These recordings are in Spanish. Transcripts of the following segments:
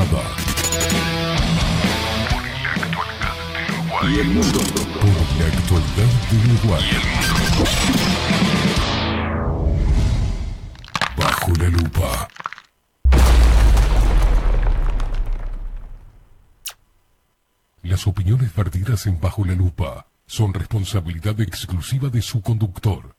informada. Y el mundo. Por la actualidad del Uruguay. Bajo la lupa. Las opiniones vertidas en Bajo la lupa son responsabilidad exclusiva de su conductor.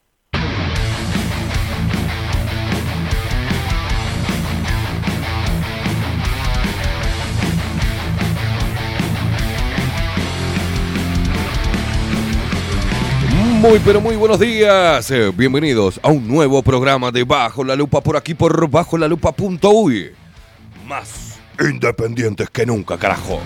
Muy pero muy buenos días. Eh, bienvenidos a un nuevo programa de Bajo la Lupa por aquí por bajo la lupa.uy. Más independientes que nunca, carajo.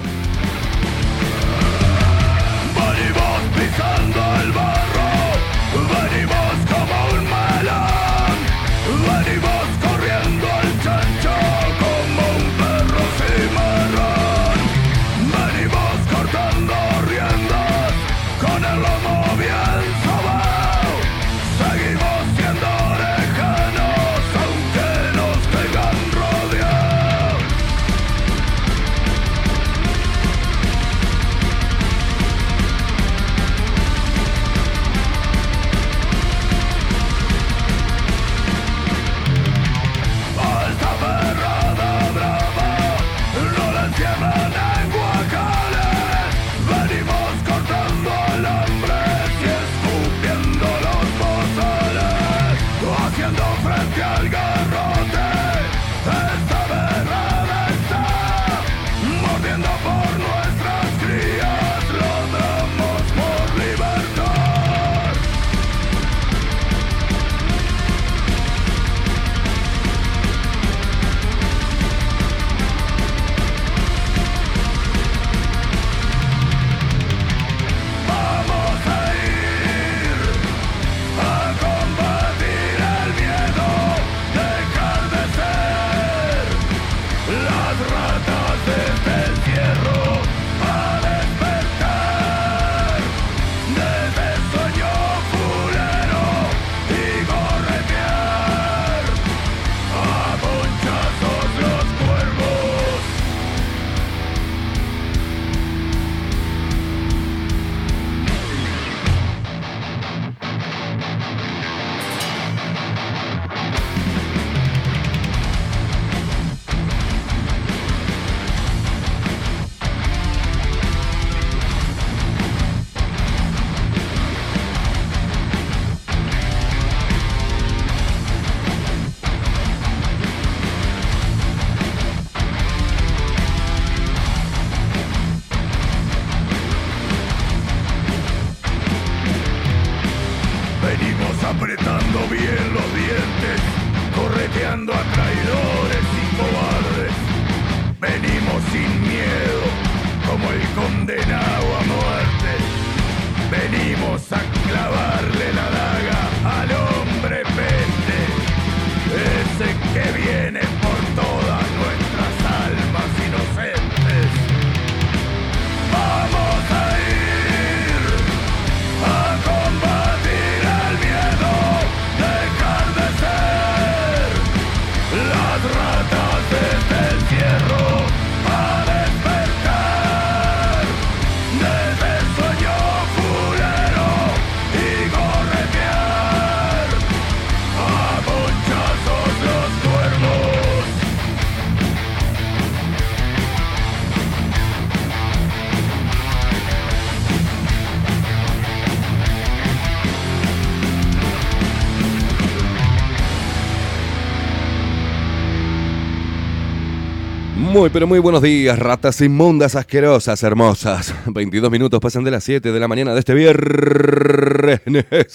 Muy pero muy buenos días, ratas inmundas, asquerosas, hermosas. 22 minutos pasan de las 7 de la mañana de este viernes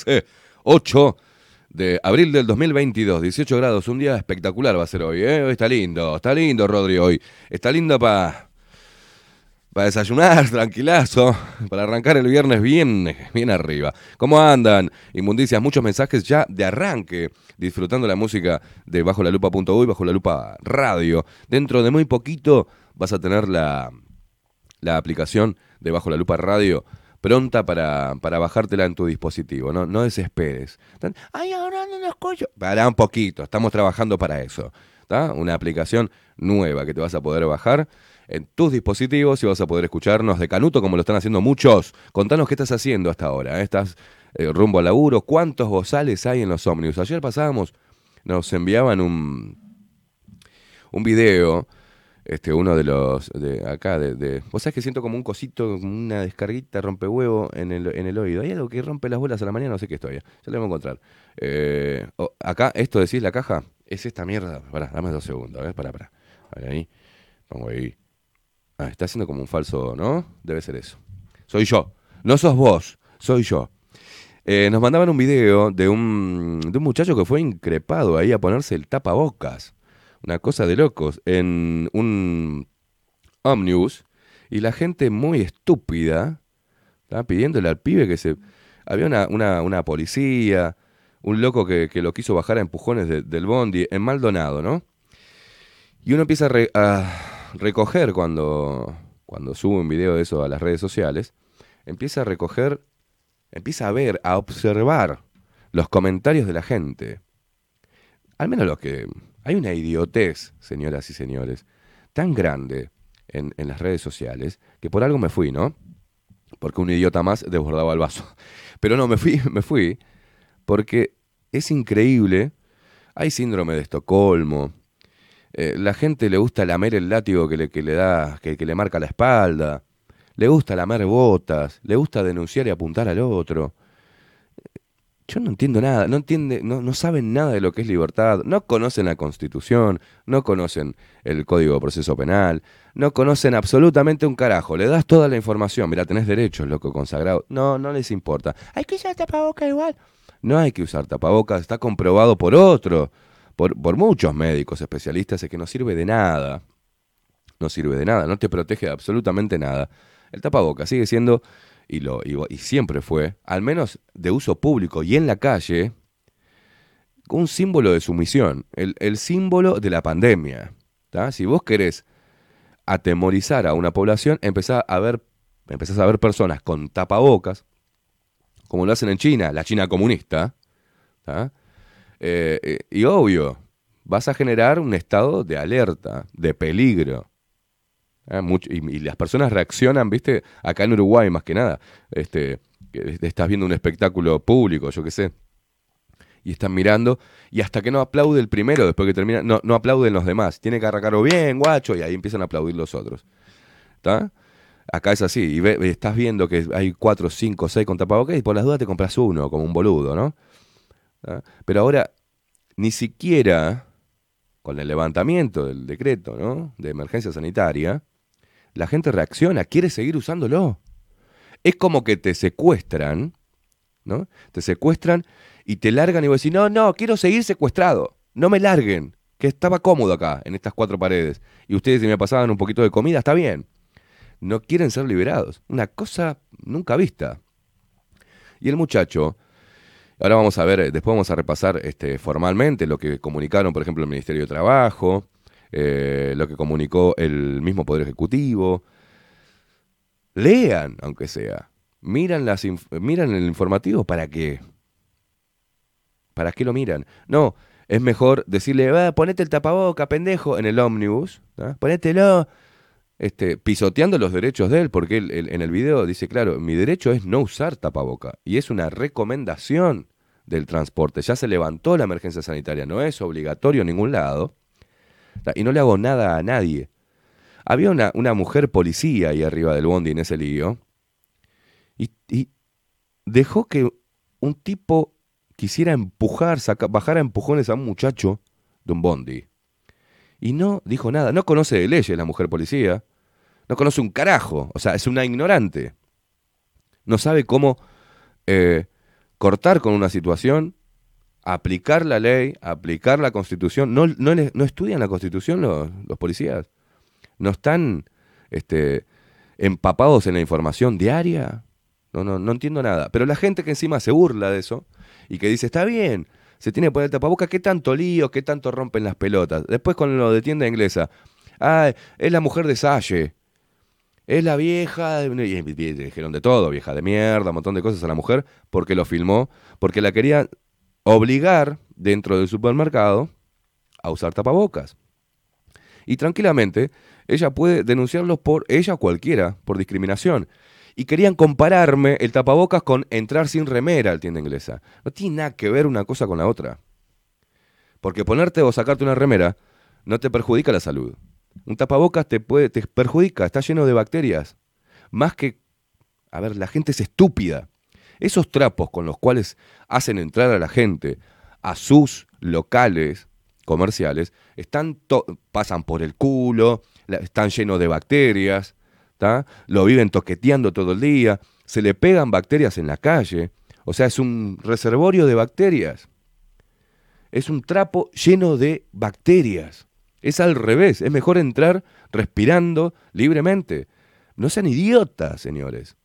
8 de abril del 2022, 18 grados, un día espectacular va a ser hoy, ¿eh? Hoy está lindo, está lindo Rodri hoy, está lindo para para desayunar, tranquilazo, para arrancar el viernes bien, bien arriba. ¿Cómo andan? Inmundicias, muchos mensajes ya de arranque, disfrutando la música de Bajo la Lupa.uy, Bajo la Lupa Radio. Dentro de muy poquito vas a tener la, la aplicación de Bajo la Lupa Radio pronta para, para bajártela en tu dispositivo. No, no desesperes. Ay, ahora no lo escucho. Pará un poquito, estamos trabajando para eso. ¿tá? Una aplicación nueva que te vas a poder bajar en tus dispositivos y vas a poder escucharnos de Canuto como lo están haciendo muchos. Contanos qué estás haciendo hasta ahora. ¿eh? ¿Estás eh, rumbo al laburo? ¿Cuántos bozales hay en los ómnibus? Ayer pasábamos, nos enviaban un, un video, este, uno de los de acá, de, de- Vos sabés que siento como un cosito, una descarguita rompehuevo en el, en el oído. Hay algo que rompe las bolas a la mañana, no sé qué es todavía. Ya lo voy a encontrar. Eh, oh, acá, esto decís la caja, es esta mierda. Pará, dame dos segundos, a ver, pará, pará. A ahí. Pongo ahí. Ah, está haciendo como un falso, ¿no? Debe ser eso. Soy yo. No sos vos, soy yo. Eh, nos mandaban un video de un, de un muchacho que fue increpado ahí a ponerse el tapabocas. Una cosa de locos. En un ómnibus. Y la gente muy estúpida. Estaba pidiéndole al pibe que se. Había una, una, una policía. Un loco que, que lo quiso bajar a empujones de- del bondi. En Maldonado, ¿no? Y uno empieza a recoger cuando, cuando sube un video de eso a las redes sociales. Empieza a recoger. Empieza a ver, a observar los comentarios de la gente. Al menos los que. Hay una idiotez, señoras y señores, tan grande en, en las redes sociales que por algo me fui, ¿no? Porque un idiota más desbordaba el vaso. Pero no, me fui, me fui porque es increíble. Hay síndrome de Estocolmo. Eh, la gente le gusta lamer el látigo que le, que le da, que, que le marca la espalda. Le gusta lamer botas. Le gusta denunciar y apuntar al otro. Yo no entiendo nada, no entiende, no, no saben nada de lo que es libertad, no conocen la Constitución, no conocen el Código de Proceso Penal, no conocen absolutamente un carajo. Le das toda la información, mira, tenés derechos, loco, consagrado. No, no les importa. Hay que usar tapabocas igual. No hay que usar tapabocas, está comprobado por otro, por, por muchos médicos especialistas, es que no sirve de nada. No sirve de nada, no te protege de absolutamente nada. El tapabocas sigue siendo y, lo, y, siempre fue, al menos de uso público y en la calle, un símbolo de sumisión, el, el símbolo de la pandemia. ¿tá? Si vos querés atemorizar a una población, empezás a ver, empezás a ver personas con tapabocas, como lo hacen en China, la China comunista. Eh, y obvio, vas a generar un estado de alerta, de peligro. Ah, y, las personas reaccionan, viste, acá en Uruguay más que nada, este, estás viendo un espectáculo público, yo qué sé, y están mirando, y hasta que no aplaude el primero, después que termina, no, no aplauden los demás, tiene que arrancarlo bien, guacho, y ahí empiezan a aplaudir los otros. ¿Está? Acá es así, y estás viendo que hay cuatro, cinco, seis con tapabocas, y por las dudas te compras uno, como un boludo, ¿no? ¿Ah? Pero ahora, ni siquiera con el levantamiento del decreto. De emergencia sanitaria, la gente reacciona, quiere seguir usándolo. Es como que te secuestran, ¿no? Te secuestran y te largan y vos decís, no, no, quiero seguir secuestrado. No me larguen, que estaba cómodo acá, en estas cuatro paredes. Y ustedes si me pasaban un poquito de comida, está bien. No quieren ser liberados. Una cosa nunca vista. Y el muchacho, ahora vamos a ver, eh, después vamos a repasar este, formalmente lo que comunicaron, por ejemplo, el Ministerio de Trabajo, eh, lo que comunicó el mismo Poder Ejecutivo. Lean, aunque sea. Miran, las miran el informativo para qué. ¿Para qué lo miran? No, es mejor decirle, "Ah, ponete el tapaboca, pendejo, en el ómnibus. ¿tá? Ponételo. Este, pisoteando los derechos de él, porque él- en el video dice, claro, mi derecho es no usar tapaboca. Y es una recomendación del transporte. Ya se levantó la emergencia sanitaria, no es obligatorio en ningún lado. Y no le hago nada a nadie. Había una, una mujer policía ahí arriba del bondi en ese lío. Y, y dejó que un tipo quisiera empujar, saca- bajar a empujones a un muchacho de un bondi. Y no dijo nada. No conoce de leyes la mujer policía. No conoce un carajo. O sea, es una ignorante. No sabe cómo eh, cortar con una situación, aplicar la ley, aplicar la constitución. No, no, no estudian la constitución los, los policías. No están este, empapados en la información diaria. No, no, no entiendo nada. Pero la gente que encima se burla de eso y que dice, está bien, se tiene que poner el tapaboca, ¿qué tanto lío, qué tanto rompen las pelotas? Después con lo de tienda inglesa, ah, es la mujer de Salle, es la vieja, y dijeron de todo, vieja de mierda, un montón de cosas a la mujer, porque lo filmó, porque la quería obligar dentro del supermercado a usar tapabocas. Y tranquilamente, ella puede denunciarlos por, ella o cualquiera, por discriminación. Y querían compararme el tapabocas con entrar sin remera al tienda inglesa. No tiene nada que ver una cosa con la otra. Porque ponerte o sacarte una remera no te perjudica la salud. Un tapabocas te, puede, te perjudica, está lleno de bacterias. Más que... A ver, la gente es estúpida. Esos trapos con los cuales hacen entrar a la gente a sus locales comerciales están pasan por el culo, están llenos de bacterias, lo viven toqueteando todo el día, se le pegan bacterias en la calle, o sea, es un reservorio de bacterias. Es un trapo lleno de bacterias. Es al revés, es mejor entrar respirando libremente. No sean idiotas, señores.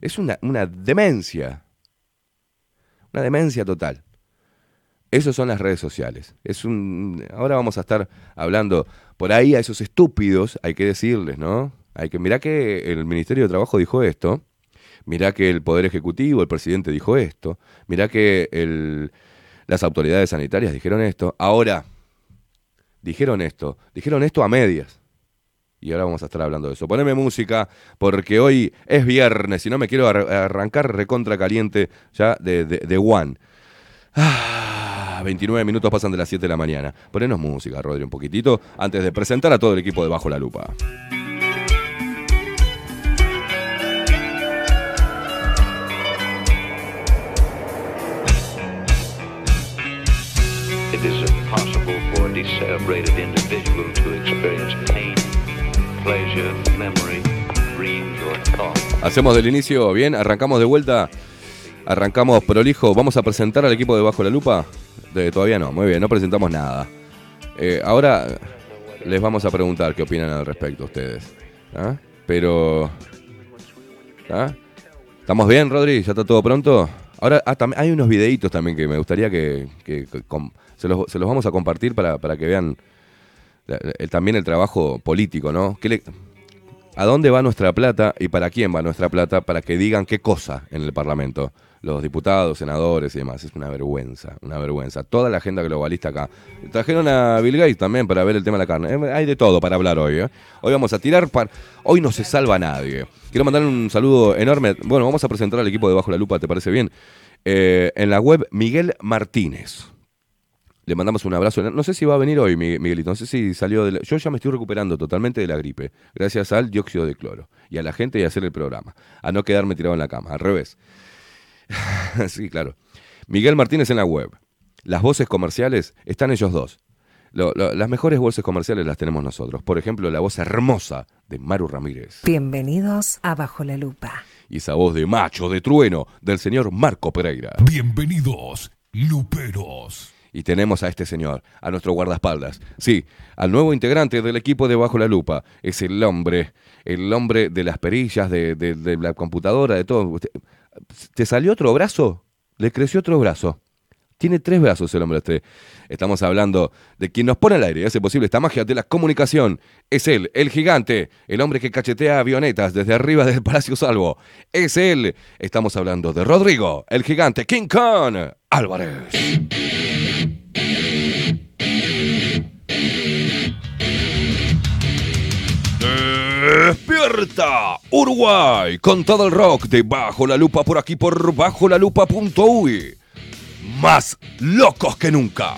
Es una, demencia. Una demencia total. Eso son las redes sociales. Es un, ahora vamos a estar hablando por ahí a esos estúpidos, hay que decirles, ¿no? Hay que mirá que el Ministerio de Trabajo dijo esto, mirá que el Poder Ejecutivo, el presidente dijo esto, mirá que el, las autoridades sanitarias dijeron esto. Ahora, dijeron esto, dijeron esto a medias. Y ahora vamos a estar hablando de eso. Poneme música, porque hoy es viernes y no me quiero arrancar recontra caliente ya de, de, One. Ah, 29 minutos pasan de las 7 de la mañana. Ponenos música, Rodri, un poquitito, antes de presentar a todo el equipo de Bajo la Lupa. Hacemos del inicio, bien, arrancamos de vuelta. Arrancamos prolijo. Vamos a presentar al equipo de Bajo la Lupa. Todavía no, muy bien, no presentamos nada. Eh, ahora les vamos a preguntar qué opinan al respecto ustedes. ¿ah? Pero. ¿ah? ¿Estamos bien, Rodri? ¿Ya está todo pronto? Ahora ah, hay unos videitos también que me gustaría que, que- se, los, se los vamos a compartir para, para que vean el- también el trabajo político, ¿no? ¿Qué le- ¿A dónde va nuestra plata y para quién va nuestra plata para que digan qué cosa en el Parlamento? Los diputados, senadores y demás. Es una vergüenza, una vergüenza. Toda la agenda globalista acá. Trajeron a Bill Gates también para ver el tema de la carne. Eh, Hay de todo para hablar hoy. ¿eh? Hoy vamos a tirar para... Hoy no se salva nadie. Quiero mandar un saludo enorme. Bueno, vamos a presentar al equipo de Bajo la Lupa, ¿te parece bien? Eh, en la web Miguel Martínez. Le mandamos un abrazo. No sé si va a venir hoy, Mi- Miguelito. No sé si salió de la... Yo ya me estoy recuperando totalmente de la gripe. Gracias al dióxido de cloro. Y a la gente y a hacer el programa. A no quedarme tirado en la cama. Al revés. sí, claro. Miguel Martínez en la web. Las voces comerciales están ellos dos. Lo- lo- las mejores voces comerciales las tenemos nosotros. Por ejemplo, la voz hermosa de Maru Ramírez. Bienvenidos a Bajo la Lupa. Y esa voz de macho, de trueno, del señor Marco Pereira. Bienvenidos, luperos. Y tenemos a este señor, a nuestro guardaespaldas. Sí, al nuevo integrante del equipo de Bajo la Lupa. Es el hombre, el hombre de las perillas, de, de- la computadora, de todo. ¿Te salió otro brazo? Le creció otro brazo. Tiene tres brazos el hombre este. Estamos hablando de quien nos pone al aire y hace posible esta magia de la comunicación. Es él, el gigante, el hombre que cachetea avionetas desde arriba del Palacio Salvo. Es él. Estamos hablando de Rodrigo, el gigante King Kong Álvarez. Despierta Uruguay con todo el rock de Bajo la Lupa por aquí por bajo la. Más locos que nunca.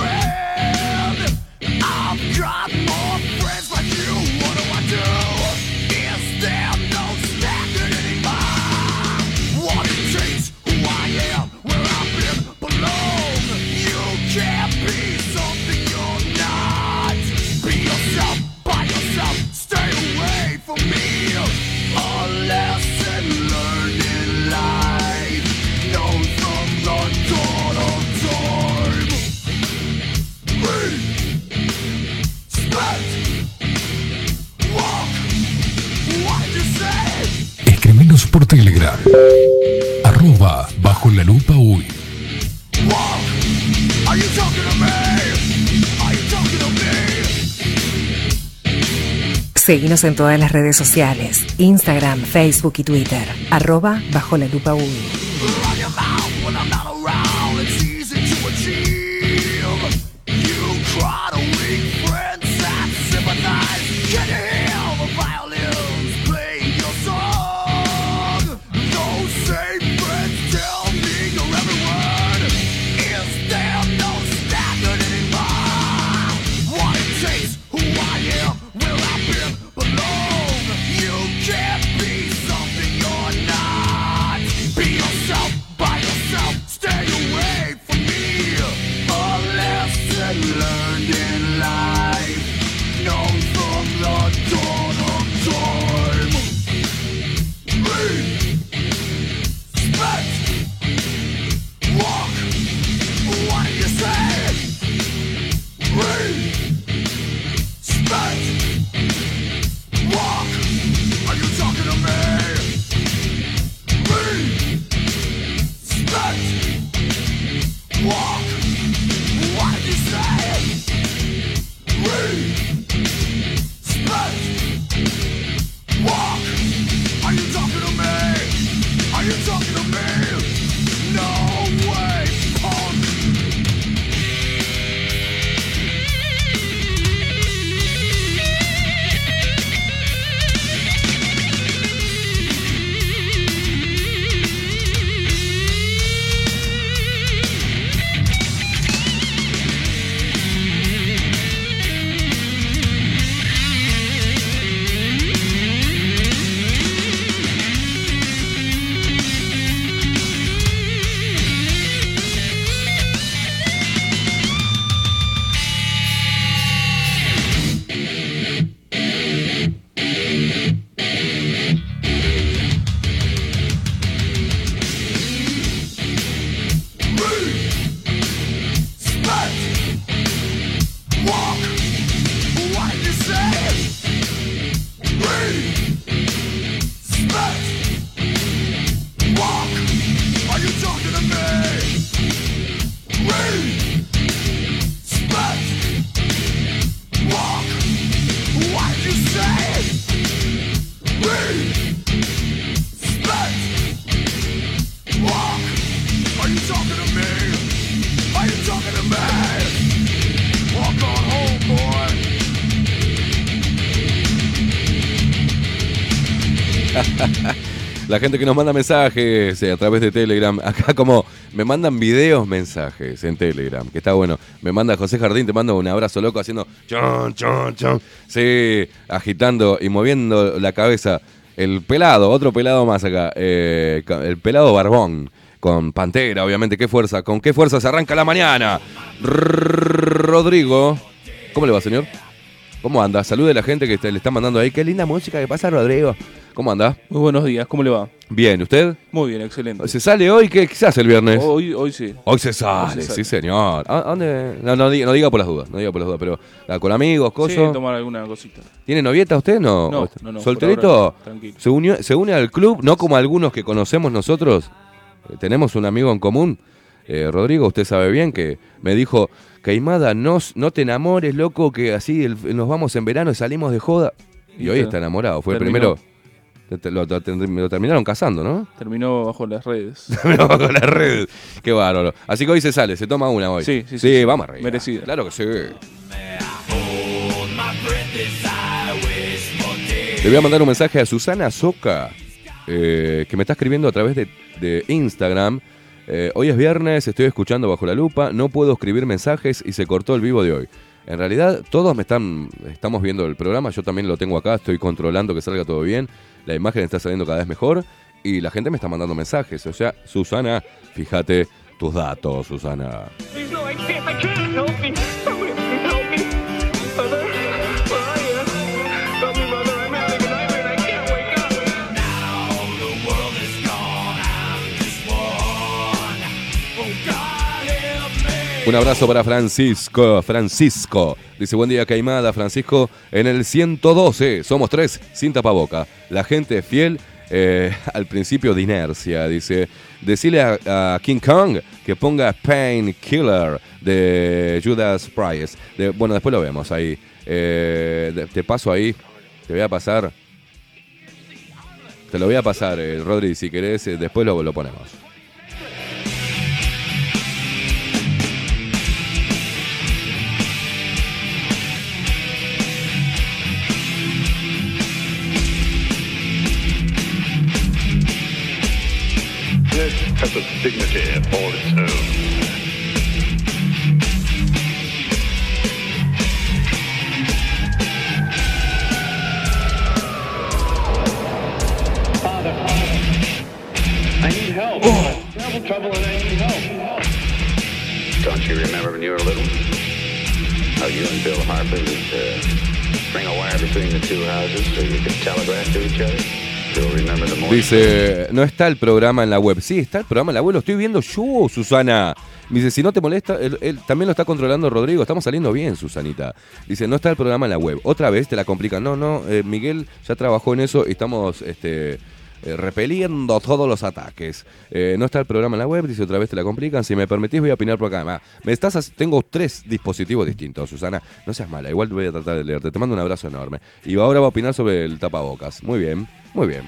friend. I've got more. Por Telegram. Arroba bajo la lupa me? Seguinos en todas las redes sociales, Instagram, Facebook y Twitter, arroba bajo la lupa uy. La gente que nos manda mensajes eh, a través de Telegram, acá como me mandan videos mensajes en Telegram, que está bueno. Me manda José Jardín, te mando un abrazo loco haciendo chon, chon, chon. Sí, agitando y moviendo la cabeza. El pelado, otro pelado más acá, eh, el pelado barbón. Con Pantera, obviamente, qué fuerza, con qué fuerza se arranca la mañana. Rodrigo, ¿cómo le va, señor? ¿Cómo anda? Salude a la gente que le está mandando ahí. Qué linda música que pasa, Rodrigo. ¿Cómo anda? Muy buenos días, ¿cómo le va? Bien, ¿usted? Muy bien, excelente. ¿Se sale hoy? ¿Qué, qué se hace el viernes? Hoy, hoy sí. Hoy se sale, Hoy se sale. sí señor. ¿A, a dónde? No, no, diga, no diga por las dudas, no diga por las dudas, pero ah, con amigos, Sí, cosas. tomar alguna cosita. ¿Tiene novieta usted? No, No, no, ¿Solterito? tranquilo. ¿Se, unió- ¿Se une al club? No como algunos que conocemos nosotros. Eh, Tenemos un amigo en común, eh, Rodrigo, usted sabe bien, que me dijo, Caimada, no, no te enamores, loco, que así el- nos vamos en verano y salimos de joda. Y, Y hoy está enamorado. Fue el primero. Lo, lo- lo terminaron casando, ¿no? Terminó bajo las redes. Pero con la red. Qué bárbaro. Así que hoy se sale, se toma una hoy. Sí, sí, sí, sí. vamos arriba. Merecida. Claro que sí. Le voy a mandar un mensaje a Susana Soca, eh, que me está escribiendo a través de, de Instagram. Eh, hoy es viernes, estoy escuchando bajo la lupa, no puedo escribir mensajes y se cortó el vivo de hoy. En realidad, todos me están, estamos viendo el programa, yo también lo tengo acá, estoy controlando que salga todo bien, la imagen está saliendo cada vez mejor y la gente me está mandando mensajes. O sea, Susana, fíjate tus datos, Susana. Un abrazo para Francisco. Francisco. Dice, buen día, Caimada. Francisco, en el 112. Somos tres, sin tapaboca. La gente fiel eh, al principio de inercia. Dice, decirle a, King Kong que ponga Pain Killer de Judas Priest. De- bueno, después lo vemos ahí. Eh, te paso ahí, te voy a pasar. Te lo voy a pasar, eh, Rodri, si querés, eh, después lo, lo ponemos. Has a dignity all its own. Father, I need help. I'm terrible trouble and I need help. Don't you remember when you were little? How you and Bill Harper would uh, string a wire between the two houses so you could telegraph to each other? Morning. Dice, no está el programa en la web. Sí, está el programa en la web, lo estoy viendo yo, Susana. Dice, si no te molesta, él, él también lo está controlando Rodrigo. Estamos saliendo bien, Susanita. Dice, no está el programa en la web. Otra vez te la complican. No, no, eh, Miguel ya trabajó en eso y estamos este, eh, repeliendo todos los ataques. Eh, no está el programa en la web, dice, otra vez te la complican. Si me permitís, voy a opinar por acá. Ah, me estás, tengo tres dispositivos distintos, Susana. No seas mala, igual voy a tratar de leerte. Te mando un abrazo enorme. Y ahora voy a opinar sobre el tapabocas. Muy bien, muy bien.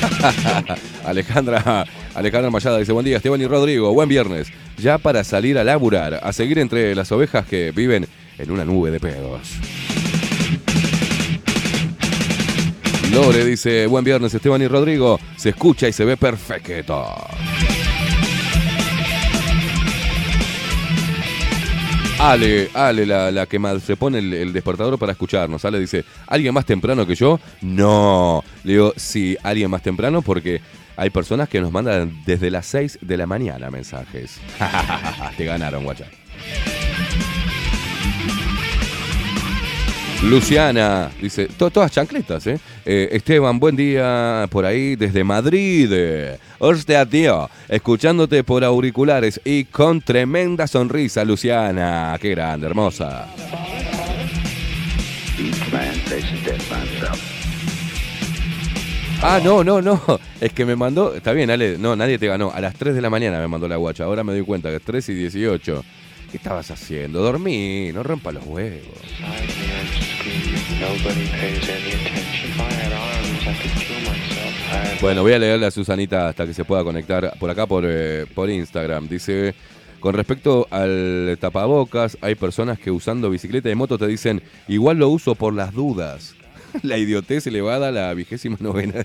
Alejandra, Alejandra Mayada dice, buen día Esteban y Rodrigo, buen viernes. Ya para salir a laburar, a seguir entre las ovejas que viven en una nube de pedos. Lore dice, buen viernes Esteban y Rodrigo, se escucha y se ve perfecto. Ale, Ale, la, que más se pone el, el despertador para escucharnos. Ale dice, ¿alguien más temprano que yo? No. Le digo, sí, alguien más temprano porque hay personas que nos mandan desde las 6 de la mañana mensajes. Te ganaron, guacha. Luciana, dice, to- todas chancletas, ¿eh? Eh, Esteban, buen día por ahí desde Madrid. Hostia, tío, escuchándote por auriculares y con tremenda sonrisa, Luciana. Qué grande, hermosa. Ah, no, no, no. Es que me mandó, está bien, Ale, no, nadie te ganó. A las 3 de la mañana me mandó la guacha. Ahora me doy cuenta que es 3 y 18. ¿Qué estabas haciendo? Dormí, no rompa los huevos. Bueno, voy a leerle a Susanita hasta que se pueda conectar por acá por, eh, por Instagram. Dice, con respecto al tapabocas, hay personas que usando bicicleta y moto te dicen, igual lo uso por las dudas. La idiotez elevada a la vigésima novena.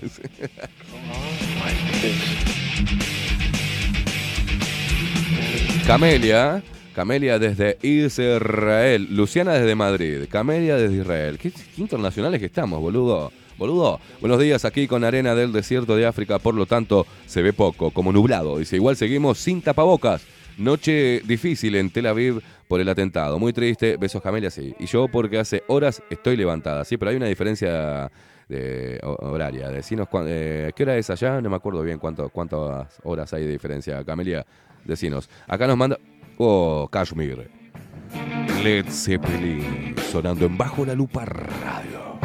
Camelia, Camelia desde Israel. Luciana desde Madrid. Camelia desde Israel. ¿Qué, qué internacionales que estamos, boludo? Boludo, buenos días aquí con arena del desierto de África, por lo tanto se ve poco, como nublado. Dice, igual seguimos sin tapabocas. Noche difícil en Tel Aviv por el atentado. Muy triste, besos Camelia, sí. Y yo porque hace horas estoy levantada, sí, pero hay una diferencia de ho- horaria. Decinos eh, qué hora es allá, no me acuerdo bien cuánto, cuántas horas hay de diferencia. Camelia, decinos. Acá nos manda... Oh, Kashmir. Led Zeppelin sonando en Bajo la Lupa Radio.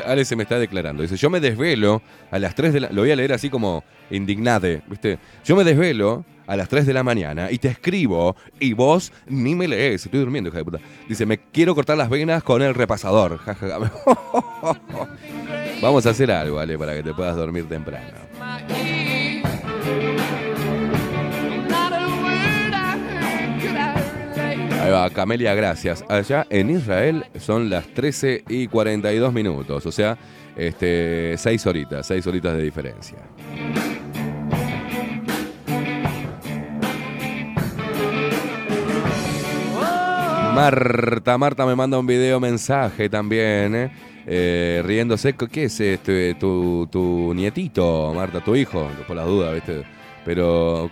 Ale, se me está declarando. Dice, yo me desvelo a las 3 de la... Lo voy a leer así como indignade, ¿viste? Yo me desvelo a las 3 de la mañana y te escribo y vos ni me lees. Estoy durmiendo, hija de puta. Dice, me quiero cortar las venas con el repasador. Vamos a hacer algo, Ale, para que te puedas dormir temprano. Camelia, gracias. Allá en Israel son las 13 y 42 minutos, o sea, este, 6 horitas, 6 horitas de diferencia. Marta, Marta me manda un video mensaje también, ¿eh? Eh, riéndose. ¿Qué es este, tu, tu nietito, Marta, tu hijo? Por las dudas, ¿viste? Pero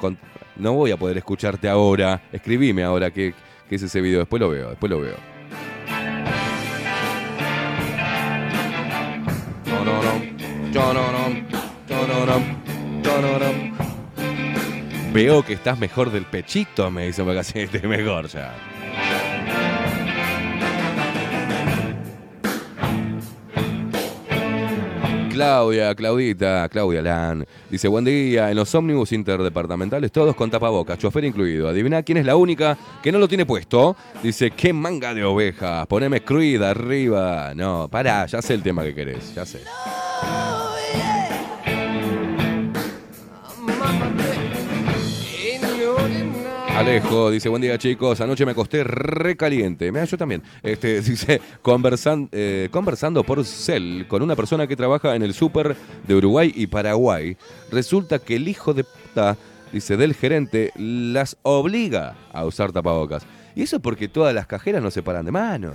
no voy a poder escucharte ahora. Escribime ahora qué, qué es ese video. Después lo veo, después lo veo. Veo que estás mejor del pechito, me dice porque así estés mejor ya. Claudia, Claudita, Claudia Lan. Dice, buen día, en los ómnibus interdepartamentales todos con tapabocas, chofer incluido. Adivina quién es la única que no lo tiene puesto. Dice, qué manga de ovejas, poneme Creed arriba. No, pará, ya sé el tema que querés, ya sé. Alejo dice, buen día chicos, anoche me acosté recaliente. Mira, yo también. Este, dice, conversan- eh, conversando por cel con una persona que trabaja en el súper de Uruguay y Paraguay. Resulta que el hijo de puta, dice, del gerente, las obliga a usar tapabocas. Y eso es porque todas las cajeras no se paran de manos,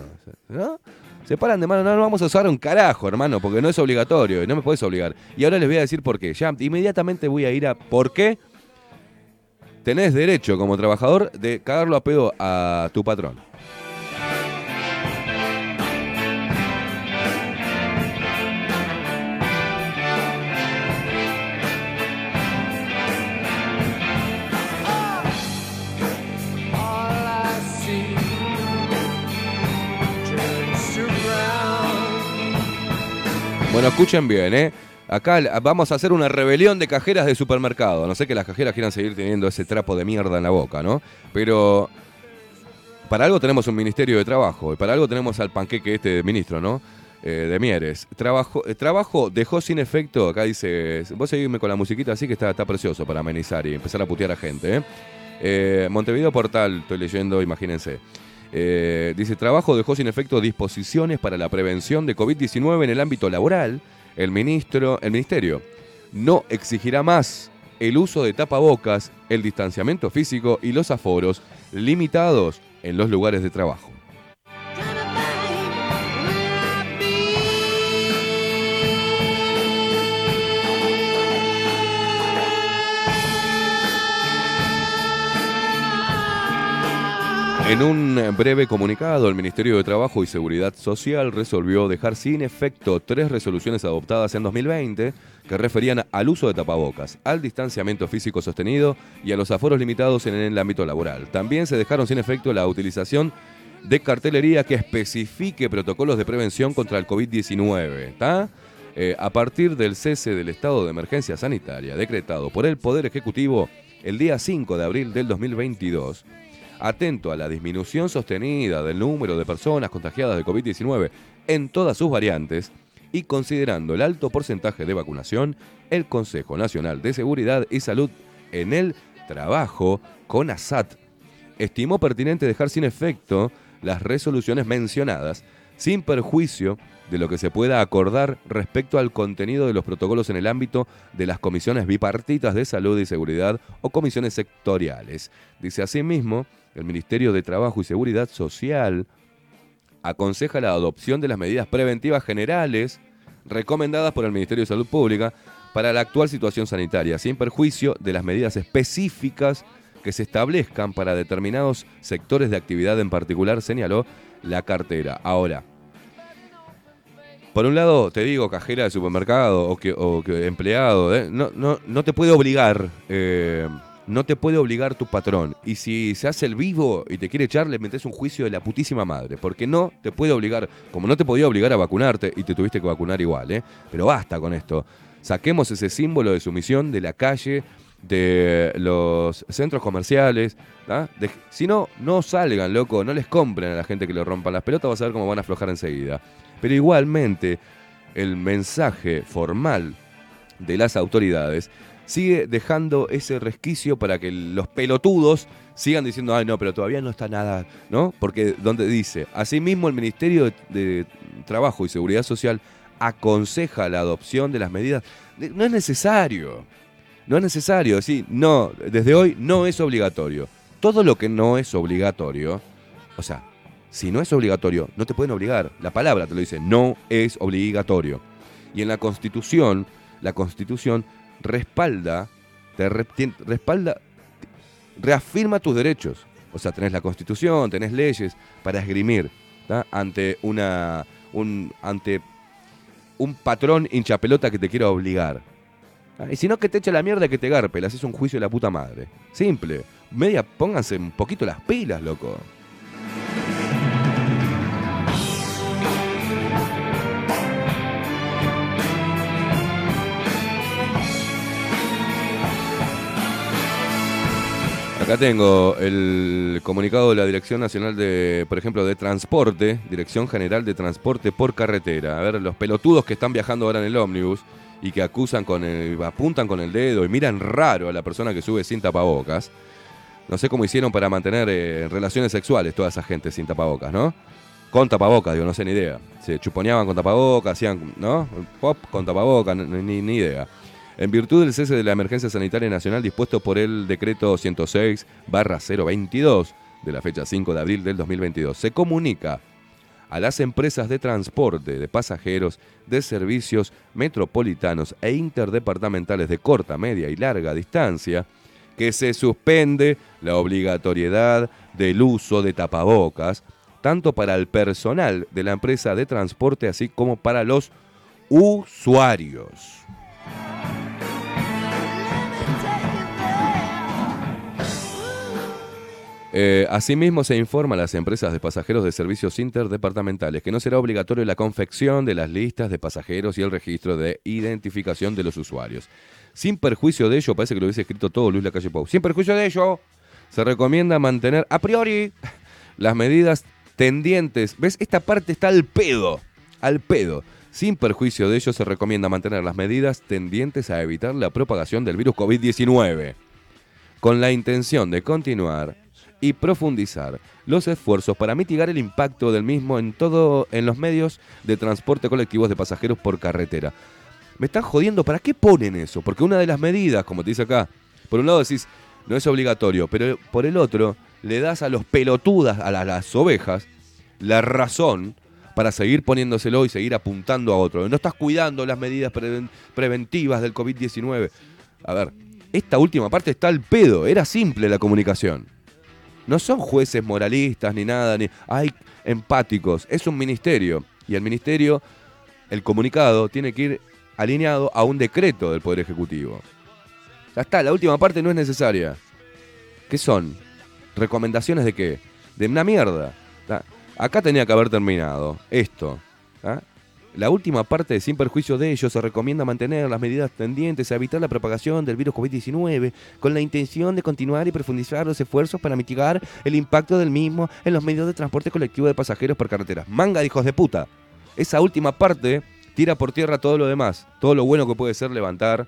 ¿no? Se paran de mano, no, no vamos a usar un carajo, hermano, porque no es obligatorio y no me puedes obligar. Y ahora les voy a decir por qué. Ya inmediatamente voy a ir a por qué tenés derecho como trabajador de cagarlo a pedo a tu patrón. Bueno, escuchen bien, ¿eh? Acá vamos a hacer una rebelión de cajeras de supermercado. No sé que las cajeras quieran seguir teniendo ese trapo de mierda en la boca, ¿no? Pero para algo tenemos un ministerio de trabajo y para algo tenemos al panqueque este de ministro, ¿no? Eh, de Mieres. Trabajo, eh, trabajo dejó sin efecto, acá dice, vos seguime con la musiquita así que está, está precioso para amenizar y empezar a putear a gente, ¿eh? Eh, Montevideo Portal, estoy leyendo, imagínense. Eh, dice, trabajo dejó sin efecto disposiciones para la prevención de COVID-19 en el ámbito laboral. El, ministro, el ministerio no exigirá más el uso de tapabocas, el distanciamiento físico y los aforos limitados en los lugares de trabajo. En un breve comunicado, el Ministerio de Trabajo y Seguridad Social resolvió dejar sin efecto tres resoluciones adoptadas en 2020 que referían al uso de tapabocas, al distanciamiento físico sostenido y a los aforos limitados en el ámbito laboral. También se dejaron sin efecto la utilización de cartelería que especifique protocolos de prevención contra el COVID-19. ¿tá? Eh, a partir del cese del estado de emergencia sanitaria decretado por el Poder Ejecutivo el día 5 de abril del 2022, atento a la disminución sostenida del número de personas contagiadas de COVID-19 en todas sus variantes y considerando el alto porcentaje de vacunación, el Consejo Nacional de Seguridad y Salud en el Trabajo, CONASAT, estimó pertinente dejar sin efecto las resoluciones mencionadas, sin perjuicio de lo que se pueda acordar respecto al contenido de los protocolos en el ámbito de las comisiones bipartitas de salud y seguridad o comisiones sectoriales. Dice asimismo, el Ministerio de Trabajo y Seguridad Social aconseja la adopción de las medidas preventivas generales recomendadas por el Ministerio de Salud Pública para la actual situación sanitaria, sin perjuicio de las medidas específicas que se establezcan para determinados sectores de actividad en particular, señaló la cartera. Ahora, por un lado, te digo, cajera de supermercado o empleado, ¿eh? no te puede obligar eh, no te puede obligar tu patrón. Y si se hace el vivo y te quiere echar, le metes un juicio de la putísima madre. Porque no te puede obligar, como no te podía obligar a vacunarte y te tuviste que vacunar igual, ¿eh? Pero basta con esto. Saquemos ese símbolo de sumisión de la calle, de los centros comerciales. ¿ah? Si no, no salgan, loco, no les compren a la gente que le rompan las pelotas, vas a ver cómo van a aflojar enseguida. Pero igualmente, el mensaje formal de las autoridades sigue dejando ese resquicio para que los pelotudos sigan diciendo, ay no, pero todavía no está nada, ¿no? Porque donde dice, asimismo el Ministerio de, Trabajo y Seguridad Social aconseja la adopción de las medidas. No es necesario, no es necesario, sí, no, desde hoy no es obligatorio. Todo lo que no es obligatorio, o sea, si no es obligatorio, no te pueden obligar. La palabra te lo dice, no es obligatorio. Y en la Constitución, la Constitución respalda, te re- respalda, reafirma tus derechos. O sea, tenés la Constitución, tenés leyes para esgrimir ante una un ante un patrón hinchapelota que te quiera obligar. Y si no que te echa la mierda que te garpe, le haces un juicio de la puta madre. Simple. Media, pónganse un poquito las pilas, loco. Acá tengo el comunicado de la Dirección Nacional de, por ejemplo, de Transporte, Dirección General de Transporte por Carretera. A ver, los pelotudos que están viajando ahora en el ómnibus y que acusan con el, apuntan con el dedo y miran raro a la persona que sube sin tapabocas. No sé cómo hicieron para mantener eh, relaciones sexuales toda esa gente sin tapabocas, ¿no? Con tapabocas, digo, no sé ni idea. Se chuponeaban con tapabocas, hacían, ¿no? Pop con tapabocas, ni, ni- idea. En virtud del cese de la emergencia sanitaria nacional dispuesto por el decreto 106-022 de la fecha 5 de abril del 2022, se comunica a las empresas de transporte de pasajeros de servicios metropolitanos e interdepartamentales de corta, media y larga distancia que se suspende la obligatoriedad del uso de tapabocas, tanto para el personal de la empresa de transporte así como para los usuarios. Eh, asimismo, se informa a las empresas de pasajeros de servicios interdepartamentales que no será obligatorio la confección de las listas de pasajeros y el registro de identificación de los usuarios. Sin perjuicio de ello, parece que lo hubiese escrito todo Luis Lacalle Pou. Sin perjuicio de ello, se recomienda mantener a priori las medidas tendientes. ¿Ves? Esta parte está al pedo. Al pedo. Sin perjuicio de ello, se recomienda mantener las medidas tendientes a evitar la propagación del virus COVID-19 con la intención de continuar y profundizar los esfuerzos para mitigar el impacto del mismo en todo en los medios de transporte colectivos de pasajeros por carretera. Me están jodiendo, ¿para qué ponen eso? Porque una de las medidas, como te dice acá, por un lado decís, no es obligatorio, pero por el otro le das a los pelotudas, a las, ovejas, la razón para seguir poniéndoselo y seguir apuntando a otro. No estás cuidando las medidas preven- preventivas del COVID-19. A ver, esta última parte está al pedo, era simple la comunicación. No son jueces moralistas ni nada, ni hay empáticos. Es un ministerio. Y el ministerio, el comunicado, tiene que ir alineado a un decreto del Poder Ejecutivo. Ya está, la última parte no es necesaria. ¿Qué son? ¿Recomendaciones de qué? De una mierda. Acá tenía que haber terminado esto. La última parte sin perjuicio de ello se recomienda mantener las medidas tendientes a evitar la propagación del virus COVID-19 con la intención de continuar y profundizar los esfuerzos para mitigar el impacto del mismo en los medios de transporte colectivo de pasajeros por carreteras. Manga de hijos de puta. Esa última parte tira por tierra todo lo demás, todo lo bueno que puede ser levantar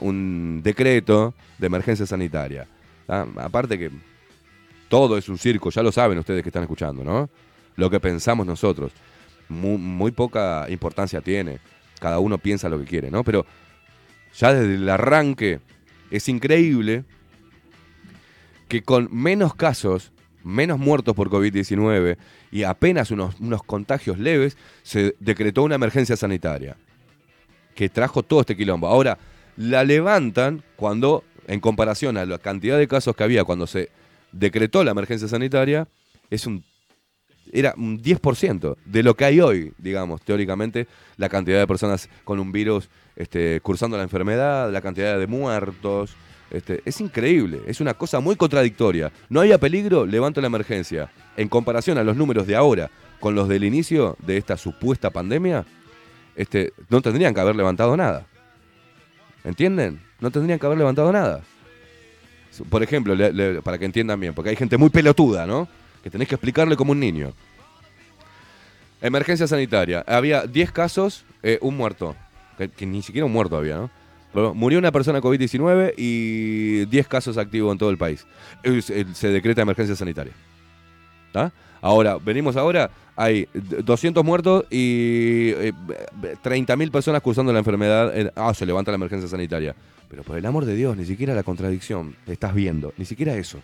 un decreto de emergencia sanitaria. Aparte que todo es un circo, ya lo saben ustedes que están escuchando, ¿no? Lo que pensamos nosotros muy, poca importancia tiene. Cada uno piensa lo que quiere, ¿no? Pero ya desde el arranque es increíble que con menos casos, menos muertos por COVID-19 y apenas unos, unos contagios leves, se decretó una emergencia sanitaria que trajo todo este quilombo. Ahora, la levantan cuando, en comparación a la cantidad de casos que había cuando se decretó la emergencia sanitaria, es un era un 10% de lo que hay hoy, digamos, teóricamente, la cantidad de personas con un virus este, cursando la enfermedad, la cantidad de muertos, Este, es increíble, es una cosa muy contradictoria. No había peligro, levanto la emergencia. En comparación a los números de ahora con los del inicio de esta supuesta pandemia, este, no tendrían que haber levantado nada. ¿Entienden? No tendrían que haber levantado nada. Por ejemplo, para que entiendan bien, porque hay gente muy pelotuda, ¿no? Que tenés que explicarle como un niño. Emergencia sanitaria. Había 10 casos, eh, un muerto. Que, ni siquiera un muerto había, ¿no? Pero murió una persona COVID-19 y 10 casos activos en todo el país. Eh, Se, decreta emergencia sanitaria. ¿Está? Ahora, venimos ahora, hay d- 200 muertos y eh, 30.000 personas cursando la enfermedad. en- ah, se levanta la emergencia sanitaria. Pero por el amor de Dios, ni siquiera la contradicción estás viendo, ni siquiera eso.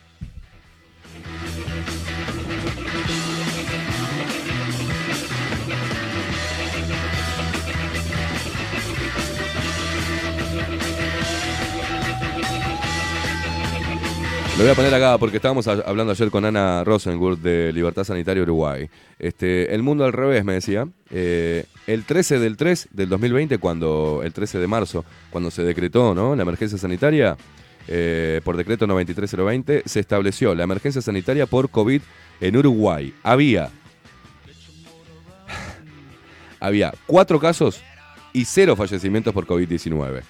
Lo voy a poner acá porque estábamos hablando ayer con Ana Rosenwood de Libertad Sanitaria Uruguay. Este, el mundo al revés, me decía. Eh, el 13 del 3 del 2020, cuando el 13 de marzo, cuando se decretó ¿no? la emergencia sanitaria, eh, por decreto 93020, se estableció la emergencia sanitaria por COVID en Uruguay. Había, había cuatro casos y cero fallecimientos por COVID-19.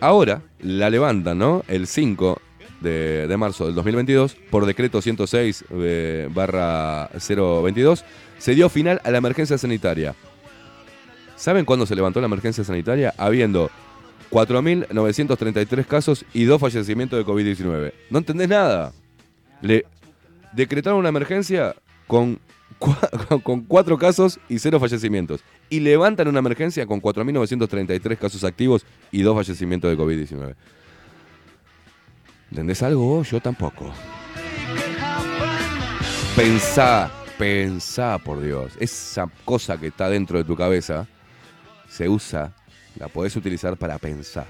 Ahora la levantan, ¿no? El 5 de, de marzo del 2022, por decreto 106 eh, barra 022, se dio final a la emergencia sanitaria. ¿Saben cuándo se levantó la emergencia sanitaria? Habiendo 4.933 casos y dos fallecimientos de COVID-19. ¿No entendés nada? Le decretaron una emergencia con, con cuatro casos y cero fallecimientos. Y levantan una emergencia con 4.933 casos activos y dos fallecimientos de COVID-19. ¿Entendés algo? Yo tampoco. Pensá, pensá, por Dios. Esa cosa que está dentro de tu cabeza se usa, la podés utilizar para pensar.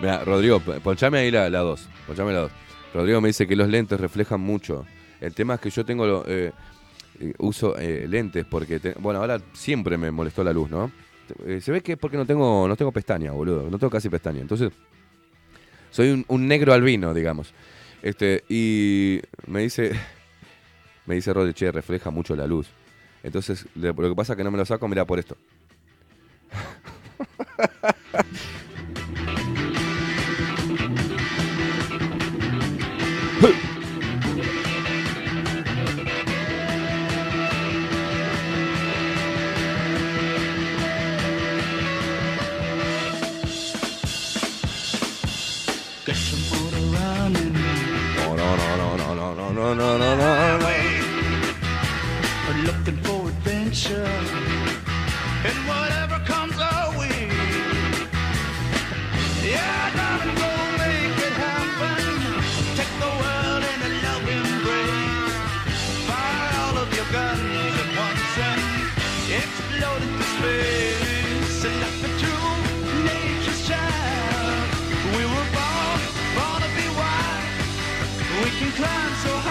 Mira, Rodrigo, ponchame ahí la 2. Ponchame la 2. Rodrigo me dice que los lentes reflejan mucho. El tema es que yo tengo eh, eh, uso eh, lentes porque bueno, ahora siempre me molestó la luz, ¿no? Eh, se ve que es porque no tengo no tengo pestaña, boludo, no tengo casi pestaña. Entonces soy un, negro albino, digamos. Este, y me dice me dice Rodri, che, refleja mucho la luz. Entonces, lo que pasa es que no me lo saco, mira por esto. no, no. Looking for adventure.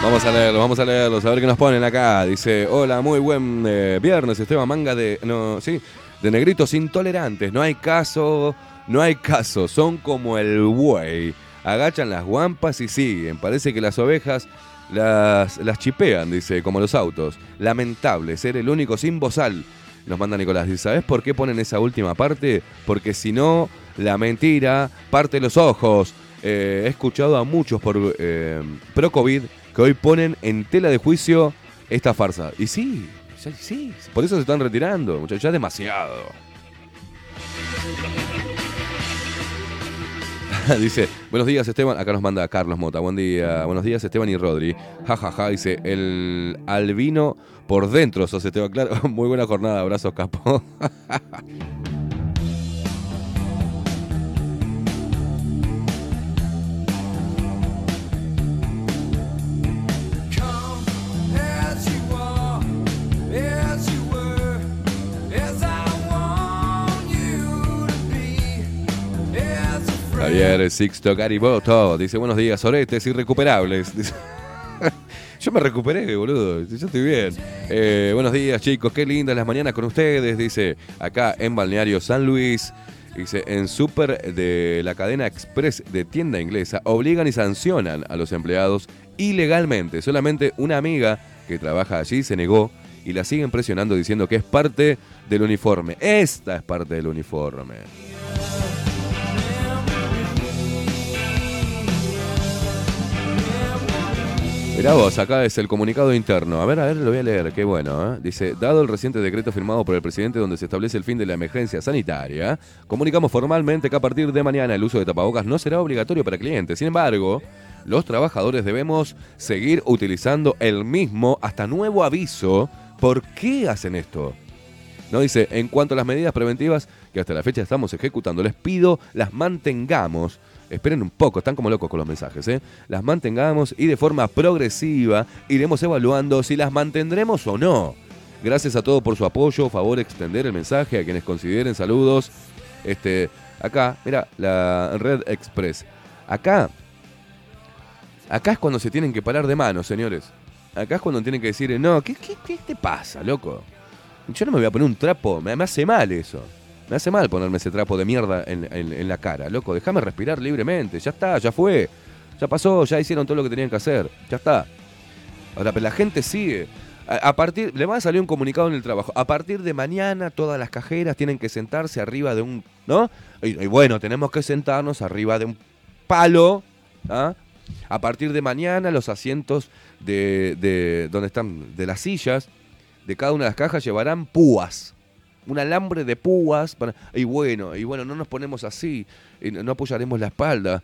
Vamos a leerlos, vamos a leerlos, a ver qué nos ponen acá. Dice, hola, muy buen eh, viernes, Esteban Manga de, no, sí, de negritos intolerantes. No hay caso, no hay caso, son como el buey. Agachan las guampas y siguen. Parece que las ovejas las, las chipean, dice, como los autos. Lamentable, ser el único sin bozal. Nos manda Nicolás. Dice, ¿sabes por qué ponen esa última parte? Porque si no, la mentira parte los ojos. Eh, he escuchado a muchos por eh, pro COVID que hoy ponen en tela de juicio esta farsa. Y sí, sí, por eso se están retirando, muchachos, ya es demasiado. dice, buenos días Esteban, acá nos manda Carlos Mota, buen día, buenos días Esteban y Rodri. Ja, ja, ja, dice, el albino por dentro, sos Esteban, claro, muy buena jornada, abrazos capo. Javier Sixto Gariboto dice buenos días, oretes irrecuperables. Yo me recuperé, boludo. Yo estoy bien. Eh, buenos días, chicos. Qué lindas las mañanas con ustedes. Dice acá en Balneario San Luis. Dice en Super de la cadena Express de tienda inglesa obligan y sancionan a los empleados ilegalmente. Solamente una amiga que trabaja allí se negó y la siguen presionando diciendo que es parte del uniforme. Esta es parte del uniforme. Mirá vos, acá es el comunicado interno. A ver, a ver, lo voy a leer, qué bueno. ¿eh? Dice, dado el reciente decreto firmado por el presidente donde se establece el fin de la emergencia sanitaria, comunicamos formalmente que a partir de mañana el uso de tapabocas no será obligatorio para clientes. Sin embargo, los trabajadores debemos seguir utilizando el mismo hasta nuevo aviso. ¿Por qué hacen esto? No dice, en cuanto a las medidas preventivas que hasta la fecha estamos ejecutando, les pido las mantengamos. Esperen un poco, están como locos con los mensajes, ¿eh? Las mantengamos y de forma progresiva iremos evaluando si las mantendremos o no. Gracias a todos por su apoyo, favor extender el mensaje a quienes consideren saludos. Este, acá, mira, la Red Express. Acá, acá es cuando se tienen que parar de manos, señores. Acá es cuando tienen que decir, no, ¿qué, qué, qué te pasa, loco? Yo no me voy a poner un trapo, me, me hace mal eso. Me hace mal ponerme ese trapo de mierda en, la cara, loco. Déjame respirar libremente. Ya está, ya fue. Ya pasó, ya hicieron todo lo que tenían que hacer. Ya está. Ahora, pero la gente sigue. A, a partir, le va a salir un comunicado en el trabajo. A partir de mañana, todas las cajeras tienen que sentarse arriba de un. ¿No? Y, y bueno, tenemos que sentarnos arriba de un palo. ¿ah? A partir de mañana, los asientos de, de donde están, de las sillas, de cada una de las cajas llevarán púas. Un alambre de púas. Para, y bueno, y bueno, no nos ponemos así. y no apoyaremos la espalda.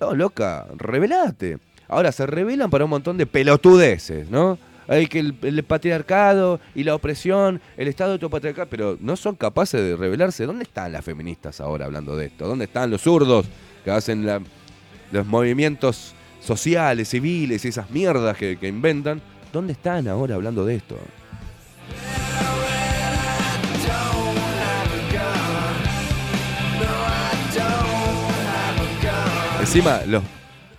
No, loca, revelate. Ahora se revelan para un montón de pelotudeces, ¿no? Hay que el, patriarcado y la opresión, el Estado autopatriarcal, pero no son capaces de revelarse. ¿Dónde están las feministas ahora hablando de esto? ¿Dónde están los zurdos que hacen los movimientos sociales, civiles y esas mierdas que inventan? ¿Dónde están ahora hablando de esto? Encima, los,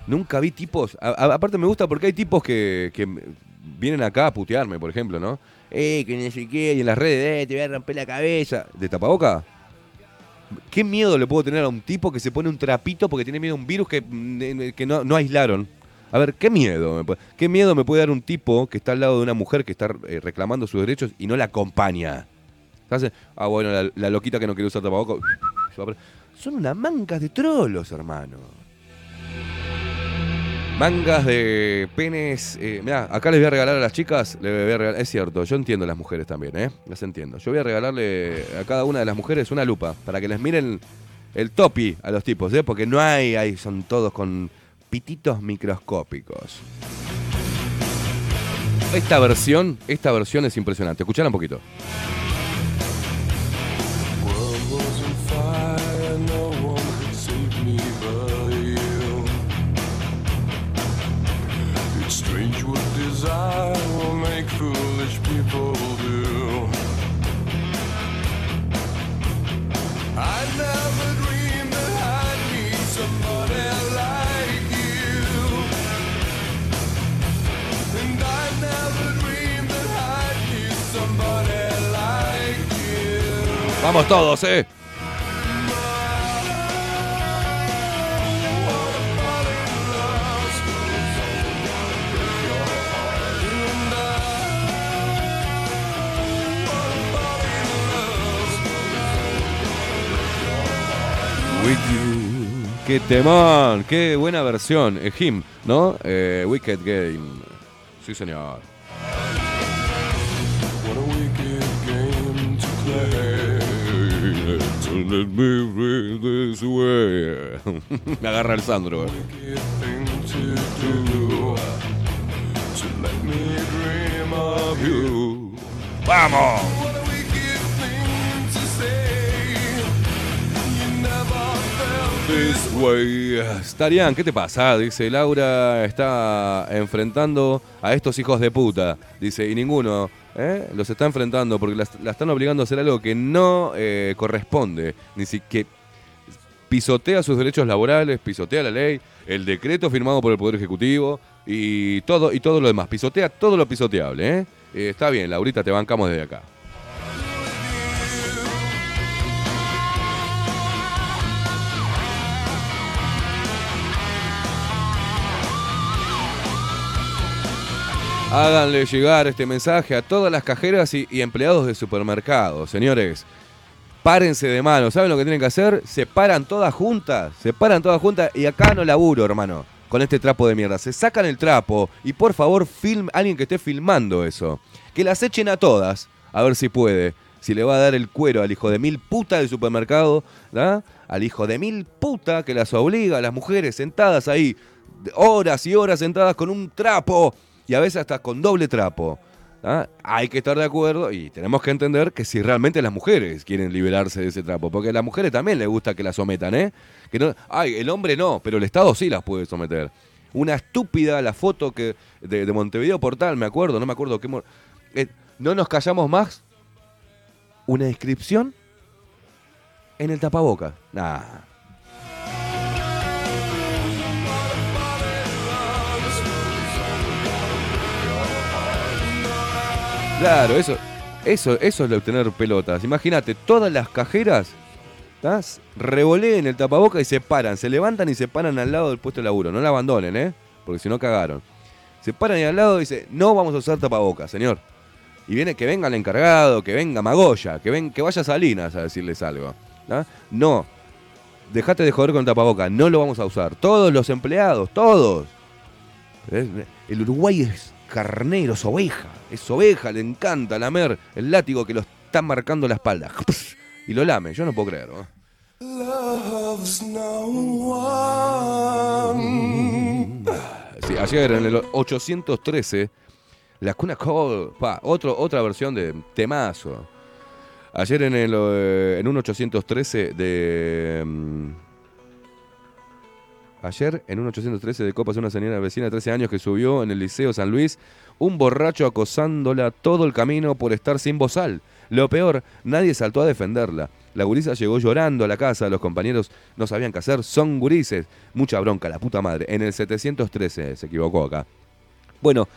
nunca vi tipos. aparte, me gusta porque hay tipos que, vienen acá a putearme, por ejemplo, ¿no? Eh, que no sé qué, y en las redes, eh, te voy a romper la cabeza. ¿De tapaboca? ¿Qué miedo le puedo tener a un tipo que se pone un trapito porque tiene miedo a un virus que, mm, que no, aislaron? A ver, ¿qué miedo? me puede- ¿Qué miedo me puede dar un tipo que está al lado de una mujer que está eh, reclamando sus derechos y no la acompaña? Ah, bueno, la, loquita que no quiere usar tapabocas. Son unas mangas de trolos, hermano. Mangas de penes. Eh, mirá, acá les voy a regalar a las chicas. Les voy a es cierto, yo entiendo a las mujeres también, ¿eh? Las entiendo. Yo voy a regalarle a cada una de las mujeres una lupa para que les miren el topi a los tipos, ¿eh? Porque no hay, hay son todos con pititos microscópicos. Esta versión, esta versión es impresionante. Escuchala un poquito. Vamos todos, ¿eh? With you. Qué temón, qué buena versión. Eh, Him, ¿no? Eh, Wicked Game. Sí, señor. Let me read this way. Me agarra el Sandro. eh. This way. Starian, ¿qué te pasa? Dice Laura está enfrentando a estos hijos de puta. Dice, y ninguno ¿eh? los está enfrentando porque la, están obligando a hacer algo que no eh, corresponde. Ni siquiera. pisotea sus derechos laborales, pisotea la ley, el decreto firmado por el Poder Ejecutivo y todo, y todo lo demás. Pisotea todo lo pisoteable, ¿eh? Eh, está bien, Laurita, te bancamos desde acá. Háganle llegar este mensaje a todas las cajeras y, empleados de supermercados, señores. Párense de mano, ¿saben lo que tienen que hacer? Se paran todas juntas, se paran todas juntas y acá no laburo, hermano, con este trapo de mierda. Se sacan el trapo y por favor, film, alguien que esté filmando eso. Que las echen a todas, a ver si puede. Si le va a dar el cuero al hijo de mil puta del supermercado, ¿da? Al hijo de mil puta que las obliga a las mujeres sentadas ahí, horas y horas sentadas con un trapo y a veces hasta con doble trapo. ¿ah? Hay que estar de acuerdo y tenemos que entender que si realmente las mujeres quieren liberarse de ese trapo, porque a las mujeres también les gusta que las sometan, ¿eh? Que no, ay, el hombre no, pero el Estado sí las puede someter. Una estúpida la foto que de, de Montevideo Portal, me acuerdo, no me acuerdo qué. eh, no nos callamos más. Una inscripción en el tapaboca. Nah. Claro, eso, eso, eso es lo de tener pelotas. Imagínate, todas las cajeras ¿tás? revoleen el tapaboca y se paran, se levantan y se paran al lado del puesto de laburo. No la abandonen, ¿eh? Porque si no cagaron. Se paran ahí al lado y dicen, no vamos a usar tapaboca, señor. Y viene que venga el encargado, que venga Magoya, que, ven, que vaya Salinas a decirles algo. ¿tá? No, dejate de joder con el tapaboca, no lo vamos a usar. Todos los empleados, todos. El Uruguay es carnero, es oveja. Es oveja, le encanta lamer el látigo que lo está marcando la espalda. Y lo lame, yo no puedo creer. Sí, ayer en el 813, la Cuna pa, otro, otra versión de temazo. Ayer en el eh, en un 813 de mm, Ayer, en un 813 de Copas, una señora vecina de 13 años que subió en el Liceo San Luis, un borracho acosándola todo el camino por estar sin bozal. Lo peor, nadie saltó a defenderla. La gurisa llegó llorando a la casa, los compañeros no sabían qué hacer, son gurises. Mucha bronca, la puta madre. En el 713, se equivocó acá. Bueno,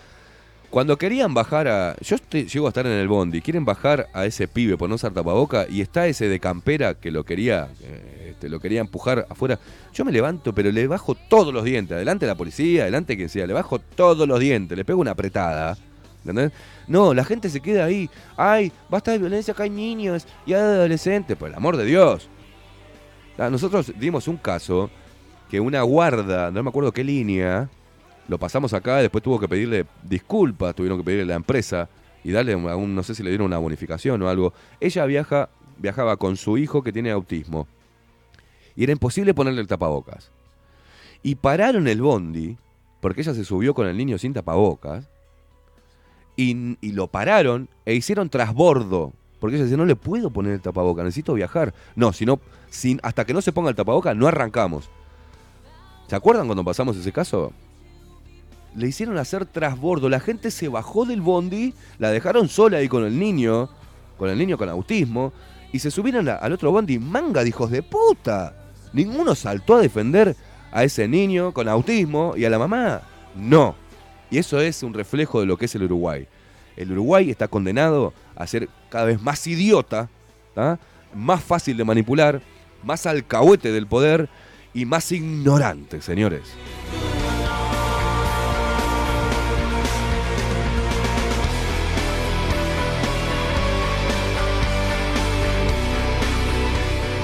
cuando querían bajar a. Yo estoy- llego a estar en el bondi, quieren bajar a ese pibe por no usar tapaboca y está ese de campera que lo quería, eh, este, lo quería empujar afuera. Yo me levanto, pero le bajo todos los dientes. Adelante la policía, adelante quien sea, le bajo todos los dientes, le pego una apretada. ¿Entendés? No, la gente se queda ahí. Ay, basta de violencia, acá hay niños y hay adolescentes. Por el amor de Dios. Ah, Nosotros dimos un caso que una guarda, no me acuerdo qué línea, lo pasamos acá, después tuvo que pedirle disculpas, tuvieron que pedirle a la empresa y darle un, un- no sé si le dieron una bonificación o algo. Ella viaja, viajaba con su hijo que tiene autismo y era imposible ponerle el tapabocas. Y pararon el bondi, porque ella se subió con el niño sin tapabocas, y, y lo pararon e hicieron trasbordo. Porque ella dice, no le puedo poner el tapabocas, necesito viajar. No, si no, sin, hasta que no se ponga el tapabocas, no arrancamos. ¿Se acuerdan cuando pasamos ese caso? Le hicieron hacer trasbordo. La gente se bajó del bondi, la dejaron sola ahí con el niño, con el niño con autismo, y se subieron al otro bondi. Manga de hijos de puta. Ninguno saltó a defender a ese niño con autismo y a la mamá. No. Y eso es un reflejo de lo que es el Uruguay. El Uruguay está condenado a ser cada vez más idiota, más fácil de manipular, más alcahuete del poder y más ignorante, señores.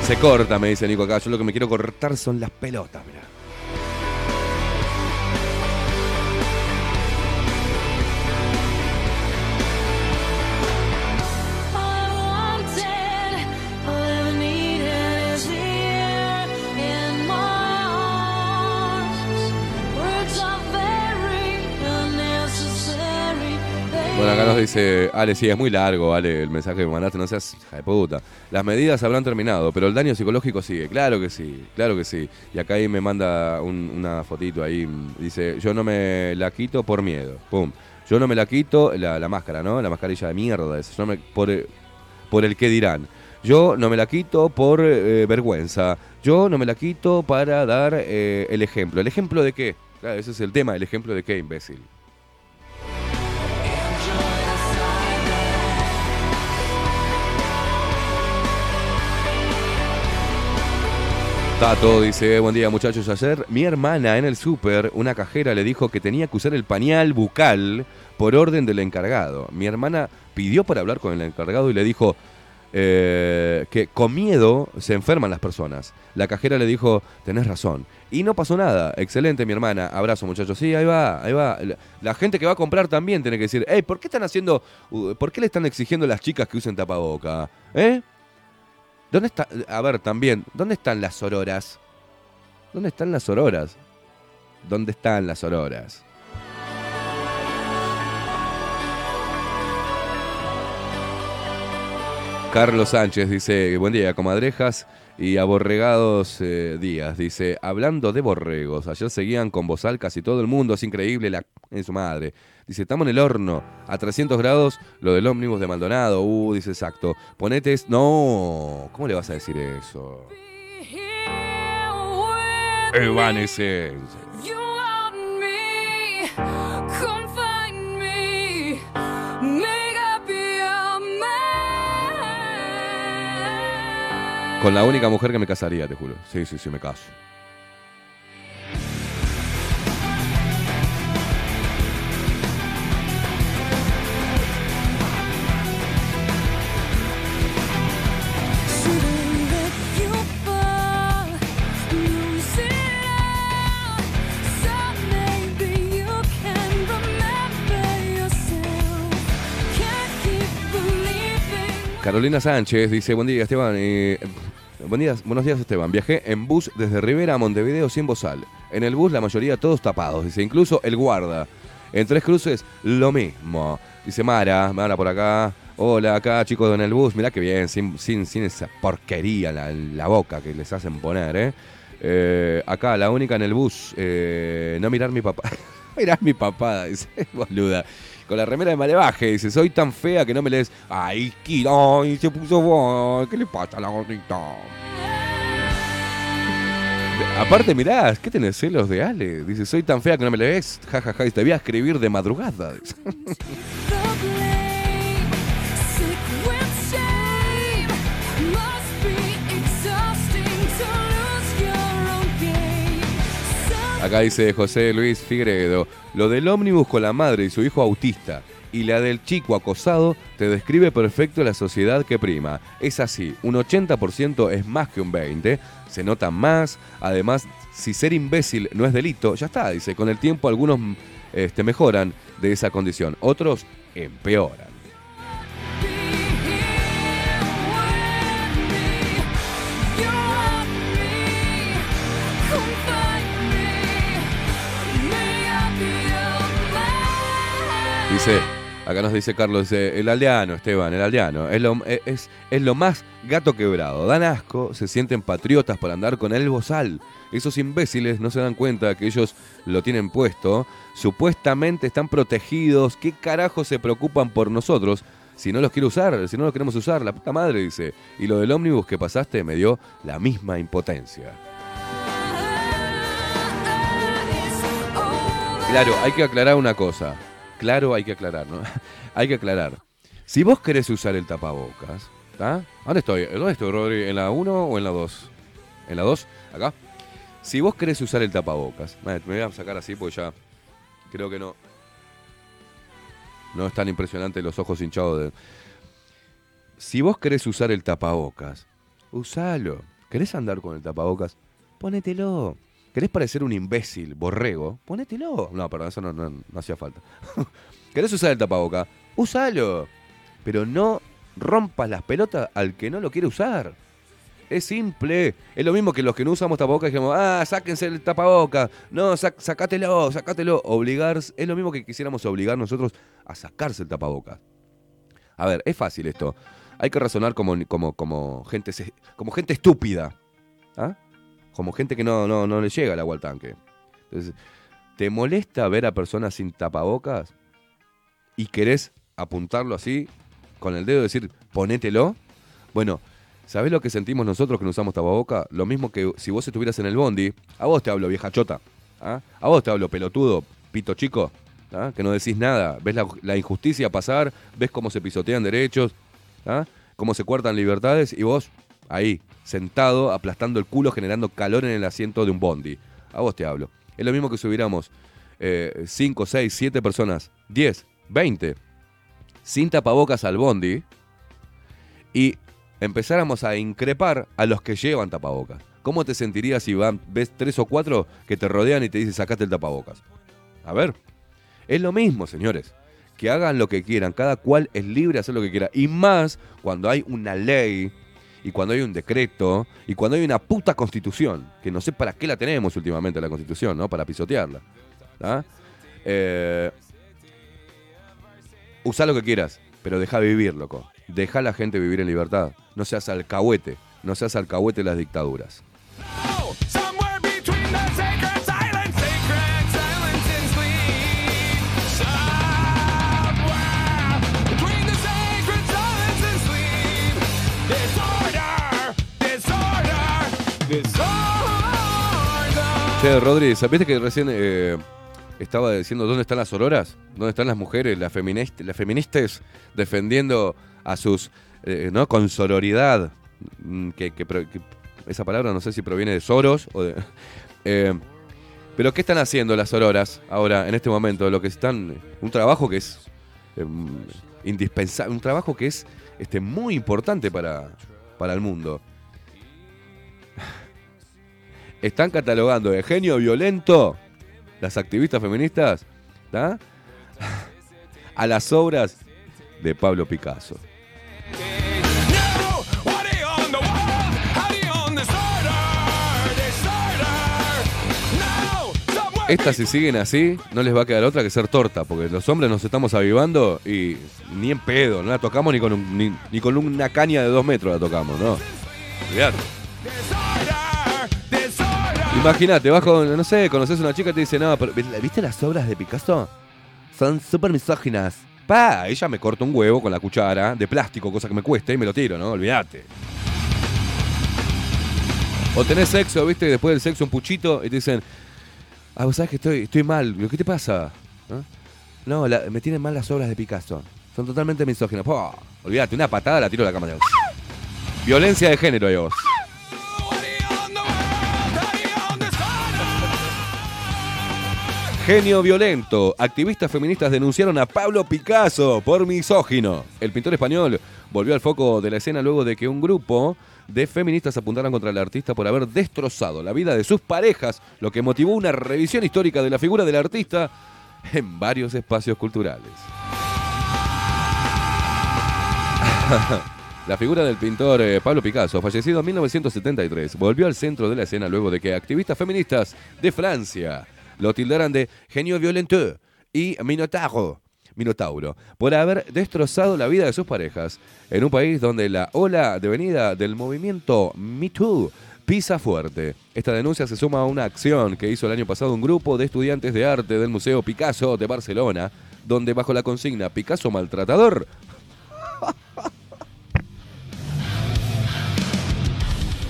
Se corta, me dice Nico acá. Yo lo que me quiero cortar son las pelotas, mirá. Dice, Ale, sí, es muy largo, Ale, el mensaje que me mandaste, no seas hija de puta. Las medidas habrán terminado, pero el daño psicológico sigue. Claro que sí, claro que sí. Y acá ahí me manda un- una fotito ahí, dice, yo no me la quito por miedo. Pum. Yo no me la quito, la, la máscara, ¿no? La mascarilla de mierda, esa. Yo no me- por, por el que dirán. Yo no me la quito por eh, vergüenza. Yo no me la quito para dar eh, el ejemplo. ¿El ejemplo de qué? Claro, ese es el tema. ¿El ejemplo de qué, imbécil? Tato dice, buen día muchachos, ayer mi hermana en el súper, una cajera le dijo que tenía que usar el pañal bucal por orden del encargado. Mi hermana pidió para hablar con el encargado y le dijo eh, que con miedo se enferman las personas. La cajera le dijo, tenés razón. Y no pasó nada. Excelente mi hermana. Abrazo muchachos. Sí, ahí va, ahí va. La, gente que va a comprar también tiene que decir, hey, ¿por qué están haciendo, uh, por qué le están exigiendo a las chicas que usen tapaboca? ¿Eh? ¿Dónde está? A ver, también, ¿dónde están las sororas? ¿Dónde están las sororas? ¿Dónde están las sororas? Carlos Sánchez dice, buen día, comadrejas y aborregados eh, días. Dice, hablando de borregos, ayer seguían con bozal casi todo el mundo, es increíble la en su madre. Dice, estamos en el horno, a 300 grados, lo del ómnibus de Maldonado. Uh, dice, exacto. Ponete, no, ¿cómo le vas a decir eso? Evanescence. Con la única mujer que me casaría, te juro. Sí, sí, sí, me caso. Carolina Sánchez dice, buen día Esteban. Buenos días Esteban. Viajé en bus desde Rivera a Montevideo sin bozal. En el bus la mayoría todos tapados, dice, incluso el guarda. En Tres Cruces lo mismo. Dice Mara, Mara por acá. Hola, acá chicos en el bus. Mirá que bien, sin, sin, sin esa porquería en la, boca que les hacen poner, ¿eh? Eh, acá, la única en el bus. eh, no mirar mi papá. mirar mi papada, dice, boluda. Con la remera de malevaje, dice, soy tan fea que no me lees. Ay, Kira, ay, se puso boa, ¿Qué le pasa a la gordita? Aparte, mirá, ¿qué tenés celos de Ale? Dice, soy tan fea que no me lees. Ja, ja, ja, y te voy a escribir de madrugada. Acá dice José Luis Figueredo, lo del ómnibus con la madre y su hijo autista y la del chico acosado te describe perfecto la sociedad que prima. Es así, un 80% es más que un 20%, se nota más, además, si ser imbécil no es delito, ya está, dice, con el tiempo algunos este, mejoran de esa condición, otros empeoran. Dice, acá nos dice Carlos, el aldeano, Esteban, el aldeano, es lo, es, es lo más gato quebrado. Dan asco, se sienten patriotas por andar con el bozal. Esos imbéciles no se dan cuenta que ellos lo tienen puesto. Supuestamente están protegidos. ¿Qué carajo se preocupan por nosotros? Si no los quiero usar, si no los queremos usar, la puta madre dice. Y lo del ómnibus que pasaste me dio la misma impotencia. Claro, hay que aclarar una cosa. Claro, hay que aclarar, ¿no? hay que aclarar. Si vos querés usar el tapabocas, ¿está? ¿Dónde estoy? ¿Dónde estoy, Rodri? ¿En la 1 o en la 2? ¿En la 2? ¿Acá? Si vos querés usar el tapabocas, me voy a sacar así porque ya creo que no. No es tan impresionante los ojos hinchados de. Si vos querés usar el tapabocas, usalo. ¿Querés andar con el tapabocas? Ponételo. ¿Querés parecer un imbécil, borrego? Ponételo. No, perdón, eso no, hacía falta. ¿Querés usar el tapaboca? Usalo. Pero no rompas las pelotas al que no lo quiere usar. Es simple. Es lo mismo que los que no usamos tapabocas dijimos, ah, sáquense el tapaboca. No, sac- sacátelo, sacátelo. Obligar, es lo mismo que quisiéramos obligar nosotros a sacarse el tapabocas. A ver, es fácil esto. Hay que razonar como, como, como, gente, como gente estúpida. ¿Ah? Como gente que no, no, no le llega el agua al tanque. Entonces, ¿te molesta ver a personas sin tapabocas? Y querés apuntarlo así, con el dedo, decir, ponételo. Bueno, ¿Sabés lo que sentimos nosotros que no usamos tapaboca? Lo mismo que si vos estuvieras en el bondi, a vos te hablo vieja chota, ¿ah? a vos te hablo pelotudo, pito chico, ¿ah? que no decís nada, ves la, la injusticia pasar, ves cómo se pisotean derechos, ¿ah? cómo se cuartan libertades y vos ahí, sentado, aplastando el culo, generando calor en el asiento de un bondi. A vos te hablo. Es lo mismo que si hubiéramos 5, 6, 7 personas, 10, 20, sin tapabocas al bondi y empezáramos a increpar a los que llevan tapabocas. ¿Cómo te sentirías si van, ves tres o cuatro que te rodean y te dicen sacate el tapabocas? A ver, es lo mismo, señores. Que hagan lo que quieran, cada cual es libre de hacer lo que quiera. Y más cuando hay una ley, y cuando hay un decreto, y cuando hay una puta constitución, que no sé para qué la tenemos últimamente la constitución, ¿no? Para pisotearla. Eh, usá lo que quieras, pero deja vivir, loco. Deja a la gente vivir en libertad. No seas alcahuete, no seas alcahuete de las dictaduras. Somewhere Che, Rodri, ¿sabiste que recién eh, estaba diciendo dónde están las auroras? ¿Dónde están las mujeres, las, las feministas defendiendo a sus, eh, ¿no? Con sororidad. Mm, Que, esa palabra no sé si proviene de Soros o de... eh, pero ¿qué están haciendo las auroras ahora, en este momento? Lo que están... Un trabajo que es indispensable, un trabajo que es este, muy importante para, para el mundo. Están catalogando de genio violento las activistas feministas ¿tá? a las obras de Pablo Picasso. Estas si siguen así, no les va a quedar otra que ser torta, porque los hombres nos estamos avivando y ni en pedo, no la tocamos ni con, un- ni, ni con una caña de dos metros la tocamos, ¿no? Olvidate. Imagínate, bajo, no sé, conoces a una chica y te dice, no, pero ¿viste las obras de Picasso? Son súper misóginas. Pa, ella me corta un huevo con la cuchara de plástico, cosa que me cuesta, y me lo tiro, ¿no? Olvídate. O tenés sexo, ¿viste? Después del sexo un puchito y te dicen, ah, vos sabés que estoy, estoy mal, ¿qué te pasa? No, me tienen mal las obras de Picasso. Son totalmente misóginas. Olvídate, una patada la tiro a la cama. Violencia de género, ahí vos. Genio violento. Activistas feministas denunciaron a Pablo Picasso por misógino. El pintor español volvió al foco de la escena luego de que un grupo de feministas apuntaran contra el artista por haber destrozado la vida de sus parejas, lo que motivó una revisión histórica de la figura del artista en varios espacios culturales. La figura del pintor eh, Pablo Picasso, fallecido en 1973, volvió al centro de la escena luego de que activistas feministas de Francia lo tildaran de genio violento y minotauro, por haber destrozado la vida de sus parejas en un país donde la ola de venida del movimiento Me Too pisa fuerte. Esta denuncia se suma a una acción que hizo el año pasado un grupo de estudiantes de arte del Museo Picasso de Barcelona, donde bajo la consigna Picasso maltratador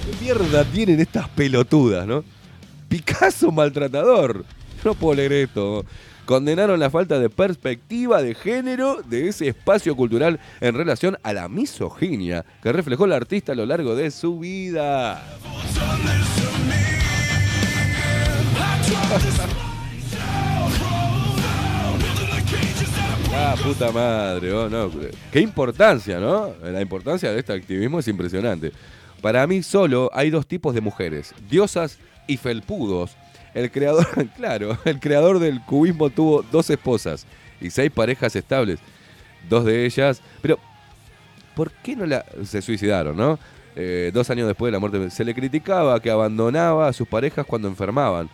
¿Qué mierda tienen estas pelotudas, no? Picasso maltratador. No puedo leer esto. Condenaron la falta de perspectiva de género de ese espacio cultural en relación a la misoginia que reflejó el artista a lo largo de su vida. Ah, puta madre, oh, no. Qué importancia, ¿no? La importancia de este activismo es impresionante. Para mí solo hay dos tipos de mujeres, diosas y felpudos. El creador, claro, el creador del cubismo tuvo dos esposas y seis parejas estables. Dos de ellas, pero ¿por qué no la se suicidaron, no? Eh, dos años después de la muerte se le criticaba que abandonaba a sus parejas cuando enfermaban,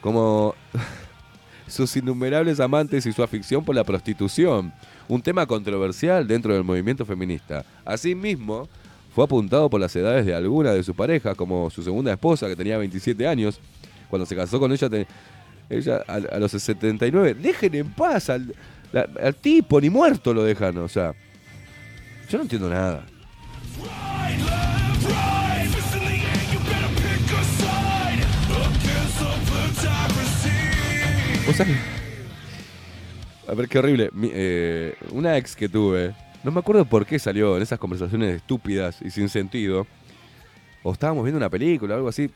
como sus innumerables amantes y su afición por la prostitución, un tema controversial dentro del movimiento feminista. Asimismo, fue apuntado por las edades de alguna de sus parejas, como su segunda esposa, que tenía 27 años. Cuando se casó con ella, ella a, los 79. Dejen en paz al, al tipo, ni muerto lo dejan. O sea, yo no entiendo nada. ¿Vos sabés? A ver, qué horrible. Mi, eh, una ex que tuve no me acuerdo por qué salió en esas conversaciones estúpidas y sin sentido. O estábamos viendo una película o algo así.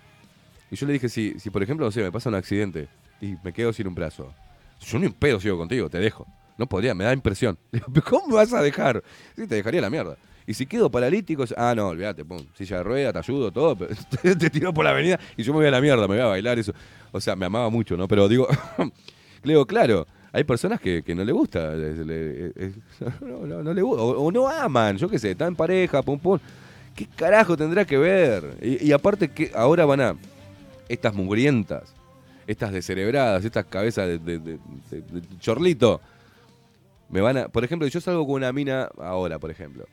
Y yo le dije, si, si por ejemplo, no sé, me pasa un accidente y me quedo sin un brazo. Yo ni un pedo sigo contigo, te dejo. No podría, me da impresión. Le digo, "¿Pero ¿Cómo vas a dejar? Sí, te dejaría la mierda. Y si quedo paralítico, ah, no, olvídate, pum, silla de rueda, te ayudo, todo, pero te tiro por la avenida y yo me voy a la mierda, me voy a bailar eso. O sea, me amaba mucho, ¿no? Pero digo, le digo, claro, hay personas que, no le gusta, no, le gusta, o, no aman, yo qué sé, están en pareja, pum, pum. ¿Qué carajo tendrá que ver? Y, aparte que ahora van a, estas mugrientas, estas descerebradas, estas cabezas de, de- chorlito, me van a, por ejemplo, yo salgo con una mina ahora, por ejemplo,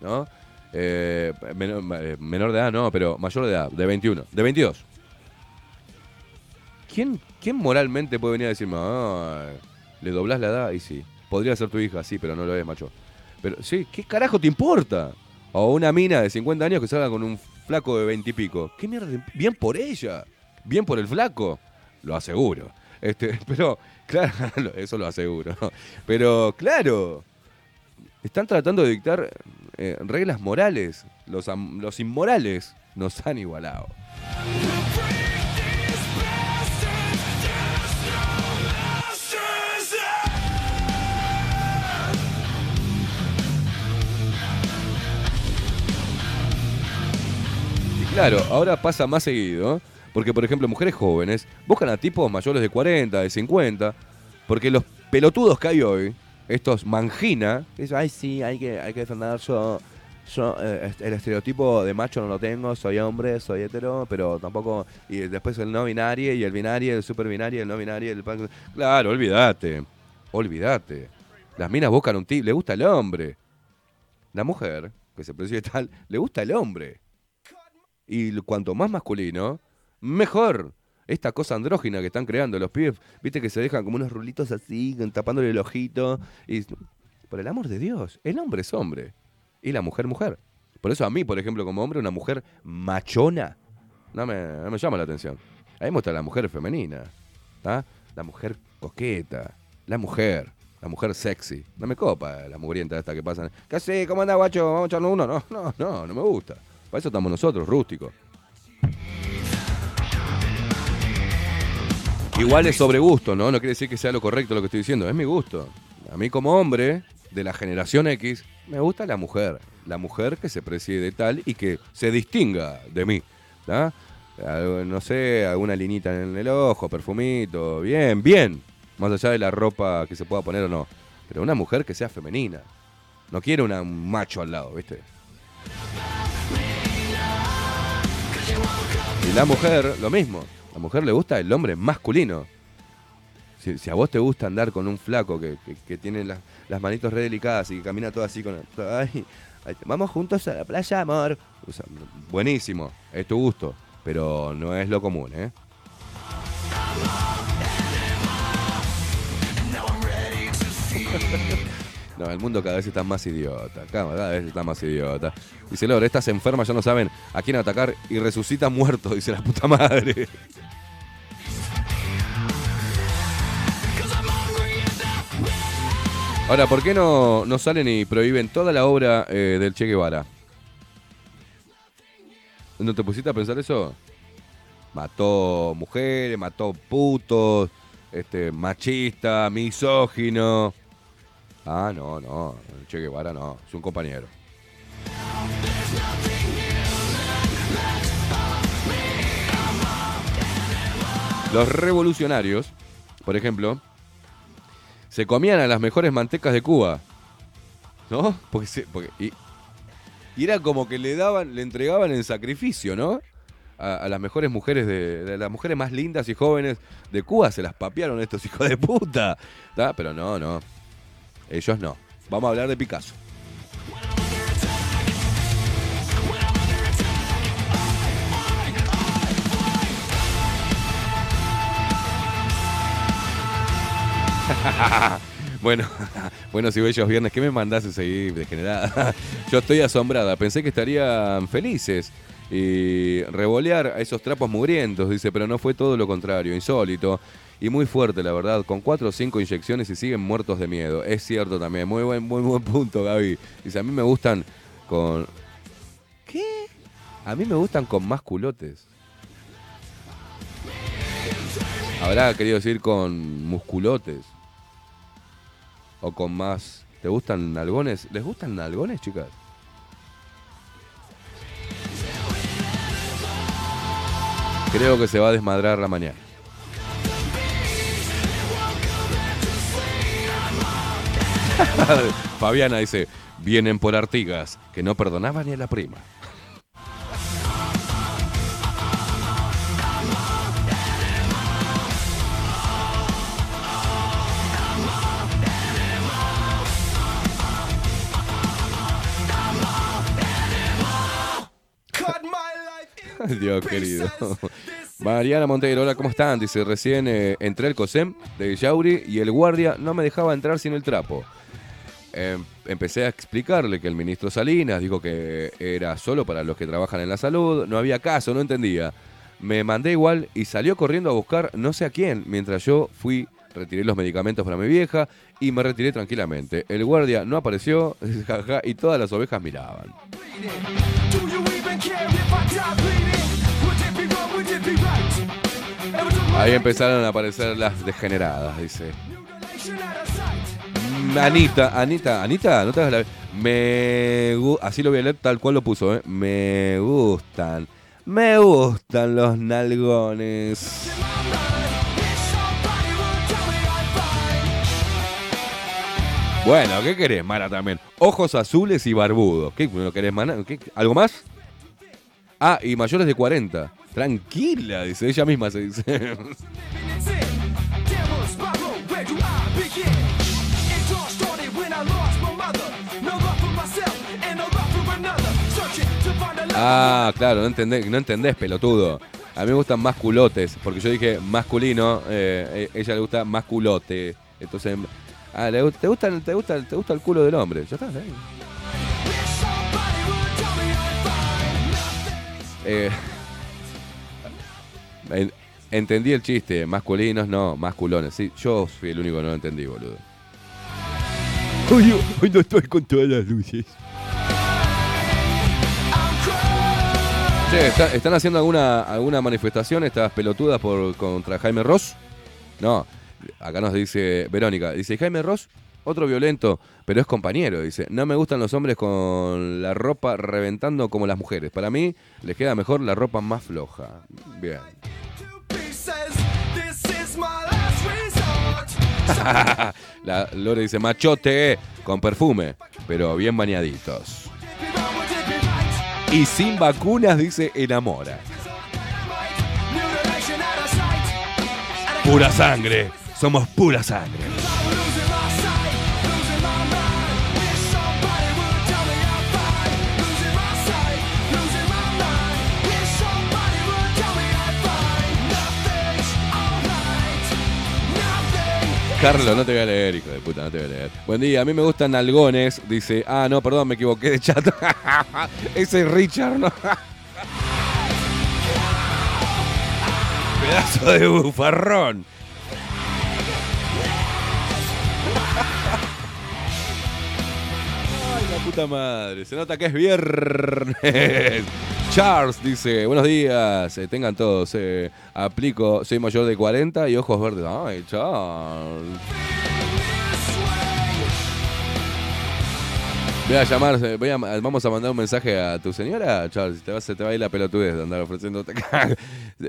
¿no? Eh, menor, eh, menor de edad, no, pero mayor de edad, de 21, de 22. ¿Quién, ¿Quién moralmente puede venir a decirme, "Ah, le doblás la edad? Y sí, podría ser tu hija, sí, pero no lo es, macho. Pero sí, ¿qué carajo te importa? O una mina de 50 años que salga con un flaco de 20 y pico. ¿Qué mierda? te- Bien por ella, bien por el flaco, lo aseguro. Este, pero, claro, eso lo aseguro. Pero, claro, están tratando de dictar eh, reglas morales. Los, los inmorales nos han igualado. Claro, ahora pasa más seguido, porque por ejemplo mujeres jóvenes buscan a tipos mayores de 40, de 50, porque los pelotudos que hay hoy, estos mangina, dicen, ay sí, hay que, hay que defender yo, yo eh, el estereotipo de macho no lo tengo, soy hombre, soy hetero, pero tampoco, y después el no binario, y el binario, el super binario, el no binario, el Claro, olvídate, olvídate. Las minas buscan un tipo, le gusta el hombre. La mujer, que se percibe tal, le gusta el hombre. Y cuanto más masculino, mejor. Esta cosa andrógina que están creando los pibes, viste que se dejan como unos rulitos así, tapándole el ojito. Y por el amor de Dios, el hombre es hombre. Y la mujer, mujer. Por eso a mí, por ejemplo, como hombre, una mujer machona, no me, no me llama la atención. A gusta la mujer femenina. La mujer coqueta. La mujer. La mujer sexy. No me copa la mugrienta esta que pasan. ¿Qué hace? ¿Cómo anda, guacho? ¿Vamos a echarnos uno? No, no, no, no me gusta. Para eso estamos nosotros, rústicos. Igual es sobre gusto, ¿no? No quiere decir que sea lo correcto lo que estoy diciendo. Es mi gusto. A mí como hombre de la generación X, me gusta la mujer. La mujer que se preside de tal y que se distinga de mí. No sé, alguna linita en el ojo, perfumito. Bien, bien. Más allá de la ropa que se pueda poner o no. Pero una mujer que sea femenina. No quiero un macho al lado, ¿viste? Y la mujer, lo mismo. La mujer le gusta el hombre masculino. Si, a vos te gusta andar con un flaco que, tiene las, manitos re delicadas y camina todo así con... ay, vamos juntos a la playa, amor. Buenísimo, es tu gusto, pero no es lo común, ¿eh? El mundo cada vez está más idiota. Cada vez está más idiota. Dice Lore, estas enfermas ya no saben a quién atacar y resucitan muertos, dice la puta madre. Ahora, ¿por qué no, no salen y prohíben toda la obra eh, del Che Guevara? ¿No te pusiste a pensar eso? Mató mujeres, mató putos, este, machista, misógino. Ah, no, no, Che Guevara no, es un compañero. Los revolucionarios, por ejemplo, se comían a las mejores mantecas de Cuba. ¿No? Porque, se- porque- y, era como que le daban, le entregaban en sacrificio, ¿no? A, a las mejores mujeres de, de las mujeres más lindas y jóvenes de Cuba se las papearon estos hijos de puta. ¿tá? Pero no, no. Ellos no. Vamos a hablar de Picasso. Bueno, buenos y bellos viernes. ¿Qué me mandás a seguir degenerada? Yo estoy asombrada. Pensé que estarían felices y revolear a esos trapos mugrientos, dice, pero no fue todo lo contrario, insólito. y muy fuerte, la verdad, con cuatro o cinco inyecciones y siguen muertos de miedo. Es cierto también, muy buen, muy buen punto, Gaby. Dice, a mí me gustan con... ¿Qué? A mí me gustan con más culotes. Habrá querido decir con musculotes. O con más... ¿Te gustan nalgones? ¿Les gustan nalgones, chicas? Creo que se va a desmadrar la mañana. Fabiana dice, vienen por Artigas, que no perdonaba ni a la prima. Dios querido. Mariana Monteiro, hola, ¿cómo están? Dice, recién eh, entré al COSEM de Yauri y el guardia no me dejaba entrar sin el trapo. Em, empecé a explicarle que el ministro Salinas dijo que era solo para los que trabajan en la salud, no había caso, no entendía. Me mandé igual y salió corriendo a buscar no sé a quién, mientras yo fui, retiré los medicamentos para mi vieja y me retiré tranquilamente. El guardia no apareció jaja, y todas las ovejas miraban. Ahí empezaron a aparecer las degeneradas, dice. Mm, Anita, Anita, Anita, no te hagas la... Me Así lo voy a leer tal cual lo puso, ¿eh? Me gustan. Me gustan los nalgones. Bueno, ¿qué querés, Mara, también? Ojos azules y barbudos. ¿Qué no querés? ¿Qué- ¿Algo más? Ah, y mayores de 40. Tranquila, dice ella misma, se dice. Ah, claro, no entendés, no entendés, pelotudo. A mí me gustan más culotes, porque yo dije masculino, eh, ella le gusta más culote. Entonces, ah, le ¿te, gusta, te, gusta, ¿te gusta el culo del hombre? Ya está, ahí. Eh, en- entendí el chiste, masculinos no, masculones. Sí, yo fui el único que no lo entendí, boludo. Hoy, hoy no estoy con todas las luces. Che, ¿está- ¿están haciendo alguna, alguna manifestación estas pelotudas por, contra Jaime Ross? No, acá nos dice Verónica, dice Jaime Ross, otro violento, pero es compañero, dice, no me gustan los hombres con la ropa reventando como las mujeres, para mí les queda mejor la ropa más floja. Bien. La Lore dice, machote, con perfume, pero bien bañaditos. Y sin vacunas, dice, enamora. Pura sangre, somos pura sangre. Carlos, no te voy a leer, hijo de puta, no te voy a leer. Buen día, a mí me gustan algones. Dice, ah, no, perdón, me equivoqué de chat. Ese es Richard, ¿no? Pedazo de bufarrón. Ay, la puta madre. Se nota que es viernes. Charles dice, buenos días, eh, tengan todos. eh, aplico, soy mayor de 40 y ojos verdes. Ay, Charles. Voy a llamar, eh, vamos a mandar un mensaje a tu señora, Charles. Te va, se te va a ir la pelotudez de andar ofreciéndote.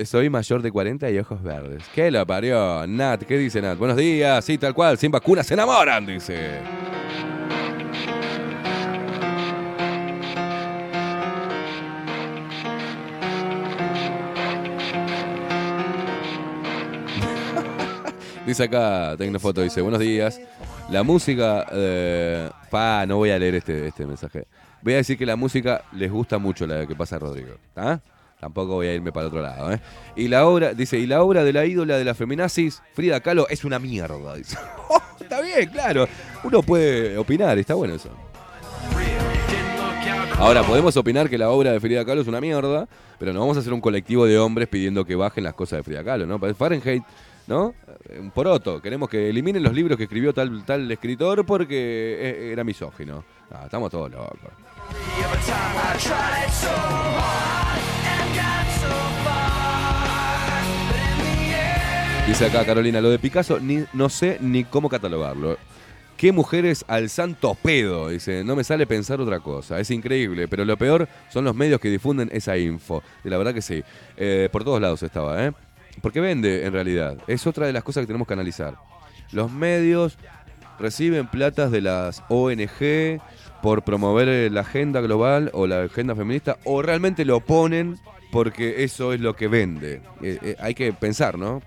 Soy mayor de 40 y ojos verdes. ¿Qué lo parió? Nat, ¿qué dice Nat? Buenos días, sí, tal cual, sin vacunas se enamoran, dice. Dice acá, Tecnofoto, dice, buenos días. La música... eh, pa, no voy a leer este, este mensaje. Voy a decir que la música les gusta mucho la que pasa a Rodrigo. ¿ah? Tampoco voy a irme para otro lado. ¿eh? Y la obra, dice, y la obra de la ídola de la feminazis, Frida Kahlo, es una mierda. Oh, está bien, claro. Uno puede opinar, está bueno eso. Ahora, podemos opinar que la obra de Frida Kahlo es una mierda, pero no vamos a hacer un colectivo de hombres pidiendo que bajen las cosas de Frida Kahlo, ¿no? Fahrenheit ¿no? Eh, Un poroto. Queremos que eliminen los libros que escribió tal, tal escritor porque eh, era misógino. Ah, estamos todos locos. Dice acá Carolina, lo de Picasso ni, no sé ni cómo catalogarlo. ¿Qué mujeres al santo pedo? Dice, no me sale pensar otra cosa. Es increíble, pero lo peor son los medios que difunden esa info. Y la verdad que sí. Eh, por todos lados estaba, ¿eh? Porque vende, en realidad. Es otra de las cosas que tenemos que analizar. Los medios reciben platas de las ONG por promover eh, la agenda global o la agenda feminista, o realmente lo ponen porque eso es lo que vende. Eh, hay que pensar, ¿no?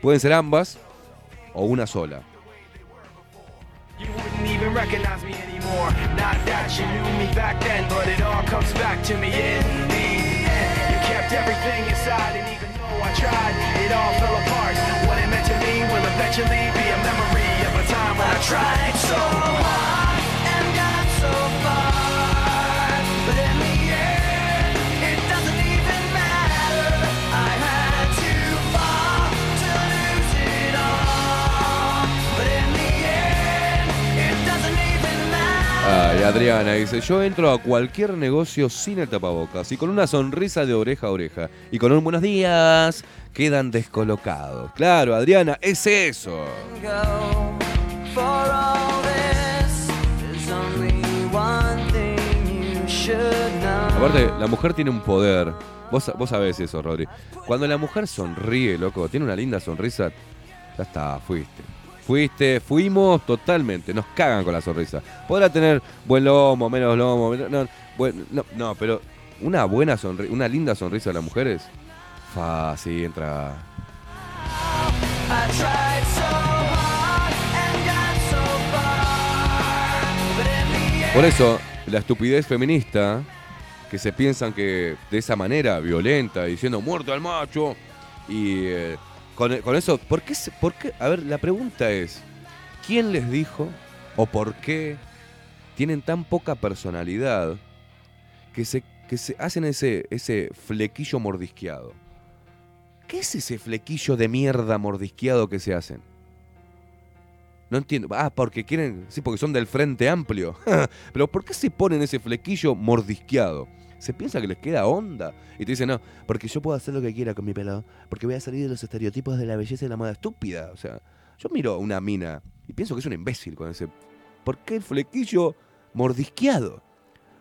Pueden ser ambas o una sola. wouldn't even recognize matter. Ay, Adriana dice, yo entro a cualquier negocio sin el tapabocas y con una sonrisa de oreja a oreja y con un buenos días quedan descolocados. Claro, Adriana, es eso. Aparte, la mujer tiene un poder. Vos, vos sabés eso, Rodri. Cuando la mujer sonríe, loco, tiene una linda sonrisa, ya está, fuiste. Fuiste, fuimos totalmente. Nos cagan con la sonrisa. Podrá tener buen lomo, menos lomo. menos- no, no, pero una buena sonrisa, una linda sonrisa de las mujeres. Fa, sí, entra. Por eso, la estupidez feminista, que se piensan que de esa manera, violenta, diciendo muerto al macho, y eh, con, eso, ¿por qué, ¿por qué? A ver, la pregunta es, ¿quién les dijo o por qué tienen tan poca personalidad que se, que se hacen ese, ese flequillo mordisqueado? ¿Qué es ese flequillo de mierda mordisqueado que se hacen? No entiendo. Ah, porque quieren. Sí, porque son del Frente Amplio. Pero ¿por qué se ponen ese flequillo mordisqueado? ¿Se piensa que les queda onda? Y te dicen, no, porque yo puedo hacer lo que quiera con mi pelo. Porque voy a salir de los estereotipos de la belleza y la moda estúpida. O sea, yo miro una mina y pienso que es un imbécil con ese. ¿Por qué flequillo mordisqueado?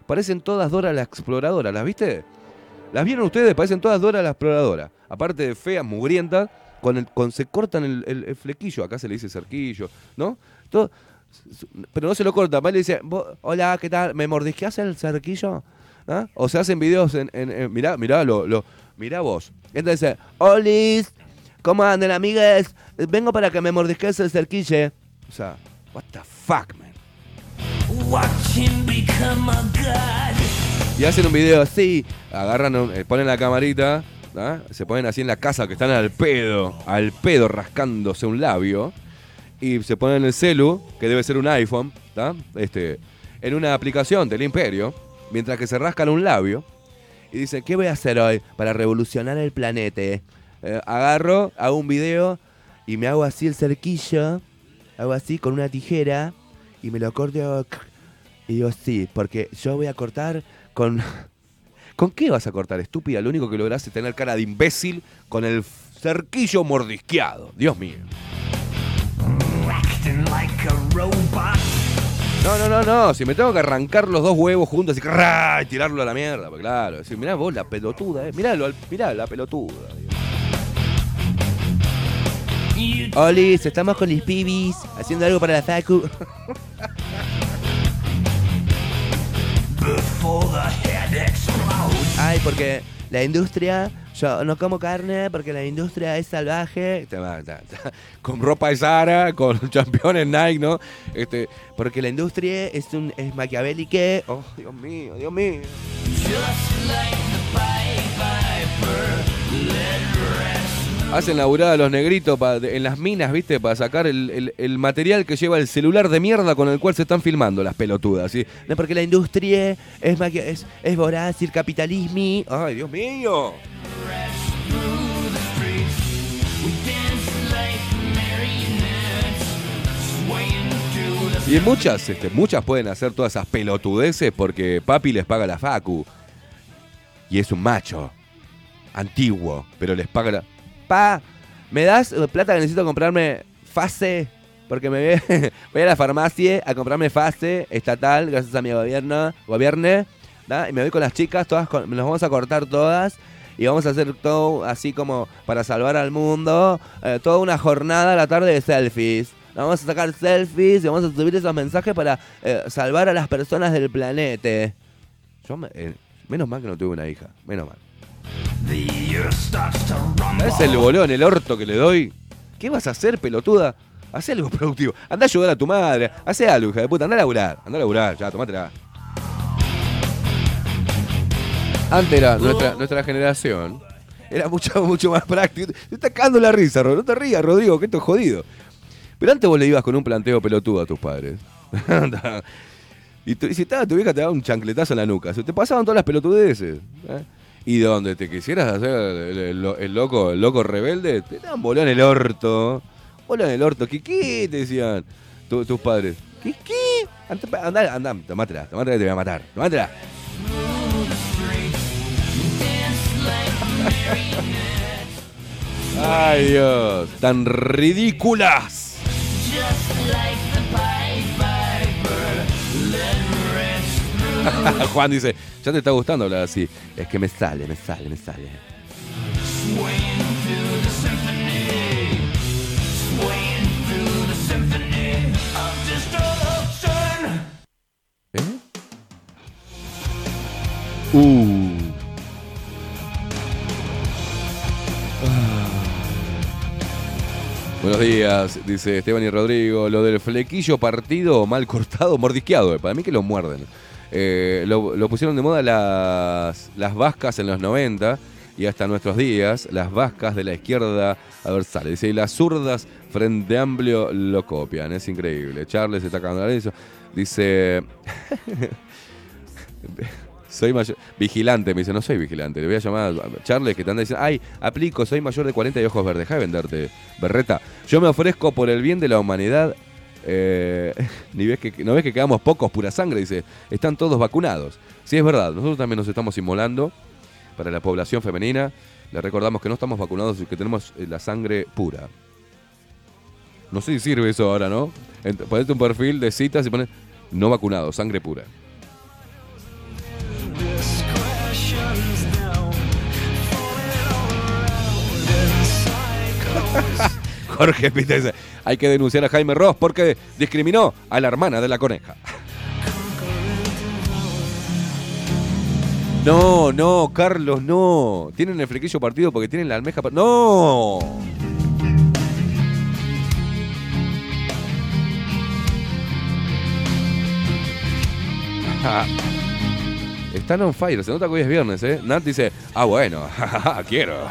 Parecen todas Dora la exploradora, ¿las viste? ¿Las vieron ustedes? Parecen todas Dora la exploradora. Aparte de feas, mugrientas, con el, con, se cortan el, el- el flequillo. Acá se le dice cerquillo, ¿no? Pero no se lo corta. Y le dice, "Vos- hola, ¿qué tal? ¿Me mordisqueás el cerquillo? ¿Ah? O se hacen videos en... en- en- mirá, mirá, lo, lo, mirá vos. Entonces, Olis, ¿cómo andan, amigas? Vengo para que me mordisques el cerquillo. O sea, what the fuck, man. watch him become a god. Y hacen un video así, agarran, un- eh, ponen la camarita, ¿ah? se ponen así en la casa que están al pedo, al pedo rascándose un labio, y se ponen el celu, que debe ser un iPhone, ¿tá? este, en una aplicación del imperio, mientras que se rascan un labio, y dicen, ¿qué voy a hacer hoy para revolucionar el planeta? Eh, agarro, hago un video, y me hago así el cerquillo, hago así con una tijera, y me lo corto y digo, sí, porque yo voy a cortar con... ¿Con qué vas a cortar, estúpida? Lo único que lográs es tener cara de imbécil con el cerquillo mordisqueado. Dios mío. Acting like a robot. No, no, no, no. Si me tengo que arrancar los dos huevos juntos y, tirarlo a la mierda, pues claro. Decir, mirá vos la pelotuda, eh. Miralo, al- mirá la pelotuda. Olis, estamos con los pibis haciendo algo para la facu. Ay, porque la industria, yo no como carne porque la industria es salvaje. Con ropa de Zara, con championes Nike, ¿no? Este, porque la industria es un es maquiavélica. Oh, Dios mío, Dios mío. Just like the Hacen laburada a los negritos en las minas, ¿viste? Para sacar el, material que lleva el celular de mierda con el cual se están filmando las pelotudas, ¿sí? No, porque la industria es, es, es voraz y el capitalismo. ¡Ay, Dios mío! Y muchas, este, muchas pueden hacer todas esas pelotudeces porque papi les paga la facu. Y es un macho. Antiguo, pero les paga la... Pa, ¿me das plata que necesito comprarme fase? Porque me voy, a la farmacia a comprarme fase estatal, gracias a mi gobierno, gobierne, y me voy con las chicas, todas con- nos vamos a cortar todas y vamos a hacer todo así como para salvar al mundo, eh, toda una jornada a la tarde de selfies. Vamos a sacar selfies y vamos a subir esos mensajes para eh, salvar a las personas del planeta. Yo me- eh, menos mal que no tuve una hija, menos mal. ¿Sabes el bolón, el orto que le doy? ¿Qué vas a hacer, pelotuda? Haz algo productivo. Anda a ayudar a tu madre. Haz algo, hija de puta. Anda a laburar. Anda a laburar. Ya, tomátela. Antes era nuestra, nuestra generación. Era mucho, mucho más práctico. Te está cagando la risa, Rodrigo. No te rías, Rodrigo, que esto es jodido. Pero antes vos le ibas con un planteo pelotudo a tus padres. y, tu- y si estaba tu vieja te daba un chancletazo en la nuca. Se te pasaban todas las pelotudeces. ¿eh? Y donde te quisieras hacer el, loco, el loco rebelde, te daban bolón en el orto. Bolón en el orto. ¿Qué? Te decían tu- tus padres. ¿Qué qué? Anda, anda, tomátela, tomátela que te voy a matar. Tomátela. Ay Dios, tan ridículas. Juan dice, ya te está gustando hablar así. Es que me sale, me sale, me sale. ¿Eh? Uh. Buenos días, dice Esteban y Rodrigo. Lo del flequillo partido, mal cortado, mordisqueado. Para mí que lo muerden. Eh, lo, pusieron de moda las, las vascas en los 90 y hasta nuestros días. Las vascas de la izquierda adversaria. Dice, y las zurdas frente amplio lo copian. Es increíble. Charles está cagando risa. Dice... Soy mayor. Vigilante, me dice, no soy vigilante. Le voy a llamar a Charles que te anda diciendo, ay, aplico, soy mayor de 40 y ojos verdes. Deja de venderte, berreta. Yo me ofrezco por el bien de la humanidad. Eh, ni ves que, ¿No ves que quedamos pocos, pura sangre? Dice, están todos vacunados. Sí, es verdad, nosotros también nos estamos inmolando para la población femenina. Le recordamos que no estamos vacunados y que tenemos eh, la sangre pura. No sé si sirve eso ahora, ¿no? Ponete un perfil de citas y pones no vacunado, sangre pura. Jorge Pita dice, hay que denunciar a Jaime Ross porque discriminó a la hermana de la coneja. No, no, Carlos, no. Tienen el flequillo partido porque tienen la almeja... par- ¡No! Están on fire, se nota que hoy es viernes, ¿eh? Nat dice, ah, bueno, quiero.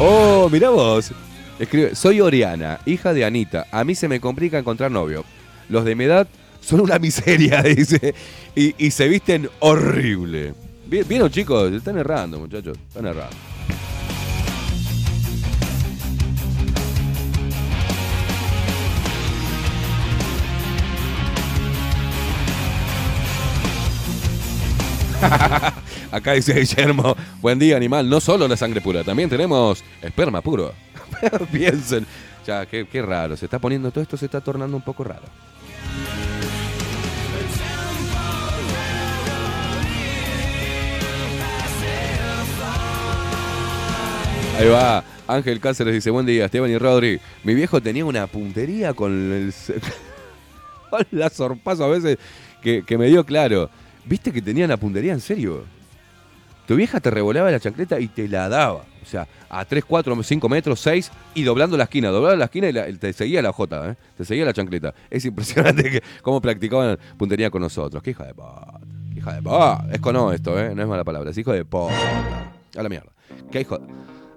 Oh, mirá vos. Escribe, soy Oriana, hija de Anita. A mí se me complica encontrar novio. Los de mi edad son una miseria, dice. Y, y se visten horrible. Vi- ¿Vieron, chicos? Están errando, muchachos. Están errando. Acá dice Guillermo, buen día animal, no solo la sangre pura, también tenemos esperma puro. Piensen, ya, qué, raro, se está poniendo todo esto, se está tornando un poco raro. Ahí va, Ángel Cáceres dice, buen día, Esteban y Rodri. Mi viejo tenía una puntería con el... con la sorpaso a veces que, que me dio claro. ¿Viste que tenía la puntería en serio? Tu vieja te revolaba la chancleta y te la daba. O sea, a 3, 4, 5 metros, 6 y doblando la esquina. Doblaba la esquina y te seguía la J, ¿eh? Te seguía la chancleta. Es impresionante que, cómo practicaban puntería con nosotros. Qué hija de puta. Qué hija de puta. Es con O esto, ¿eh? No es mala palabra. Es hijo de puta. A la mierda. ¿Qué hijo?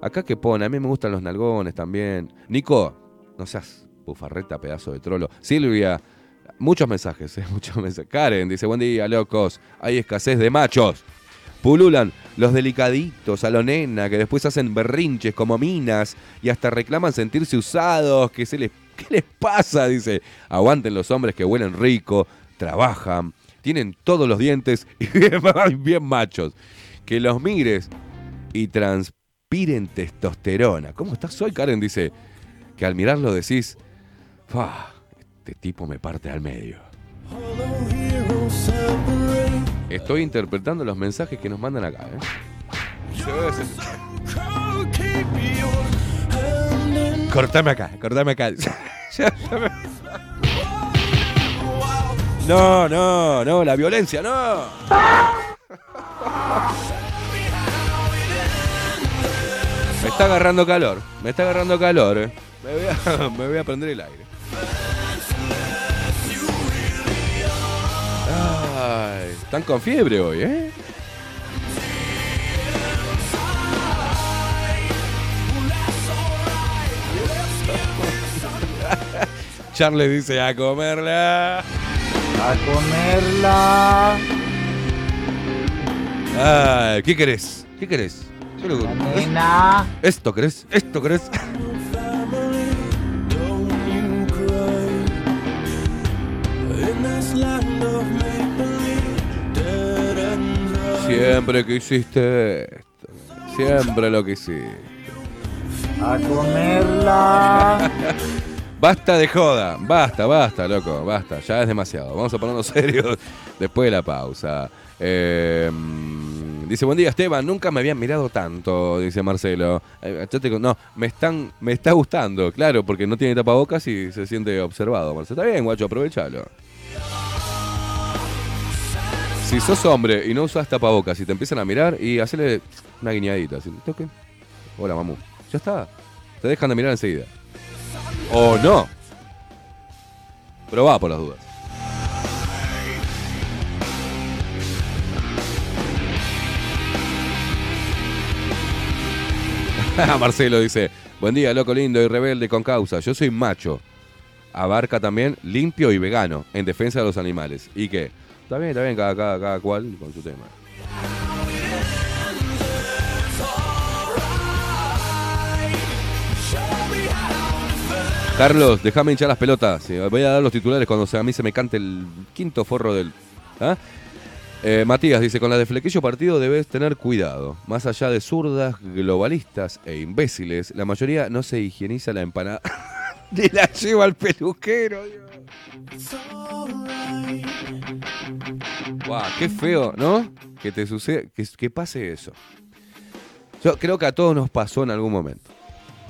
Acá que pone. A mí me gustan los nalgones también. Nico, no seas bufarreta, pedazo de trolo. Silvia, muchos mensajes, ¿eh? Muchos mensajes. Karen dice, buen día, locos. Hay escasez de machos. Pululan los delicaditos a lo nena que después hacen berrinches como minas y hasta reclaman sentirse usados. ¿Qué, se les, ¿Qué les pasa? Dice. Aguanten los hombres que huelen rico, trabajan, tienen todos los dientes y bien, bien machos. Que los mires y transpiren testosterona. ¿Cómo estás hoy, Karen? Dice que al mirarlo decís, "Fa, este tipo me parte al medio. Estoy interpretando los mensajes que nos mandan acá, ¿eh? Cortame acá, cortame acá. No, no, no, la violencia, no. Me está agarrando calor, me está agarrando calor. eh. Me, voy a, me voy a prender el aire. Están con fiebre hoy, ¿eh? Charles dice a comerla. A comerla. Ay, ¿qué querés? ¿Qué querés? Yo lo- Nena. ¿Esto querés? ¿Esto querés? Siempre que hiciste esto. Siempre lo que hiciste. A comerla. Basta de joda, basta, basta, loco, basta, ya es demasiado. Vamos a ponernos serios después de la pausa. Eh, dice, buen día Esteban, nunca me habían mirado tanto, dice Marcelo. Eh, te no, me están, me está gustando, claro, porque no tiene tapabocas y se siente observado, Marcelo. Está bien, guacho, aprovechalo. Si sos hombre y no usas tapabocas y te empiezan a mirar y hacerle una guiñadita, así, toque. Hola, mamú. Ya está. Te dejan de mirar enseguida. O no. Probá por las dudas. Marcelo dice, buen día, loco lindo y rebelde con causa. Yo soy macho. Abarca también limpio y vegano en defensa de los animales. ¿Y qué? Está bien, está bien, cada, cada, cada cual con su tema. Carlos, déjame hinchar las pelotas. Sí, Voy a dar los titulares cuando a mí se me cante el quinto forro del. ¿Ah? Eh, Matías dice: Con la de Flequillo partido debes tener cuidado. Más allá de zurdas, globalistas e imbéciles, la mayoría no se higieniza la empanada ni la lleva al peluquero. Guau, qué feo, ¿no? Que te sucede, que, pase eso. Yo creo que a todos nos pasó en algún momento.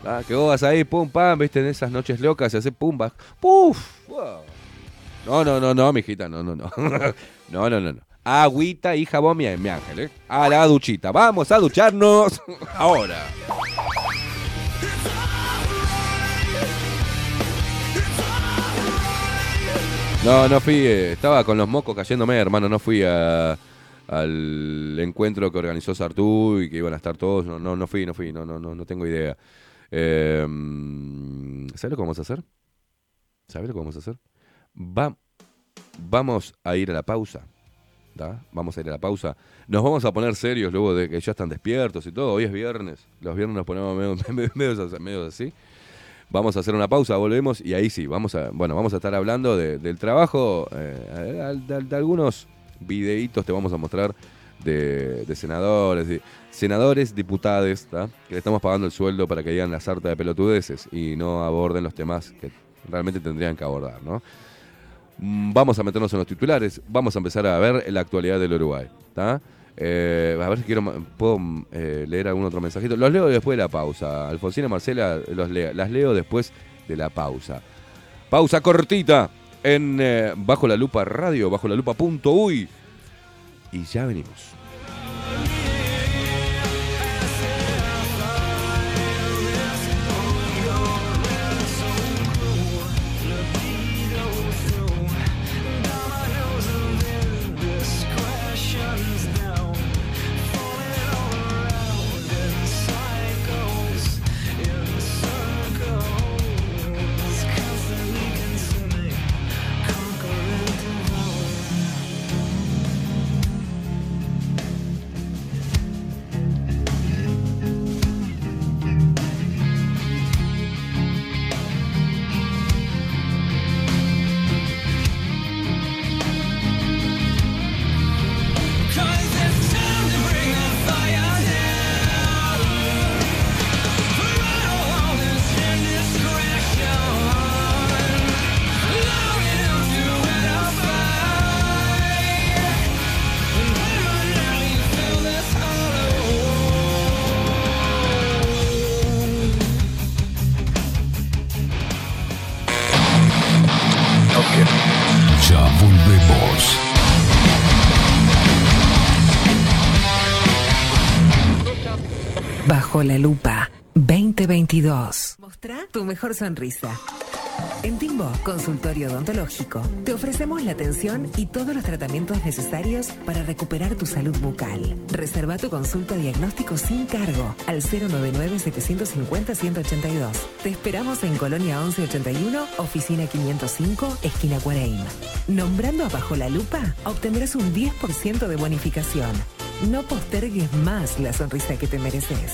Ah, que vos vas ahí, pum, pam, viste, en esas noches locas y haces pum, puf. wow. No, no, no, no, mijita, no, no, no. No, no, no, no. Agüita y jabón, mi, mi ángel, ¿eh? A la duchita. Vamos a ducharnos ahora. No, no fui, eh, estaba con los mocos cayéndome, hermano, no fui a- al encuentro que organizó Sartú y que iban a estar todos, no, no, no fui, no fui, no, no, no, no tengo idea. Eh, ¿Sabes lo que vamos a hacer? ¿Sabes lo que vamos a hacer? Va- vamos a ir a la pausa. ¿tá? Vamos a ir a la pausa. Nos vamos a poner serios luego de que ya están despiertos y todo. Hoy es viernes. Los viernes nos ponemos medio, medio- medio así. Vamos a hacer una pausa, volvemos y ahí sí, vamos a, bueno, vamos a estar hablando de- del trabajo, eh, de, de algunos videitos te vamos a mostrar de, senadores, senadores, diputados, que le estamos pagando el sueldo para que digan la sarta de pelotudeces y no aborden los temas que realmente tendrían que abordar, ¿no? Mm, Vamos a meternos en los titulares, vamos a empezar a ver la actualidad del Uruguay, ¿tá? Eh, a ver si quiero, puedo eh, leer algún otro mensajito. Los leo después de la pausa. Alfonsina Marcela los lea- las leo después de la pausa. Pausa cortita en eh, Bajo la Lupa Radio, bajo la lupa.uy. Y ya venimos. 2022. Mostrá tu mejor sonrisa. En Timbo, consultorio odontológico, te ofrecemos la atención y todos los tratamientos necesarios para recuperar tu salud bucal. Reserva tu consulta diagnóstico sin cargo al 099-750-182. Te esperamos en Colonia 1181, oficina 505, esquina Cuareim. Nombrando a Bajo la Lupa, obtendrás un 10% de bonificación. No postergues más la sonrisa que te mereces.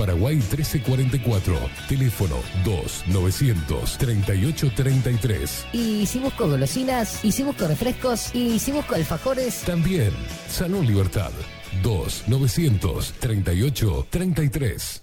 Paraguay 1344. Teléfono 2 900 3833. y si busco golosinas y si busco refrescos y si busco alfajores También Salón Libertad. 2 900 38 33.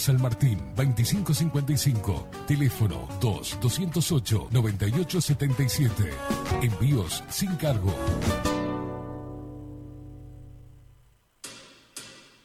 San Martín, 2555. Teléfono 2-208-9877. Envíos sin cargo.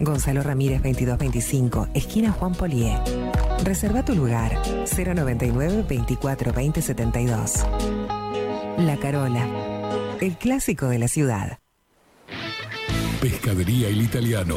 Gonzalo Ramírez 2225, esquina Juan Polié. Reserva tu lugar 099 24 20 72. La Carola, el clásico de la ciudad. Pescadería El Italiano.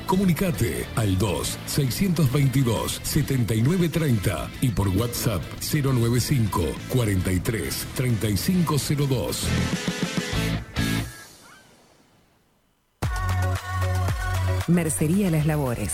Comunicate al 2-622-7930 y por WhatsApp 095 43 3502. Mercería Las Labores.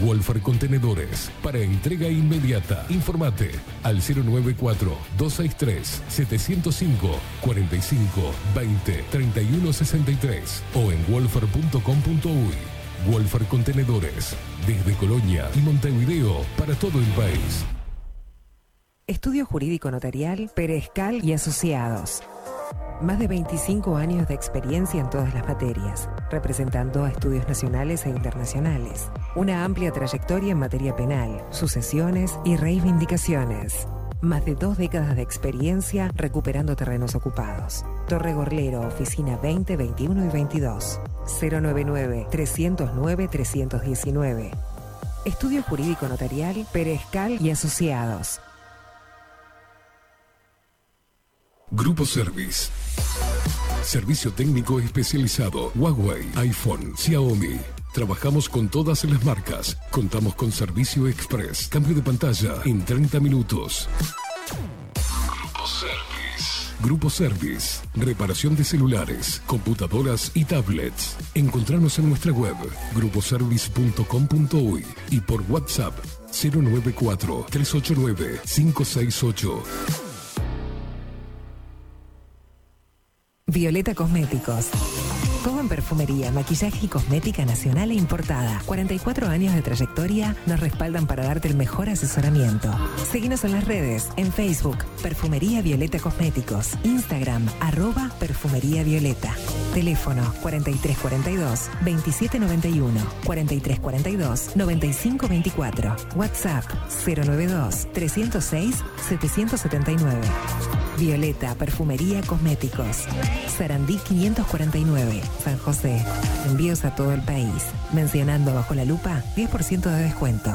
Wolfer Contenedores para entrega inmediata. Informate al 094-263-705 45 20 31 63 o en wolfer.com.uy. Wolfer Contenedores desde Colonia y Montevideo para todo el país. Estudio Jurídico Notarial, Perezcal y Asociados. Más de 25 años de experiencia en todas las materias, representando a estudios nacionales e internacionales. Una amplia trayectoria en materia penal, sucesiones y reivindicaciones. Más de dos décadas de experiencia recuperando terrenos ocupados. Torre Gorlero, oficina 20, 21 y 22. 099-309-319. Estudio Jurídico Notarial, Perezcal y Asociados. Grupo Service. Servicio técnico especializado. Huawei, iPhone, Xiaomi. Trabajamos con todas las marcas. Contamos con servicio express. Cambio de pantalla en 30 minutos. Grupo Service. Grupo Service. Reparación de celulares, computadoras y tablets. Encontrarnos en nuestra web gruposervice.com.uy y por WhatsApp 094 389 568. Violeta Cosméticos. En perfumería, maquillaje y cosmética nacional e importada. 44 años de trayectoria nos respaldan para darte el mejor asesoramiento. Seguinos en las redes, en Facebook, Perfumería Violeta Cosméticos, Instagram, arroba Perfumería Violeta. Teléfono 4342-2791, 4342-9524, WhatsApp 092-306-779. Violeta Perfumería Cosméticos. Sarandí 549, San José. Envíos a todo el país. Mencionando bajo la lupa 10% de descuento.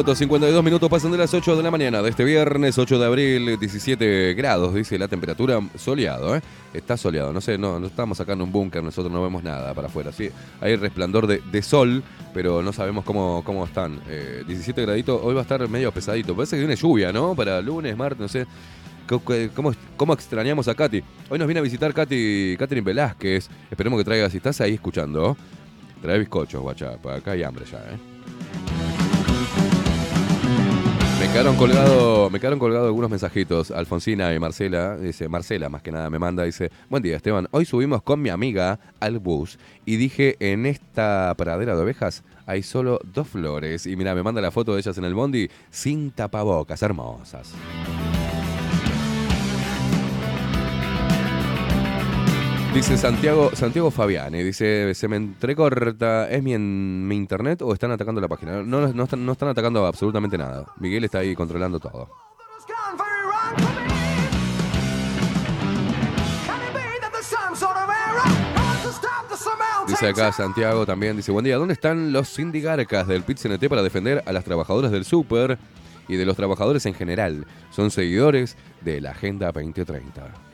minutos, 52 minutos pasan de las 8 de la mañana de este viernes 8 de abril, 17 grados, dice la temperatura, soleado, ¿eh? Está soleado, no sé, no, no estamos sacando un búnker, nosotros no vemos nada para afuera, sí, hay resplandor de, de sol, pero no sabemos cómo, cómo están. Eh, 17 graditos, hoy va a estar medio pesadito, parece que viene lluvia, ¿no? Para lunes, martes, no sé. ¿Cómo, cómo, extrañamos a Katy? Hoy nos viene a visitar Katy, Catherine Velázquez, esperemos que traiga, si estás ahí escuchando, trae bizcochos, guacha, acá hay hambre ya, ¿eh? Me quedaron me quedaron colgados algunos mensajitos. Alfonsina y Marcela, dice, Marcela más que nada me manda, dice, buen día Esteban, hoy subimos con mi amiga al bus y dije, en esta pradera de ovejas hay solo dos flores. Y mira, me manda la foto de ellas en el bondi sin tapabocas, hermosas. Dice Santiago, Santiago Fabiani, dice, se me entrecorta, ¿es mi, en, mi internet o están atacando la página? No, no, están, no están atacando absolutamente nada. Miguel está ahí controlando todo. Dice acá Santiago también, dice, buen día, ¿dónde están los sindigarcas del pit -CNT para defender a las trabajadoras del súper y de los trabajadores en general? Son seguidores de la Agenda 2030.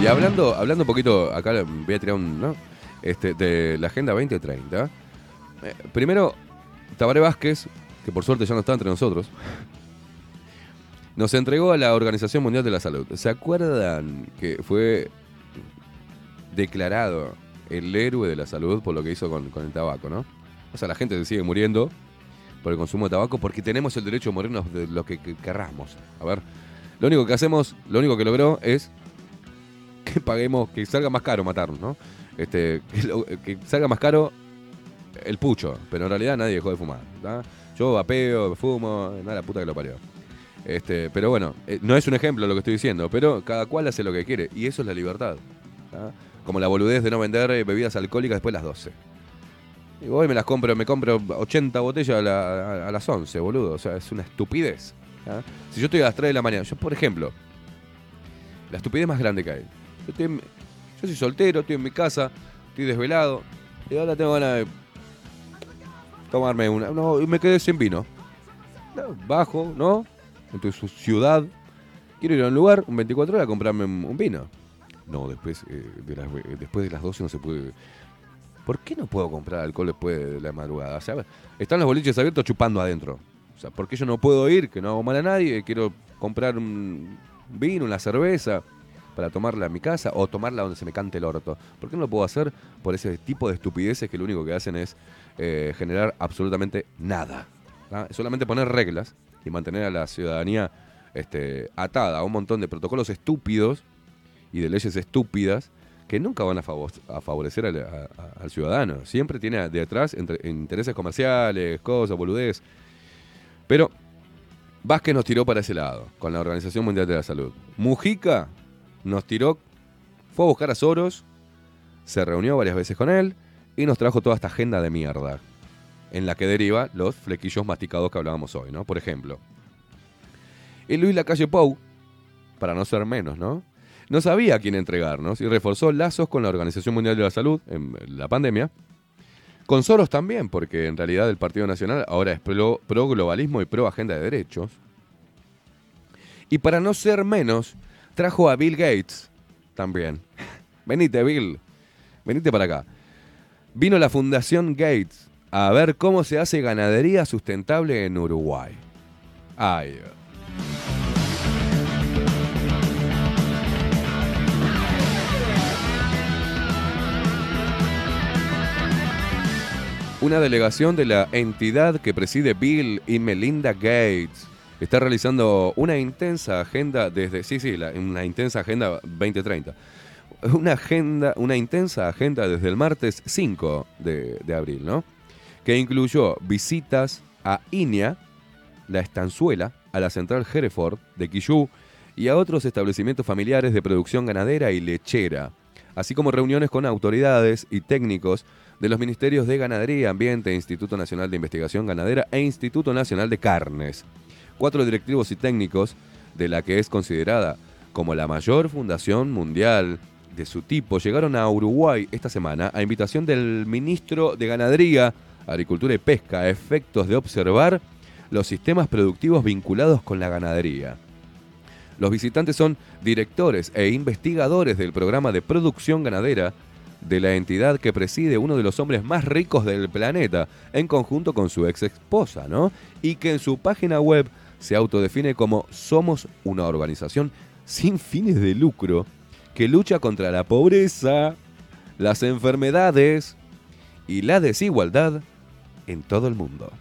Y hablando, hablando un poquito, acá voy a tirar un. Este, de la Agenda 2030. Eh, primero, Tabaré Vázquez, que por suerte ya no está entre nosotros, nos entregó a la Organización Mundial de la Salud. ¿Se acuerdan que fue declarado el héroe de la salud por lo que hizo con, con el tabaco, no? O sea, la gente se sigue muriendo por el consumo de tabaco porque tenemos el derecho a morirnos de lo que, que querramos. A ver, lo único que hacemos, lo único que logró es paguemos, que salga más caro matarnos, ¿no? Este, que, salga más caro el pucho, pero en realidad nadie dejó de fumar. ¿tá? Yo vapeo, fumo, nada, la puta que lo parió. Este, pero bueno, eh, no es un ejemplo lo que estoy diciendo, pero cada cual hace lo que quiere y eso es la libertad. Como la boludez de no vender eh, bebidas alcohólicas después de las 12. Y hoy me las compro, me compro 80 botellas a, la- a- a las 11, boludo. O sea, es una estupidez. Si yo estoy a las 3 de la mañana, yo por ejemplo, la estupidez más grande que hay. Yo, estoy en- yo soy soltero, estoy en mi casa, estoy desvelado, y ahora tengo ganas de tomarme una. No, y me quedé sin vino. No, Bajo, ¿no? En su ciudad. Quiero ir a un lugar, un 24 horas, a comprarme un, un vino. No, después, eh, de las, eh, después de las 12 no se puede. ¿Por qué no puedo comprar alcohol después de la madrugada? O sea, están los boliches abiertos chupando adentro. O sea, ¿por qué yo no puedo ir? Que no hago mal a nadie. Quiero comprar un vino, una cerveza para tomarla en mi casa o tomarla donde se me cante el orto. ¿Por qué no lo puedo hacer por ese tipo de estupideces que lo único que hacen es eh, generar absolutamente nada? ¿tá? Solamente poner reglas y mantener a la ciudadanía este, atada a un montón de protocolos estúpidos y de leyes estúpidas que nunca van a, favo- a favorecer al, a- a- al ciudadano. Siempre tiene detrás entre- intereses comerciales, cosas, boludez. Pero Vázquez nos tiró para ese lado, con la Organización Mundial de la Salud. Mujica nos tiró, fue a buscar a Soros, se reunió varias veces con él y nos trajo toda esta agenda de mierda, en la que deriva los flequillos masticados que hablábamos hoy, ¿no? Por ejemplo. Y Luis Lacalle Pou, para no ser menos, ¿no? No sabía a quién entregarnos y reforzó lazos con la Organización Mundial de la Salud en la pandemia. Con Soros también, porque en realidad el Partido Nacional ahora es pro, pro globalismo y pro agenda de derechos. Y para no ser menos, trajo a Bill Gates también. Venite, Bill. Venite para acá. Vino la Fundación Gates a ver cómo se hace ganadería sustentable en Uruguay. Ay, Una delegación de la entidad que preside Bill y Melinda Gates está realizando una intensa agenda desde, sí, sí, una intensa agenda 2030. Una agenda, una intensa agenda desde el martes 5 de, abril, ¿no? Que incluyó visitas a Inia, la estanzuela, a la central Hereford de Quillú y a otros establecimientos familiares de producción ganadera y lechera, así como reuniones con autoridades y técnicos de los Ministerios de Ganadería, Ambiente, Instituto Nacional de Investigación Ganadera e Instituto Nacional de Carnes. Cuatro directivos y técnicos de la que es considerada como la mayor fundación mundial de su tipo llegaron a Uruguay esta semana a invitación del ministro de Ganadería, Agricultura y Pesca a efectos de observar los sistemas productivos vinculados con la ganadería. Los visitantes son directores e investigadores del programa de producción ganadera de la entidad que preside uno de los hombres más ricos del planeta, en conjunto con su ex esposa, ¿no? Y que en su página web se autodefine como Somos una organización sin fines de lucro que lucha contra la pobreza, las enfermedades y la desigualdad en todo el mundo.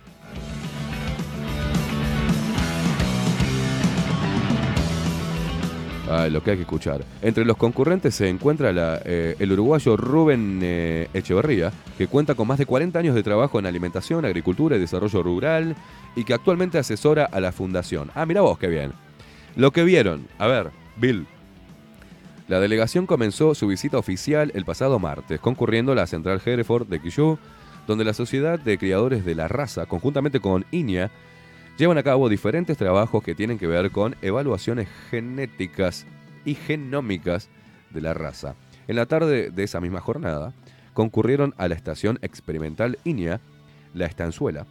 Ay, lo que hay que escuchar. Entre los concurrentes se encuentra eh, el uruguayo Rubén eh, Echeverría, que cuenta con más de 40 años de trabajo en alimentación, agricultura y desarrollo rural, y que actualmente asesora a la fundación. Ah, mira vos, qué bien. Lo que vieron, a ver, Bill. La delegación comenzó su visita oficial el pasado martes, concurriendo a la central Hereford de Quillú, donde la Sociedad de Criadores de la Raza, conjuntamente con INIA, llevan a cabo diferentes trabajos que tienen que ver con evaluaciones genéticas y genómicas de la raza. En la tarde de esa misma jornada, concurrieron a la estación experimental INIA, La Estanzuela,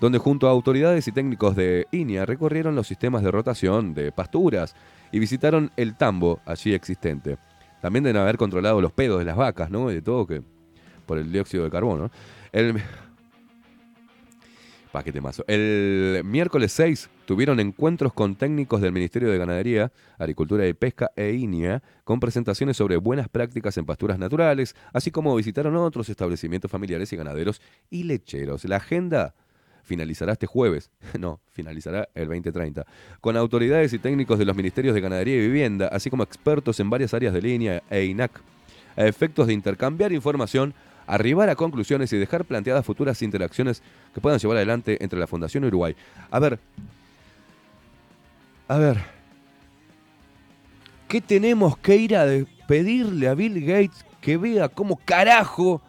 donde junto a autoridades y técnicos de INIA recorrieron los sistemas de rotación de pasturas y visitaron el tambo allí existente. También deben haber controlado los pedos de las vacas, ¿no? Y de todo que por el dióxido de carbono. El, Pa, qué temazo. El miércoles 6 tuvieron encuentros con técnicos del Ministerio de Ganadería, Agricultura y Pesca e INIA con presentaciones sobre buenas prácticas en pasturas naturales, así como visitaron otros establecimientos familiares y ganaderos y lecheros. La agenda finalizará este jueves, no, finalizará el 2030, con autoridades y técnicos de los Ministerios de Ganadería y Vivienda, así como expertos en varias áreas de línea e INAC, a efectos de intercambiar información arribar a conclusiones y dejar planteadas futuras interacciones que puedan llevar adelante entre la Fundación Uruguay. A ver, a ver, ¿qué tenemos que ir a pedirle a Bill Gates que vea cómo carajo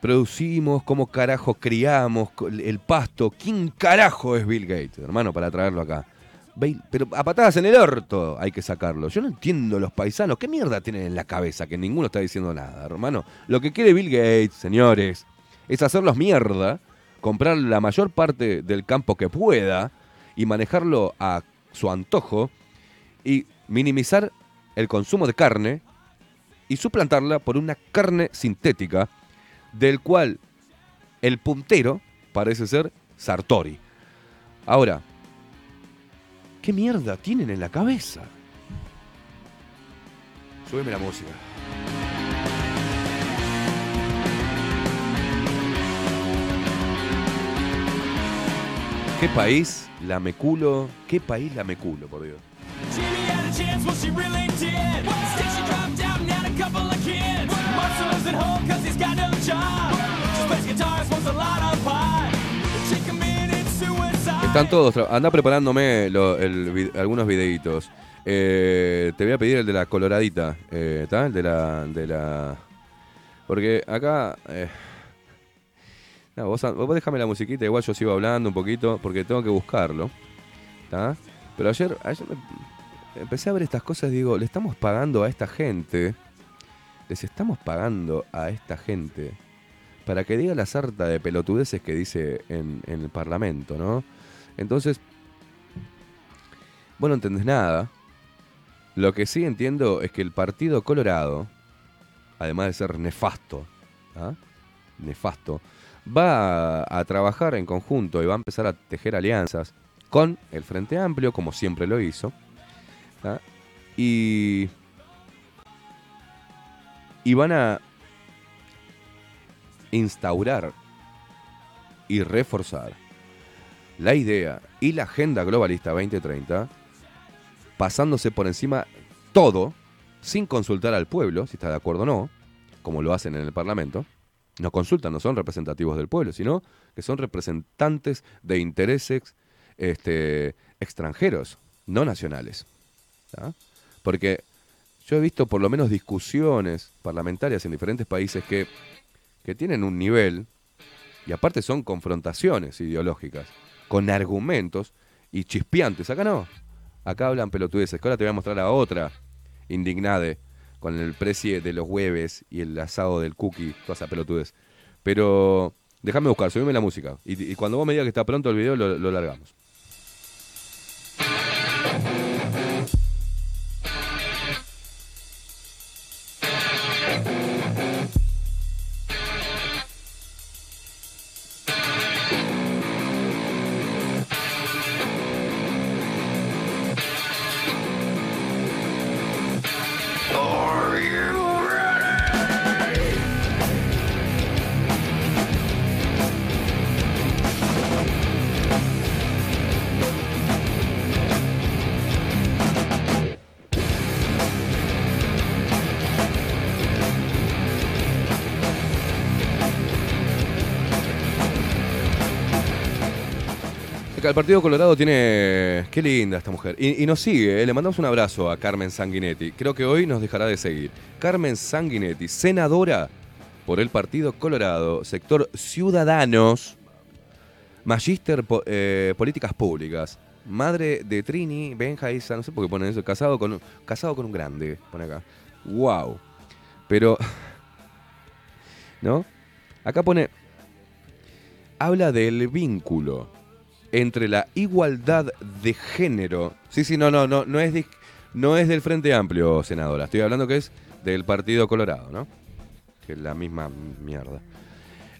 producimos, cómo carajo criamos el pasto? ¿Quién carajo es Bill Gates, hermano, para traerlo acá? Pero a patadas en el orto hay que sacarlo. Yo no entiendo los paisanos. ¿Qué mierda tienen en la cabeza? Que ninguno está diciendo nada, hermano. Lo que quiere Bill Gates, señores, es hacerlos mierda, comprar la mayor parte del campo que pueda y manejarlo a su antojo y minimizar el consumo de carne y suplantarla por una carne sintética del cual el puntero parece ser Sartori. Ahora, ¿qué mierda tienen en la cabeza? Súbeme la música. ¿Qué país lameculo? ¿Qué país lameculo, por Dios? Están todos. Anda preparándome algunos videitos. Eh, te voy a pedir el de la coloradita. eh, ¿Está? El de la, de la. Porque acá. eh, no, vos, vos déjame la musiquita, igual yo sigo hablando un poquito porque tengo que buscarlo. ¿Está? Pero ayer, ayer empecé a ver estas cosas digo, le estamos pagando a esta gente. Les estamos pagando a esta gente para que diga la sarta de pelotudeces que dice en el Parlamento, ¿no? Entonces, vos no entendés nada. Lo que sí entiendo es que el Partido Colorado, además de ser nefasto, ¿ah? nefasto, va a, trabajar en conjunto y va a empezar a tejer alianzas con el Frente Amplio, como siempre lo hizo. ¿ah? Y, y van a instaurar y reforzar la idea y la agenda globalista 2030, pasándose por encima todo, sin consultar al pueblo, si está de acuerdo o no, como lo hacen en el Parlamento. No consultan, no son representativos del pueblo, sino que son representantes de intereses este, extranjeros, no nacionales. Porque yo he visto por lo menos discusiones parlamentarias en diferentes países que, que tienen un nivel, y aparte son confrontaciones ideológicas, con argumentos y chispeantes. Acá no. Acá hablan pelotudeces. que Ahora te voy a mostrar a otra indignade con el precie de los hueves y el asado del cookie, todas esas pelotudes. Pero déjame buscar, subime la música. Y, cuando vos me digas que está pronto el video, lo largamos. El Partido Colorado tiene. Qué linda esta mujer. Y, nos sigue, ¿eh? le mandamos un abrazo a Carmen Sanguinetti. Creo que hoy nos dejará de seguir. Carmen Sanguinetti, senadora por el Partido Colorado, sector Ciudadanos, magíster eh, Políticas Públicas, madre de Trini, Benja Isa, no sé por qué ponen eso, casado con, casado con un grande, pone acá. ¡Wow! Pero. ¿No? Acá pone. Habla del vínculo entre la igualdad de género. Sí, sí, no, no, no, no es, no es del Frente Amplio, senadora. Estoy hablando que es del Partido Colorado, ¿no? Que es la misma mierda.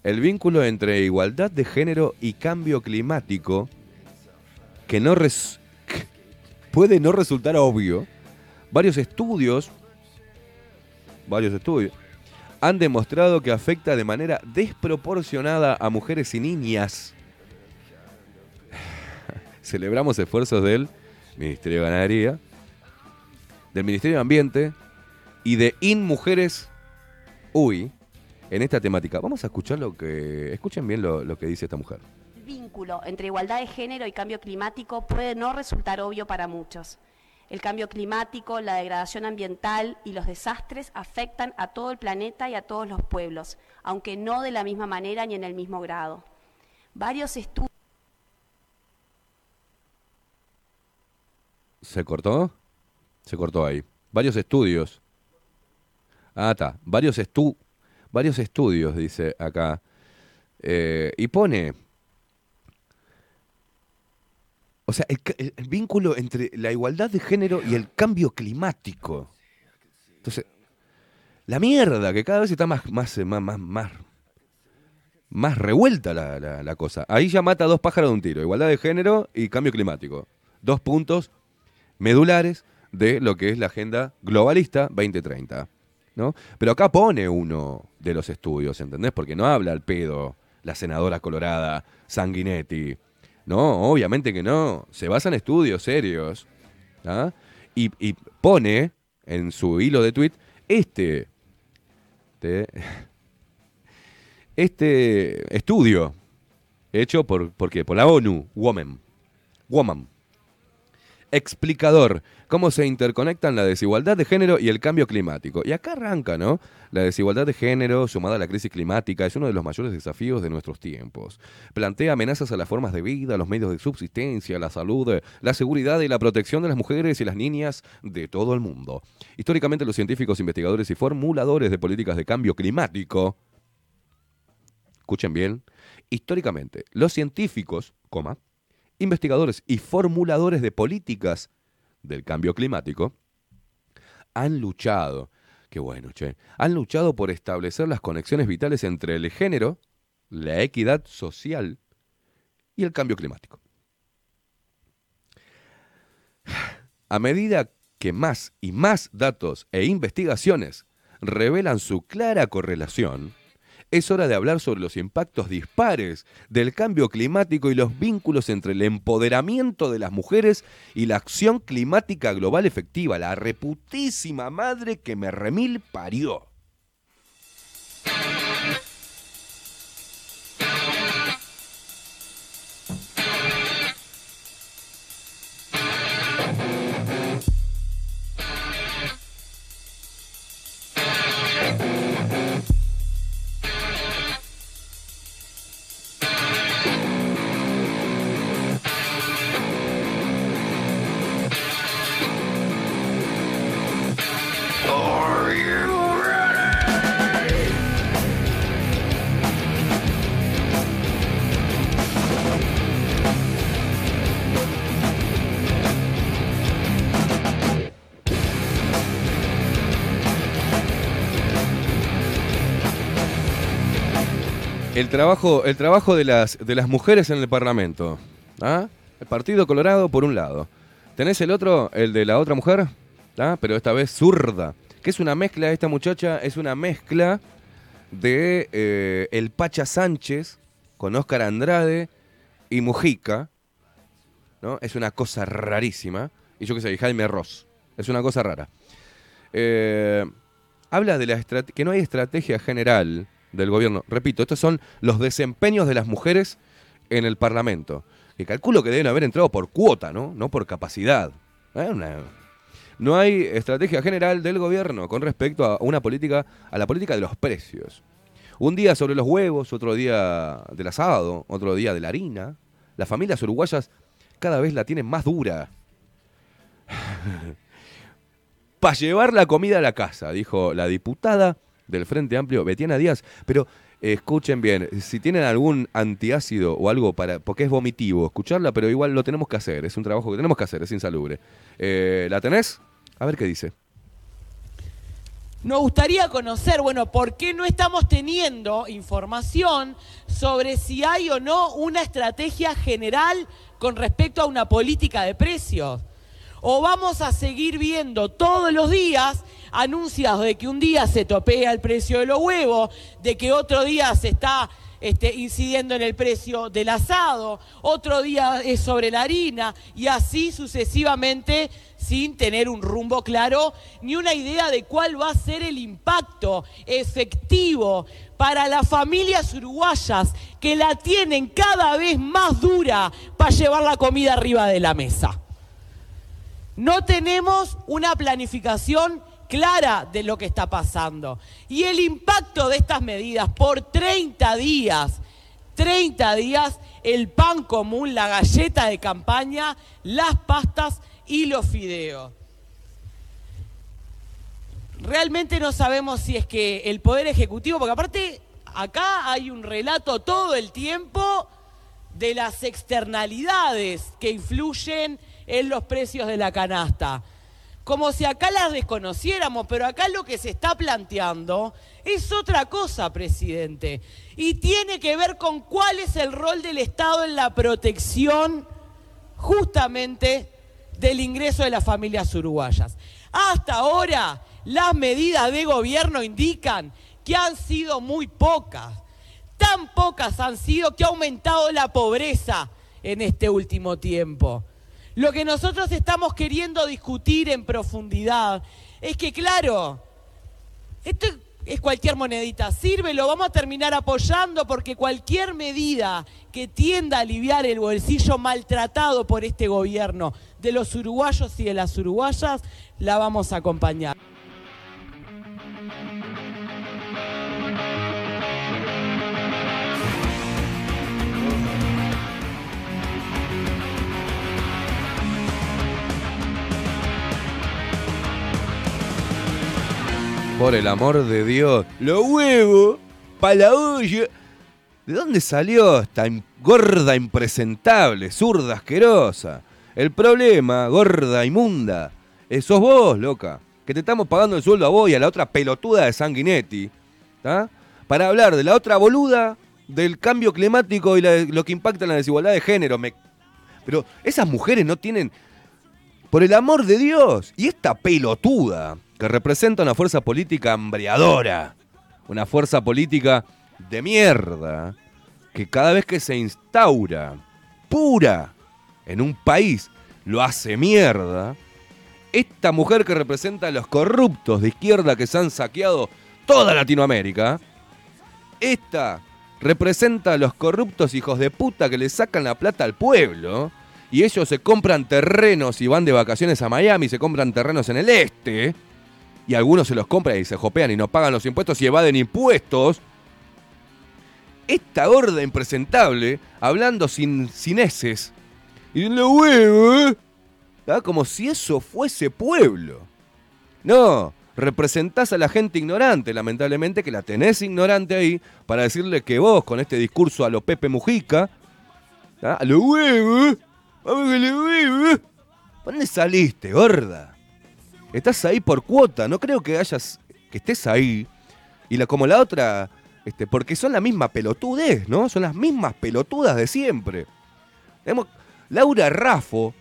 El vínculo entre igualdad de género y cambio climático, que no res- puede no resultar obvio. Varios estudios, varios estudios, han demostrado que afecta de manera desproporcionada a mujeres y niñas celebramos esfuerzos del Ministerio de Ganadería, del Ministerio de Ambiente y de InMujeres UI en esta temática. Vamos a escuchar lo que. Escuchen bien lo, lo que dice esta mujer. El vínculo entre igualdad de género y cambio climático puede no resultar obvio para muchos. El cambio climático, la degradación ambiental y los desastres afectan a todo el planeta y a todos los pueblos, aunque no de la misma manera ni en el mismo grado. Varios estudios ¿Se cortó? Se cortó ahí. Varios estudios. Ah, está. Varios, estu varios estudios, dice acá. Eh, y pone. O sea, el, vínculo entre la igualdad de género y el cambio climático. Entonces, la mierda, que cada vez está más, más, eh, más, más, más, más revuelta la, la- la cosa. Ahí ya mata dos pájaros de un tiro. Igualdad de género y cambio climático. Dos puntos medulares de lo que es la agenda globalista 2030. ¿no? Pero acá pone uno de los estudios, ¿entendés? Porque no habla al pedo la senadora colorada Sanguinetti. No, obviamente que no. Se basa en estudios serios. ¿ah? Y, pone en su hilo de tweet este, este, este estudio hecho por, ¿por qué? por la ONU, Woman. Woman explicador. Cómo se interconectan la desigualdad de género y el cambio climático. Y acá arranca, ¿no? La desigualdad de género sumada a la crisis climática es uno de los mayores desafíos de nuestros tiempos. Plantea amenazas a las formas de vida, a los medios de subsistencia, la salud, la seguridad y la protección de las mujeres y las niñas de todo el mundo. Históricamente los científicos, investigadores y formuladores de políticas de cambio climático escuchen bien, históricamente, los científicos, coma, investigadores y formuladores de políticas del cambio climático han luchado, qué bueno, che, han luchado por establecer las conexiones vitales entre el género, la equidad social y el cambio climático. A medida que más y más datos e investigaciones revelan su clara correlación, es hora de hablar sobre los impactos dispares del cambio climático y los vínculos entre el empoderamiento de las mujeres y la acción climática global efectiva, la reputísima madre que me remil parió. El trabajo, el trabajo de, las, de las mujeres en el Parlamento. ¿ah? El Partido Colorado por un lado. ¿Tenés el otro, el de la otra mujer? ¿ah? Pero esta vez zurda. Que es una mezcla, esta muchacha es una mezcla de eh, el Pacha Sánchez con Óscar Andrade y Mujica. ¿no? Es una cosa rarísima. Y yo qué sé, Jaime Ross. Es una cosa rara. Eh, habla de la que no hay estrategia general del gobierno. Repito, estos son los desempeños de las mujeres en el Parlamento. Que calculo que deben haber entrado por cuota, ¿no? No por capacidad. Una- No hay estrategia general del gobierno con respecto a una política, a la política de los precios. Un día sobre los huevos, otro día del asado, otro día de la harina. Las familias uruguayas cada vez la tienen más dura. Para llevar la comida a la casa, dijo la diputada del Frente Amplio, Betiana Díaz. Pero eh, escuchen bien, si tienen algún antiácido o algo para. porque es vomitivo, escucharla, pero igual lo tenemos que hacer. Es un trabajo que tenemos que hacer, es insalubre. Eh, ¿La tenés? A ver qué dice. Nos gustaría conocer, bueno, por qué no estamos teniendo información sobre si hay o no una estrategia general con respecto a una política de precios. O vamos a seguir viendo todos los días anuncios de que un día se topea el precio de los huevos, de que otro día se está este, incidiendo en el precio del asado, otro día es sobre la harina y así sucesivamente sin tener un rumbo claro ni una idea de cuál va a ser el impacto efectivo para las familias uruguayas que la tienen cada vez más dura para llevar la comida arriba de la mesa. No tenemos una planificación clara de lo que está pasando. Y el impacto de estas medidas por 30 días, 30 días, el pan común, la galleta de campaña, las pastas y los fideos. Realmente no sabemos si es que el Poder Ejecutivo, porque aparte acá hay un relato todo el tiempo de las externalidades que influyen en los precios de la canasta. Como si acá las desconociéramos, pero acá lo que se está planteando es otra cosa, presidente. Y tiene que ver con cuál es el rol del Estado en la protección justamente del ingreso de las familias uruguayas. Hasta ahora, las medidas de gobierno indican que han sido muy pocas. Tan pocas han sido que ha aumentado la pobreza en este último tiempo. Lo que nosotros estamos queriendo discutir en profundidad es que, claro, esto es cualquier monedita, sirve, lo vamos a terminar apoyando porque cualquier medida que tienda a aliviar el bolsillo maltratado por este gobierno de los uruguayos y de las uruguayas, la vamos a acompañar. Por el amor de Dios. Los huevos, pa' la olla. ¿De dónde salió esta gorda impresentable, zurda asquerosa? El problema, gorda inmunda, sos vos, loca. Que te estamos pagando el sueldo a vos y a la otra pelotuda de Sanguinetti. ¿tá? Para hablar de la otra boluda, del cambio climático y lo que impacta en la desigualdad de género. Pero esas mujeres no tienen por el amor de Dios. Y esta pelotuda que representa una fuerza política hambriadora, una fuerza política de mierda, que cada vez que se instaura pura en un país lo hace mierda. Esta mujer que representa a los corruptos de izquierda que se han saqueado toda Latinoamérica, esta representa a los corruptos hijos de puta que le sacan la plata al pueblo y ellos se compran terrenos y van de vacaciones a Miami, se compran terrenos en el este y algunos se los compran y se jopean y no pagan los impuestos y evaden impuestos. Esta gorda impresentable, hablando sin, sin heces, y lo huevo. ¿Ah? como si eso fuese pueblo. No, representás a la gente ignorante, lamentablemente que la tenés ignorante ahí, para decirle que vos, con este discurso a lo Pepe Mujica, ¿ah? a lo huevo, vamos a. ¿Dónde saliste, gorda? Estás ahí por cuota, no creo que hayas, que estés ahí. Y la, como la otra, Este, porque son la misma pelotudez, ¿no? Son las mismas pelotudas de siempre. Tenemos Laura Raffo,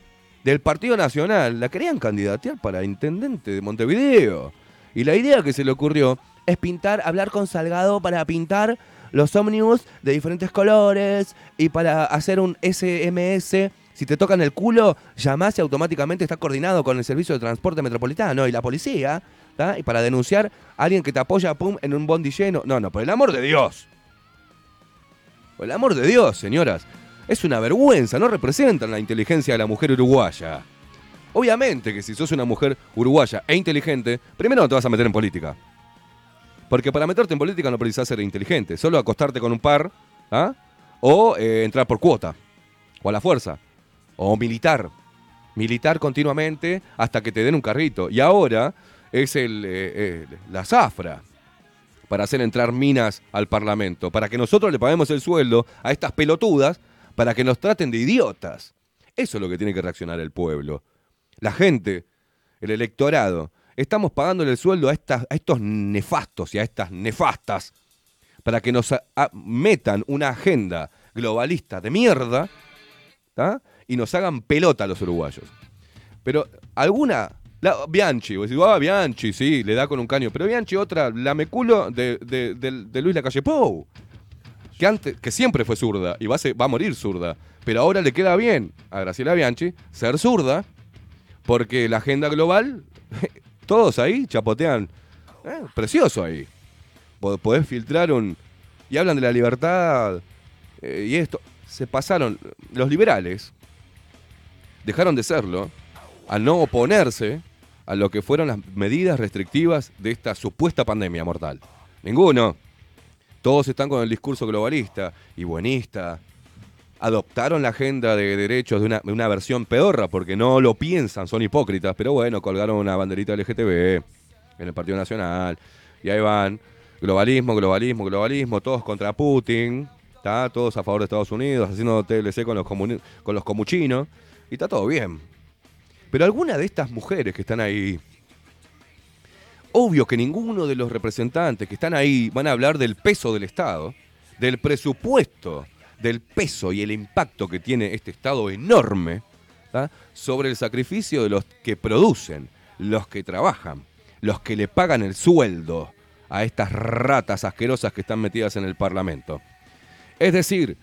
del Partido Nacional, la querían candidatear para intendente de Montevideo. Y la idea que se le ocurrió es pintar, hablar con Salgado para pintar los ómnibus de diferentes colores y para hacer un SMS. Si te tocan el culo, llamás y automáticamente está coordinado con el servicio de transporte metropolitano y la policía. ¿tá? Y para denunciar a alguien que te apoya en un bondi lleno. No, no, por el amor de Dios. Por el amor de Dios, señoras. Es una vergüenza, no representan la inteligencia de la mujer uruguaya. Obviamente que si sos una mujer uruguaya e inteligente, primero no te vas a meter en política. Porque para meterte en política no precisas ser inteligente, solo acostarte con un par, ¿ah? o eh, entrar por cuota, o a la fuerza, o militar. Militar continuamente hasta que te den un carrito. Y ahora es el, eh, eh, la zafra para hacer entrar minas al Parlamento, para que nosotros le paguemos el sueldo a estas pelotudas, para que nos traten de idiotas. Eso es lo que tiene que reaccionar el pueblo. La gente, el electorado, estamos pagándole el sueldo a, estas, a estos nefastos y a estas nefastas para que nos metan una agenda globalista de mierda ¿tá? Y nos hagan pelota a los uruguayos. Pero alguna. La, Bianchi, vos decís, ah, Bianchi, sí, le da con un caño. Pero Bianchi, otra, lameculo de, de, de, de Luis Lacalle Pou. Que, antes, que siempre fue zurda y va a, se- va a morir zurda. Pero ahora le queda bien a Graciela Bianchi ser zurda porque la agenda global, todos ahí chapotean. eh, precioso ahí. Po- Podés filtrar un. Y hablan de la libertad eh, y esto. Se pasaron. Los liberales dejaron de serlo al no oponerse a lo que fueron las medidas restrictivas de esta supuesta pandemia mortal. Ninguno. Todos están con el discurso globalista y buenista. Adoptaron la agenda de derechos de una, versión pedorra porque no lo piensan, son hipócritas. Pero bueno, colgaron una banderita LGTB en el Partido Nacional. Y ahí van. Globalismo, globalismo, globalismo. Todos contra Putin. ¿tá? Todos a favor de Estados Unidos, haciendo TLC con los, con los comuchinos. Y está todo bien. Pero alguna de estas mujeres que están ahí, obvio que ninguno de los representantes que están ahí van a hablar del peso del Estado, del presupuesto, del peso y el impacto que tiene este Estado enorme ¿tá? sobre el sacrificio de los que producen, los que trabajan, los que le pagan el sueldo a estas ratas asquerosas que están metidas en el Parlamento. Es decir,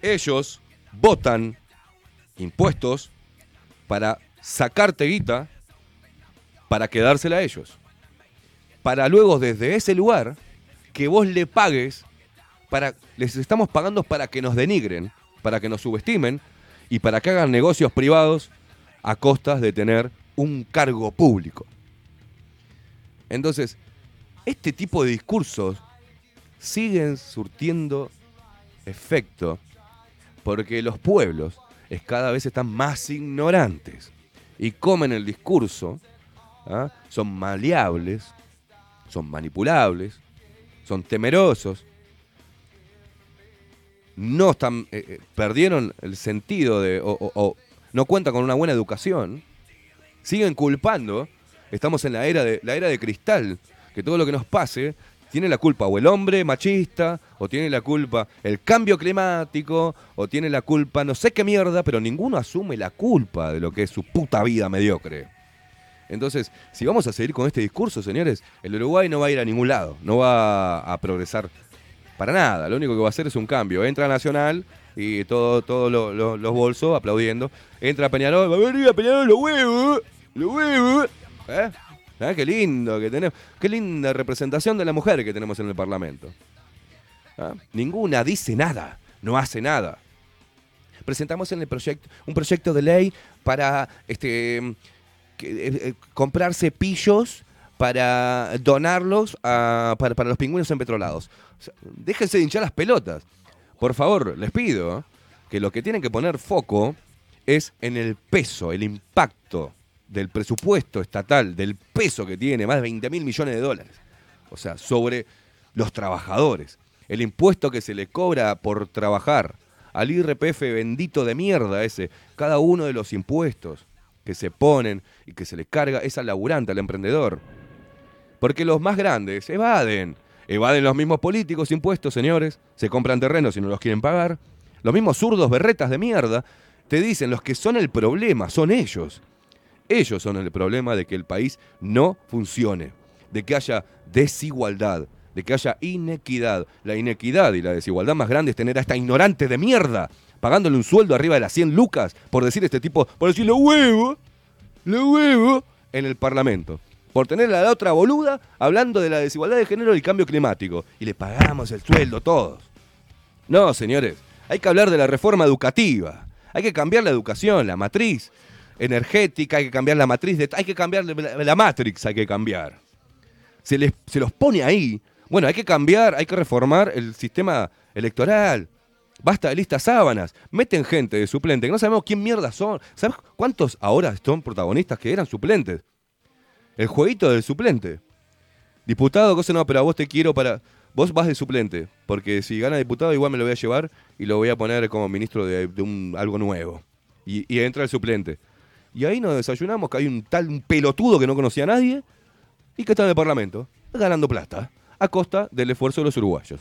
ellos votan impuestos para sacarte guita para quedársela a ellos. Para luego desde ese lugar que vos le pagues para les estamos pagando para que nos denigren, para que nos subestimen y para que hagan negocios privados a costas de tener un cargo público. Entonces, este tipo de discursos siguen surtiendo efecto porque los pueblos es cada vez están más ignorantes y comen el discurso, ¿ah? son maleables, son manipulables, son temerosos, no están, eh, eh, perdieron el sentido de, o, o- o no cuentan con una buena educación, siguen culpando, estamos en la era de, la era de cristal, que todo lo que nos pase tiene la culpa o el hombre machista, o tiene la culpa el cambio climático, o tiene la culpa no sé qué mierda, pero ninguno asume la culpa de lo que es su puta vida mediocre. Entonces, si vamos a seguir con este discurso, señores, el Uruguay no va a ir a ningún lado, no va a progresar para nada. Lo único que va a hacer es un cambio. Entra Nacional y todos todo lo- lo- los bolsos aplaudiendo. Entra Peñarol, va a venir a Peñarol los huevos, los huevos. ¿Eh? ¿Eh? Qué lindo que tenemos. Qué linda representación de la mujer que tenemos en el Parlamento. ¿Ah? Ninguna dice nada, no hace nada. Presentamos en el proyecto un proyecto de ley para este eh, eh, comprar cepillos para donarlos para, los pingüinos empetrolados. O déjense de hinchar las pelotas. Por favor, les pido que lo que tienen que poner foco es en el peso, el impacto del presupuesto estatal, del peso que tiene, más de 20 mil millones de dólares. O sea, sobre los trabajadores. El impuesto que se le cobra por trabajar, al IRPF bendito de mierda ese, cada uno de los impuestos que se ponen y que se le carga es al laburante, al emprendedor. Porque los más grandes evaden. Evaden los mismos políticos impuestos, señores. Se compran terrenos y no los quieren pagar. Los mismos zurdos berretas de mierda te dicen los que son el problema, son ellos. Ellos son el problema de que el país no funcione, de que haya desigualdad, de que haya inequidad. La inequidad y la desigualdad más grande es tener a esta ignorante de mierda pagándole un sueldo arriba de las 100 lucas por decir este tipo, por decir lo huevo, lo huevo, en el Parlamento. Por tener a la otra boluda hablando de la desigualdad de género y el cambio climático. Y le pagamos el sueldo todos. No, señores, hay que hablar de la reforma educativa. Hay que cambiar la educación, la matriz energética, hay que cambiar la matriz, de, hay que cambiar la, la matrix, hay que cambiar. Se, les, se los pone ahí. Bueno, hay que cambiar, hay que reformar el sistema electoral. Basta de listas sábanas. Meten gente de suplente, que no sabemos quién mierda son. ¿Sabes cuántos ahora son protagonistas que eran suplentes? El jueguito del suplente. Diputado, cosa no, pero a vos te quiero para. Vos vas de suplente, porque si gana diputado, igual me lo voy a llevar y lo voy a poner como ministro de, un, algo nuevo. Y entra el suplente. Y ahí nos desayunamos que hay un tal un pelotudo que no conocía a nadie y que está en el Parlamento, ganando plata, a costa del esfuerzo de los uruguayos.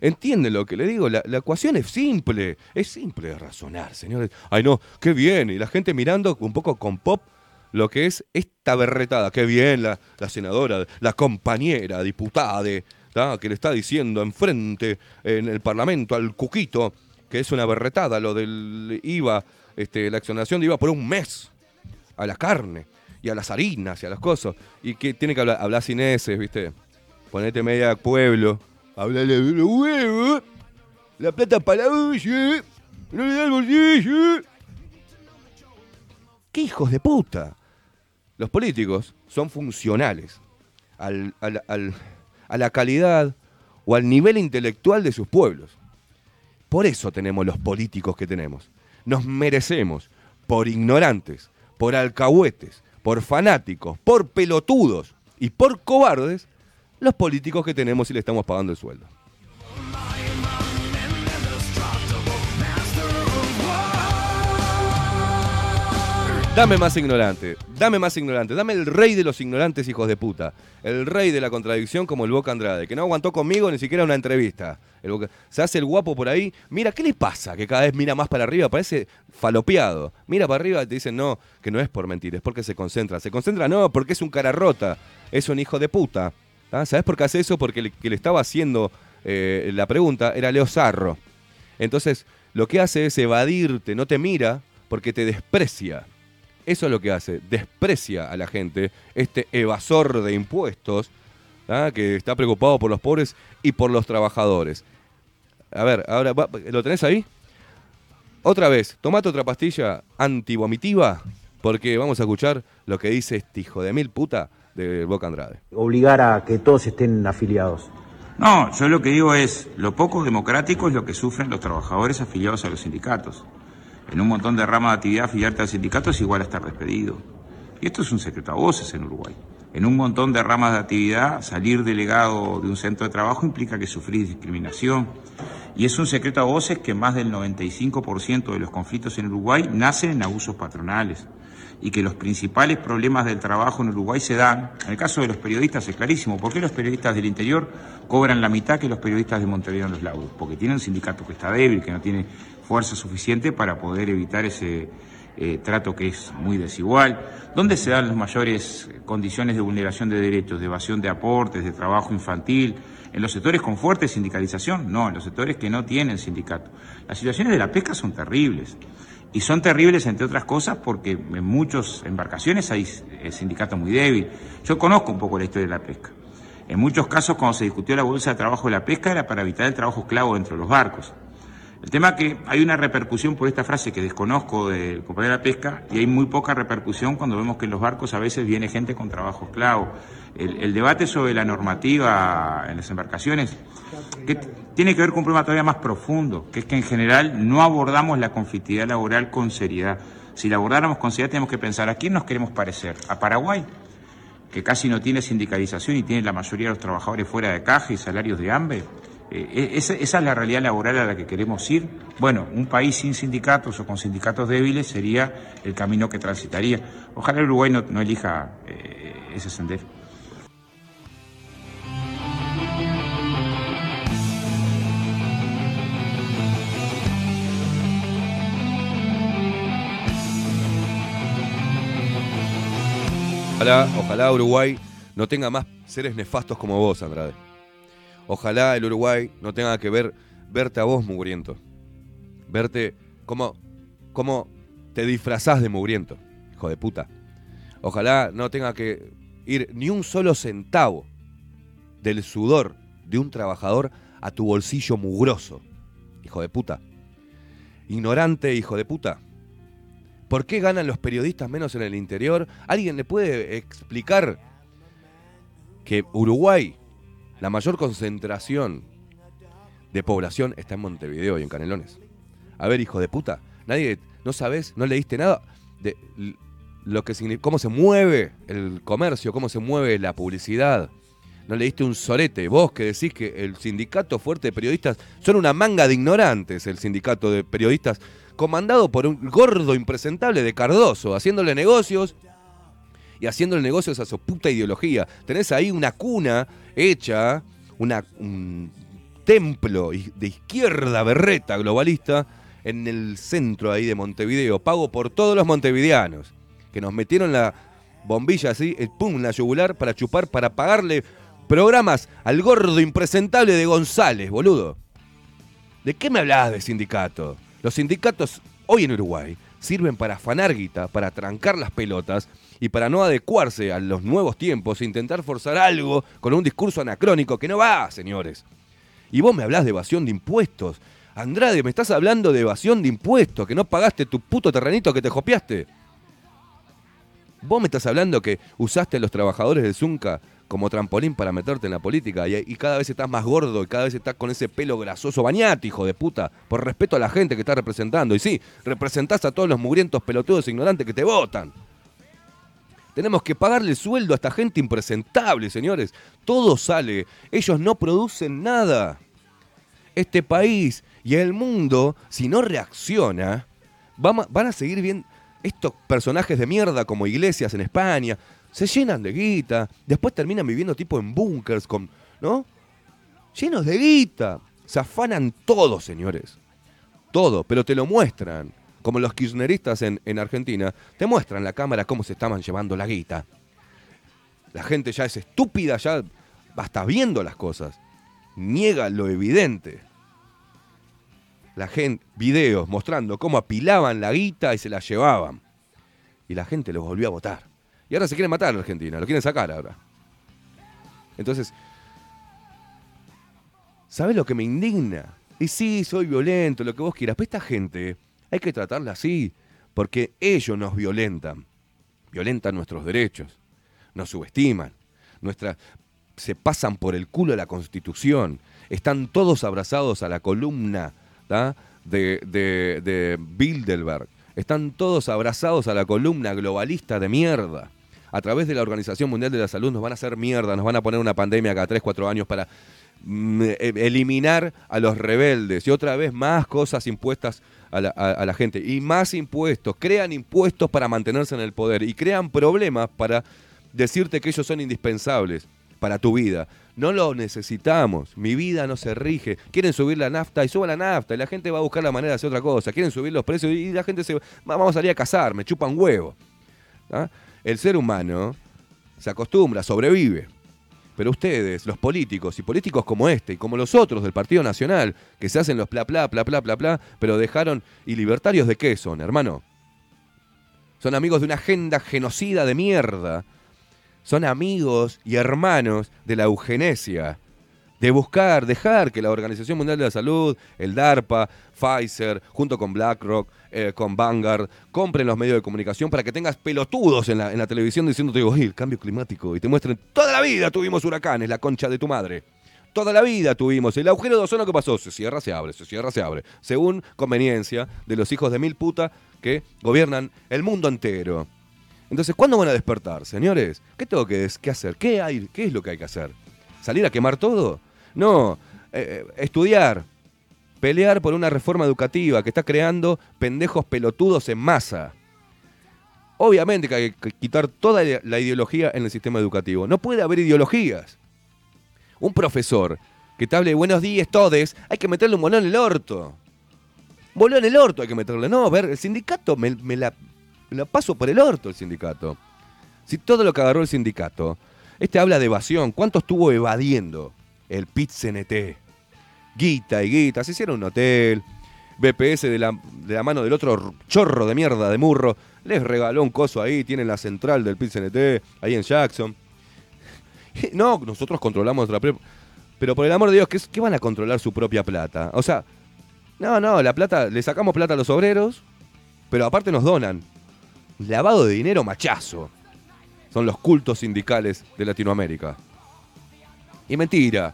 ¿Entienden lo que le digo? La, la ecuación es simple, es simple de razonar, señores. Ay, no, qué bien. Y la gente mirando un poco con pop lo que es esta berretada. Qué bien la, la senadora, la compañera diputada de, que le está diciendo enfrente en el Parlamento al Cuquito que es una berretada lo del IVA, este, la exoneración de IVA por un mes a la carne y a las harinas y a las cosas. Y que tiene que hablar, hablar sin ese, ¿viste? Ponete media pueblo. Hablale de los huevos. La plata para la. No le da el bolsillo. ¿Qué hijos de puta? Los políticos son funcionales al- al- al- a la calidad o al nivel intelectual de sus pueblos. Por eso tenemos los políticos que tenemos. Nos merecemos, por ignorantes, por alcahuetes, por fanáticos, por pelotudos y por cobardes, los políticos que tenemos y le estamos pagando el sueldo. Dame más ignorante, dame más ignorante, dame el rey de los ignorantes hijos de puta, el rey de la contradicción como el Boca Andrade, que no aguantó conmigo ni siquiera una entrevista. El se hace el guapo por ahí, mira, ¿qué le pasa? Que cada vez mira más para arriba, parece falopeado. Mira para arriba y te dicen, no, que no es por mentir, es porque se concentra. Se concentra, no, porque es un cara rota, es un hijo de puta. ¿Ah? ¿Sabes por qué hace eso? Porque el que le estaba haciendo eh, la pregunta era Leo Sarro. Entonces, lo que hace es evadirte, no te mira porque te desprecia. Eso es lo que hace, desprecia a la gente, este evasor de impuestos, ¿ah? que está preocupado por los pobres y por los trabajadores. A ver, ahora, va- ¿lo tenés ahí? Otra vez, tomate otra pastilla antivomitiva, porque vamos a escuchar lo que dice este hijo de mil puta de Boca Andrade. obligar a que todos estén afiliados. No, yo lo que digo es, lo poco democrático es lo que sufren los trabajadores afiliados a los sindicatos. En un montón de ramas de actividad, afiliarte al sindicato es igual a estar despedido. Y esto es un secreto a voces en Uruguay. En un montón de ramas de actividad, salir delegado de un centro de trabajo implica que sufrís discriminación. Y es un secreto a voces que más del 95% de los conflictos en Uruguay nacen en abusos patronales y que los principales problemas del trabajo en Uruguay se dan, en el caso de los periodistas es clarísimo, ¿por qué los periodistas del interior cobran la mitad que los periodistas de Montevideo en los laudos? Porque tienen un sindicato que está débil, que no tiene fuerza suficiente para poder evitar ese eh, trato que es muy desigual. ¿Dónde se dan las mayores condiciones de vulneración de derechos, de evasión de aportes, de trabajo infantil? ¿En los sectores con fuerte sindicalización? No, en los sectores que no tienen sindicato. Las situaciones de la pesca son terribles. Y son terribles, entre otras cosas, porque en muchas embarcaciones hay eh, sindicato muy débil. Yo conozco un poco la historia de la pesca. En muchos casos, cuando se discutió la bolsa de trabajo de la pesca, era para evitar el trabajo esclavo dentro de los barcos. El tema es que hay una repercusión por esta frase que desconozco del compañero de la pesca y hay muy poca repercusión cuando vemos que en los barcos a veces viene gente con trabajo esclavo. El, el debate sobre la normativa en las embarcaciones que tiene que ver con un problema todavía más profundo, que es que en general no abordamos la conflictividad laboral con seriedad. Si la abordáramos con seriedad tenemos que pensar a quién nos queremos parecer, a Paraguay, que casi no tiene sindicalización y tiene la mayoría de los trabajadores fuera de caja y salarios de hambre. Eh, eh, esa, es la realidad laboral a la que queremos ir. Bueno, un país sin sindicatos o con sindicatos débiles sería el camino que transitaría. Ojalá Uruguay no, elija eh, ese sendero. Ojalá, ojalá Uruguay no tenga más seres nefastos como vos, Andrade. Ojalá el Uruguay no tenga que ver verte a vos mugriento. Verte como, como te disfrazás de mugriento, hijo de puta. Ojalá no tenga que ir ni un solo centavo del sudor de un trabajador a tu bolsillo mugroso, hijo de puta. Ignorante, hijo de puta. ¿Por qué ganan los periodistas menos en el interior? ¿Alguien le puede explicar que Uruguay, la mayor concentración de población está en Montevideo y en Canelones? A ver, hijo de puta, nadie, no sabes, no leíste nada de lo que significa, cómo se mueve el comercio, cómo se mueve la publicidad. No leíste un sorete. Vos que decís que el sindicato fuerte de periodistas son una manga de ignorantes, el sindicato de periodistas, comandado por un gordo impresentable de Cardoso, haciéndole negocios y haciéndole negocios a su puta ideología. Tenés ahí una cuna hecha, una, un templo de izquierda berreta globalista en el centro ahí de Montevideo, pago por todos los montevideanos, que nos metieron la bombilla así, el pum, la yugular para chupar, para pagarle programas al gordo impresentable de González, boludo. ¿De qué me hablabas de sindicato? Los sindicatos hoy en Uruguay sirven para afanar guita, para trancar las pelotas y para no adecuarse a los nuevos tiempos, e intentar forzar algo con un discurso anacrónico que no va, señores. Y vos me hablás de evasión de impuestos. Andrade, me estás hablando de evasión de impuestos, que no pagaste tu puto terrenito que te copiaste. Vos me estás hablando que usaste a los trabajadores del Zunca como trampolín para meterte en la política y, cada vez estás más gordo y cada vez estás con ese pelo grasoso. Bañate, hijo de puta, por respeto a la gente que estás representando. Y sí, representás a todos los mugrientos pelotudos ignorantes que te votan. Tenemos que pagarle sueldo a esta gente impresentable, señores. Todo sale. Ellos no producen nada. Este país y el mundo, si no reacciona, van a seguir viendo estos personajes de mierda como iglesias en España. Se llenan de guita. Después terminan viviendo tipo en búnkers con. ¿No? Llenos de guita. Se afanan todo, señores. Todo, pero te lo muestran. Como los kirchneristas en, en Argentina, te muestran la cámara cómo se estaban llevando la guita. La gente ya es estúpida, ya está viendo las cosas. Niega lo evidente. La gente, videos mostrando cómo apilaban la guita y se la llevaban. Y la gente los volvió a votar. Y ahora se quieren matar a Argentina, lo quieren sacar ahora. Entonces, ¿sabes lo que me indigna? Y sí, soy violento, lo que vos quieras, pero esta gente hay que tratarla así, porque ellos nos violentan. Violentan nuestros derechos, nos subestiman, nuestra, se pasan por el culo la Constitución, están todos abrazados a la columna de, de, de Bilderberg, están todos abrazados a la columna globalista de mierda. A través de la Organización Mundial de la Salud nos van a hacer mierda, nos van a poner una pandemia cada 3, 4 años para mm, e- eliminar a los rebeldes y otra vez más cosas impuestas a la, gente y más impuestos, crean impuestos para mantenerse en el poder y crean problemas para decirte que ellos son indispensables para tu vida. No lo necesitamos, mi vida no se rige. Quieren subir la nafta y suban la nafta y la gente va a buscar la manera de hacer otra cosa. Quieren subir los precios y la gente se va, vamos a salir a cazar, me chupan huevo. ¿Ah? El ser humano se acostumbra, sobrevive. Pero ustedes, los políticos, y políticos como este y como los otros del Partido Nacional, que se hacen los bla bla bla bla bla bla, pero dejaron. ¿Y libertarios de qué son, hermano? Son amigos de una agenda genocida de mierda. Son amigos y hermanos de la eugenesia. De buscar, dejar que la Organización Mundial de la Salud, el DARPA, Pfizer, junto con BlackRock, eh, con Vanguard, compren los medios de comunicación para que tengas pelotudos en la, en la televisión diciéndote, oye, el cambio climático, y te muestren, toda la vida tuvimos huracanes, la concha de tu madre. Toda la vida tuvimos. El agujero de ozono, ¿qué pasó? Se cierra, se abre, se cierra, se abre. Según conveniencia de los hijos de mil puta que gobiernan el mundo entero. Entonces, ¿cuándo van a despertar, señores? ¿Qué tengo que, que hacer? ¿Qué, hay, ¿Qué es lo que hay que hacer? ¿Salir a quemar todo? No, eh, eh, estudiar, pelear por una reforma educativa que está creando pendejos pelotudos en masa. Obviamente que hay que quitar toda la ideología en el sistema educativo. No puede haber ideologías. Un profesor que te hable de buenos días todes, hay que meterle un bolón en el orto. Bolón en el orto hay que meterle. No, a ver, el sindicato me, la, me la paso por el orto el sindicato. Si todo lo que agarró el sindicato, este habla de evasión, ¿cuánto estuvo evadiendo el PIT-CNT? Guita y guita, se hicieron un hotel, BPS de la, de la mano del otro chorro de mierda de Murro, les regaló un coso ahí, tienen la central del PIT-CNT, ahí en Jackson. No, nosotros controlamos la... pre- Pero por el amor de Dios, ¿qué, qué van a controlar su propia plata? O sea, no, no, la plata, le sacamos plata a los obreros, pero aparte nos donan. Lavado de dinero machazo. Son los cultos sindicales de Latinoamérica. Y mentira,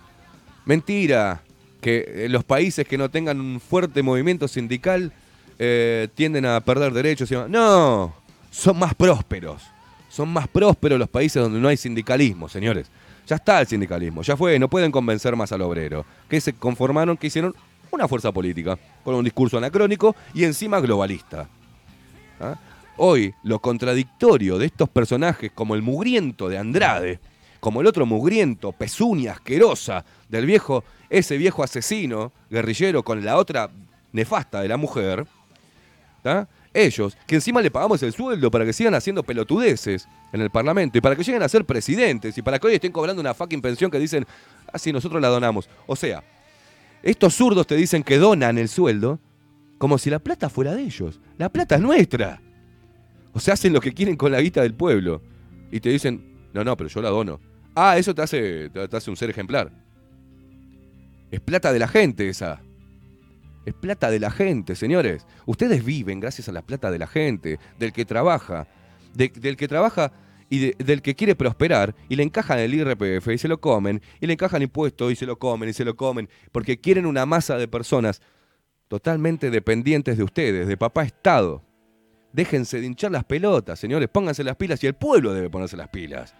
mentira, que eh, los países que no tengan un fuerte movimiento sindical eh, tienden a perder derechos. y. No, son más prósperos. Son más prósperos los países donde no hay sindicalismo, señores. Ya está el sindicalismo, ya fue, no pueden convencer más al obrero. Que se conformaron, que hicieron una fuerza política, con un discurso anacrónico y encima globalista. ¿Ah? Hoy, lo contradictorio de estos personajes, como el mugriento de Andrade, como el otro mugriento, pezuña, asquerosa, del viejo, ese viejo asesino, guerrillero, con la otra nefasta de la mujer, ¿tá? ellos, que encima le pagamos el sueldo para que sigan haciendo pelotudeces en el Parlamento y para que lleguen a ser presidentes y para que hoy estén cobrando una fucking pensión que dicen, ah, sí, nosotros la donamos. O sea, estos zurdos te dicen que donan el sueldo como si la plata fuera de ellos. La plata es nuestra. O sea, hacen lo que quieren con la guita del pueblo. Y te dicen, no, no, pero yo la dono. Ah, eso te hace, te hace un ser ejemplar. Es plata de la gente esa. Es plata de la gente, señores. Ustedes viven gracias a la plata de la gente, del que trabaja, de- del que trabaja y de- del que quiere prosperar y le encajan el IRPF y se lo comen, y le encajan impuestos y se lo comen y se lo comen, porque quieren una masa de personas totalmente dependientes de ustedes, de papá Estado. Déjense de hinchar las pelotas, señores, pónganse las pilas y el pueblo debe ponerse las pilas.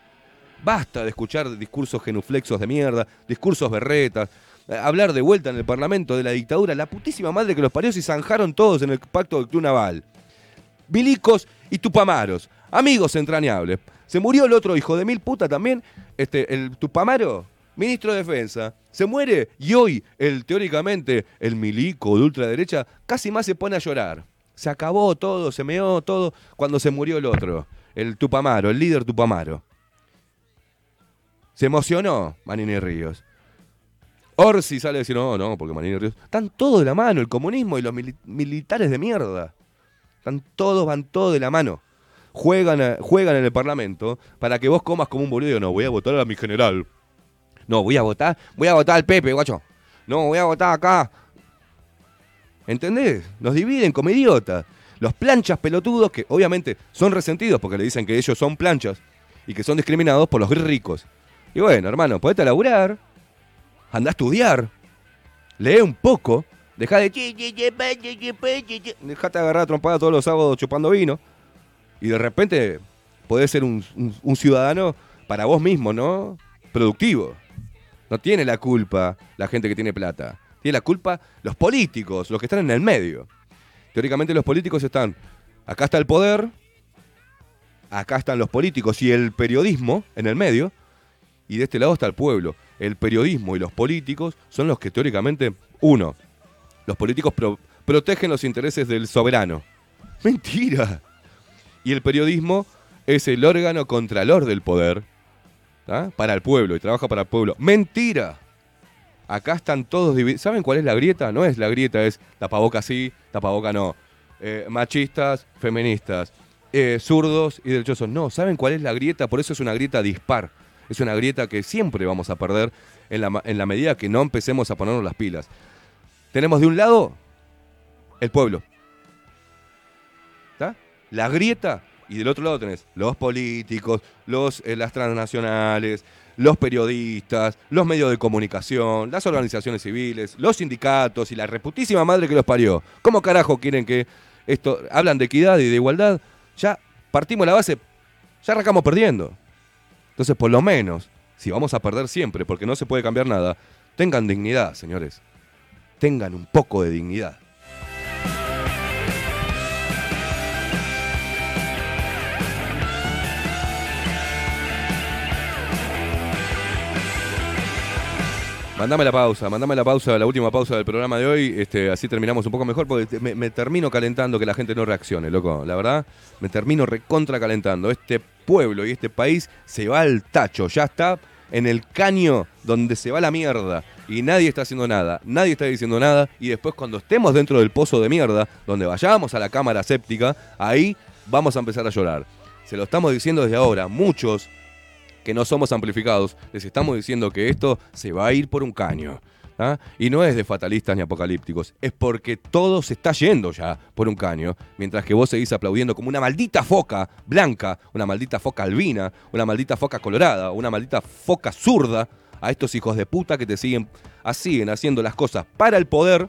Basta de escuchar discursos genuflexos de mierda, discursos berretas, eh, hablar de vuelta en el Parlamento de la dictadura, la putísima madre que los parió y zanjaron todos en el pacto del Club Naval. Milicos y Tupamaros, amigos entrañables. Se murió el otro hijo de mil puta también, este, el Tupamaro, ministro de Defensa. Se muere y hoy, el teóricamente, el milico de ultraderecha, casi más se pone a llorar. Se acabó todo, se meó todo cuando se murió el otro, el Tupamaro, el líder Tupamaro. Se emocionó Manini Ríos. Orsi sale a decir, no, no, porque Manini Ríos. Están todos de la mano, el comunismo y los mili- militares de mierda. Están todos, van todos de la mano. Juegan, juegan en el Parlamento para que vos comas como un boludo. No, voy a votar a mi general. No, voy a votar, voy a votar al Pepe, guacho. No, voy a votar acá. ¿Entendés? Nos dividen como idiotas. Los planchas pelotudos que obviamente son resentidos porque le dicen que ellos son planchas y que son discriminados por los ricos. Y bueno, hermano, podete laburar, anda a estudiar, lee un poco, deja de... Dejate agarrar trompada todos los sábados chupando vino y de repente podés ser un- un ciudadano para vos mismo, ¿no? Productivo. No tiene la culpa la gente que tiene plata. Tiene la culpa los políticos, los que están en el medio. Teóricamente los políticos están, acá está el poder, acá están los políticos y el periodismo en el medio, y de este lado está el pueblo. El periodismo y los políticos son los que teóricamente, uno, los políticos pro- protegen los intereses del soberano. Mentira. Y el periodismo es el órgano contralor del poder para el pueblo y trabaja para el pueblo. Mentira. Acá están todos divididos. ¿Saben cuál es la grieta? No es la grieta, es tapaboca sí, tapaboca no. Eh, machistas, feministas, eh, zurdos y derechosos. No, ¿saben cuál es la grieta? Por eso es una grieta dispar. Es una grieta que siempre vamos a perder en la, en la medida que no empecemos a ponernos las pilas. Tenemos de un lado el pueblo. ¿Está? La grieta. Y del otro lado tenés los políticos, los, eh, las transnacionales, los periodistas, los medios de comunicación, las organizaciones civiles, los sindicatos y la reputísima madre que los parió. ¿Cómo carajo quieren que esto hablan de equidad y de igualdad? Ya partimos la base, ya arrancamos perdiendo. Entonces, por lo menos, si vamos a perder siempre porque no se puede cambiar nada, tengan dignidad, señores. Tengan un poco de dignidad. Mandame la pausa, mandame la pausa, la última pausa del programa de hoy, este, así terminamos un poco mejor, porque me, me termino calentando que la gente no reaccione, loco. La verdad, me termino recontra calentando. Este pueblo y este país se va al tacho, ya está en el caño donde se va la mierda. Y nadie está haciendo nada, nadie está diciendo nada. Y después cuando estemos dentro del pozo de mierda, donde vayamos a la cámara séptica, ahí vamos a empezar a llorar. Se lo estamos diciendo desde ahora, muchos que no somos amplificados, les estamos diciendo que esto se va a ir por un caño. ¿ah? Y no es de fatalistas ni apocalípticos, es porque todo se está yendo ya por un caño, mientras que vos seguís aplaudiendo como una maldita foca blanca, una maldita foca albina, una maldita foca colorada, una maldita foca zurda a estos hijos de puta que te siguen, siguen haciendo las cosas para el poder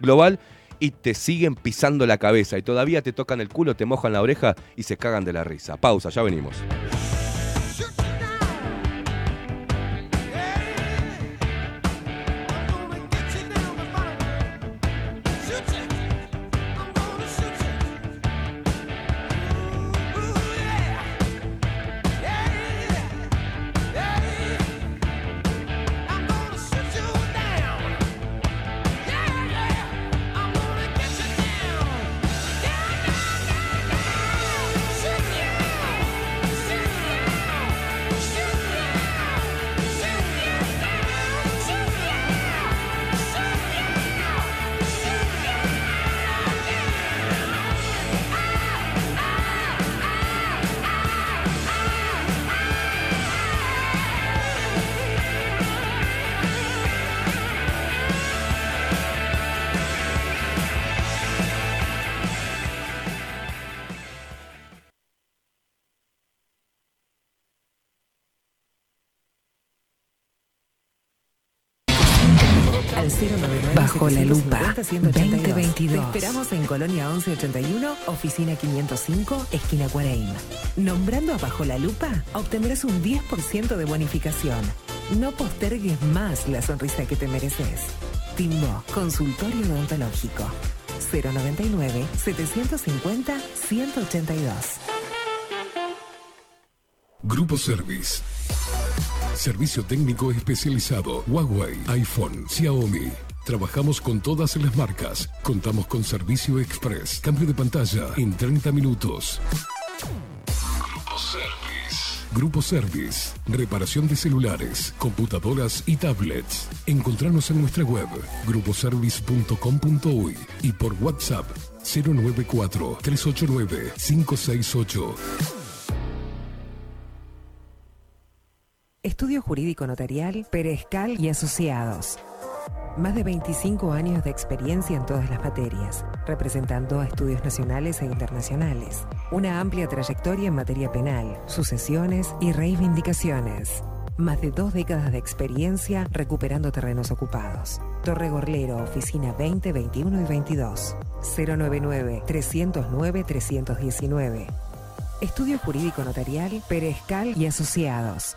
global y te siguen pisando la cabeza y todavía te tocan el culo, te mojan la oreja y se cagan de la risa. Pausa, ya venimos. 182. Te esperamos en Colonia 1181, oficina 505, esquina Cuareim. Nombrando a Bajo la Lupa, obtendrás un 10% de bonificación. No postergues más la sonrisa que te mereces. Timbo, consultorio odontológico. 099 750 182. Grupo Service. Servicio técnico especializado. Huawei, iPhone, Xiaomi. Trabajamos con todas las marcas. Contamos con servicio express. Cambio de pantalla en 30 minutos. Grupo Service. Grupo Service. Reparación de celulares, computadoras y tablets. Encontrarnos en nuestra web gruposervice.com.uy y por WhatsApp 094 389 568. Estudio Jurídico Notarial, Perezcal y Asociados. Más de 25 años de experiencia en todas las materias, representando a estudios nacionales e internacionales. Una amplia trayectoria en materia penal, sucesiones y reivindicaciones. Más de dos décadas de experiencia recuperando terrenos ocupados. Torre Gorlero, oficina 20, 21 y 22. 099-309-319. Estudio Jurídico Notarial, Perezcal y Asociados.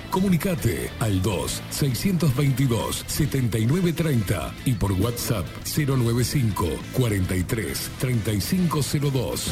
Comunicate al 2-622-7930 y por WhatsApp 095 43 3502.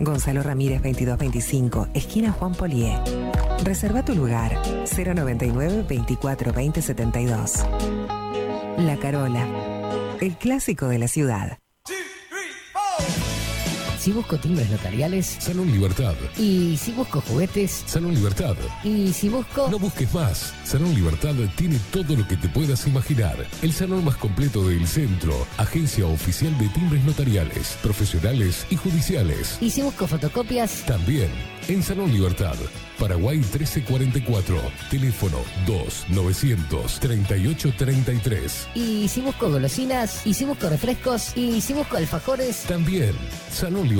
Gonzalo Ramírez 2225, esquina Juan Polié. Reserva tu lugar 099 24 20 72. La Carola, el clásico de la ciudad. Si busco timbres notariales. Salón Libertad. Y si busco juguetes. Salón Libertad. Y si busco. No busques más. Salón Libertad tiene todo lo que te puedas imaginar. El salón más completo del centro. Agencia oficial de timbres notariales, profesionales y judiciales. Y si busco fotocopias. También en Salón Libertad. Paraguay 1344. Teléfono 2 900 3833. Y si busco golosinas. Y si busco refrescos. Y si busco alfajores. También Salón Libertad.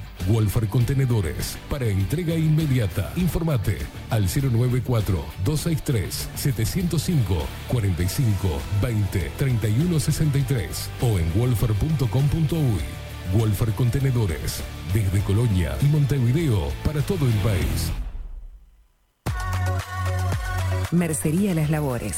Wolfer Contenedores para entrega inmediata. Informate al 094-263-705 45 20 31 63 o en wolfer.com.uy. Wolfer Contenedores desde Colonia y Montevideo para todo el país. Mercería Las Labores.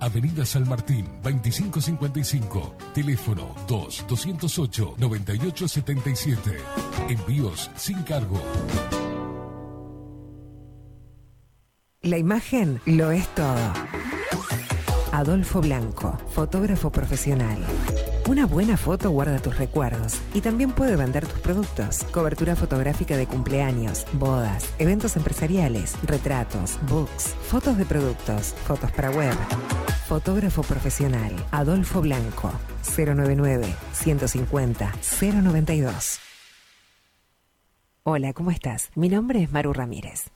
Avenida San Martín, 2555. Teléfono 2-208-9877. Envíos sin cargo. La imagen lo es todo. Adolfo Blanco, fotógrafo profesional. Una buena foto guarda tus recuerdos y también puede vender tus productos. Cobertura fotográfica de cumpleaños, bodas, eventos empresariales, retratos, books, fotos de productos, fotos para web. Fotógrafo profesional, Adolfo Blanco, 099 150 092. Hola, ¿cómo estás? Mi nombre es Maru Ramírez.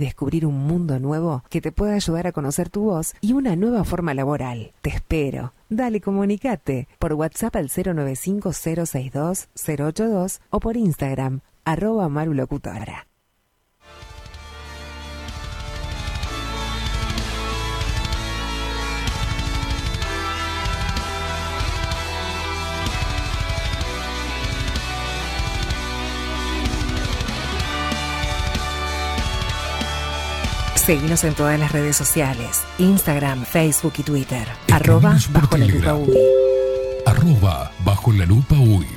descubrir un mundo nuevo que te pueda ayudar a conocer tu voz y una nueva forma laboral. Te espero. Dale, comunicate por WhatsApp al 095-062-082 o por Instagram, arroba marulocutora. Seguimos en todas las redes sociales, Instagram, Facebook y Twitter. Arroba bajo, la lupa UI. arroba bajo la lupa UI.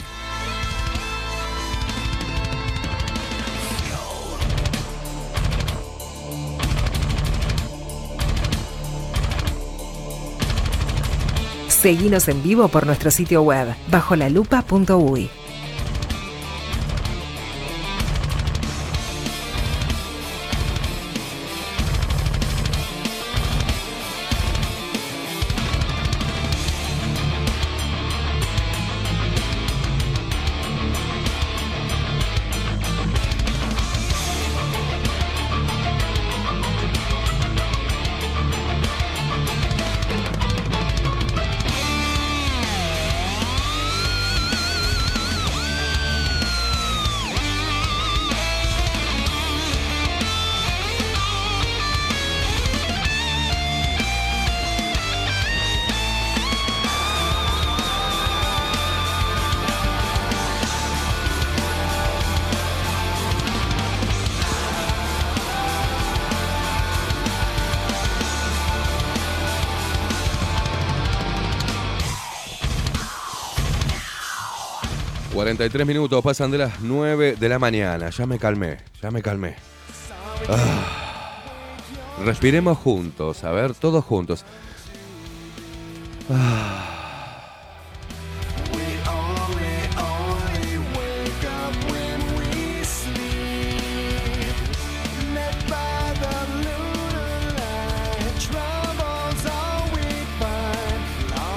Seguinos en vivo por nuestro sitio web bajolalupa.uy. 53 minutos, pasan de las 9 de la mañana. Ya me calmé, ya me calmé. Ah. Respiremos juntos, a ver, todos juntos. Ah.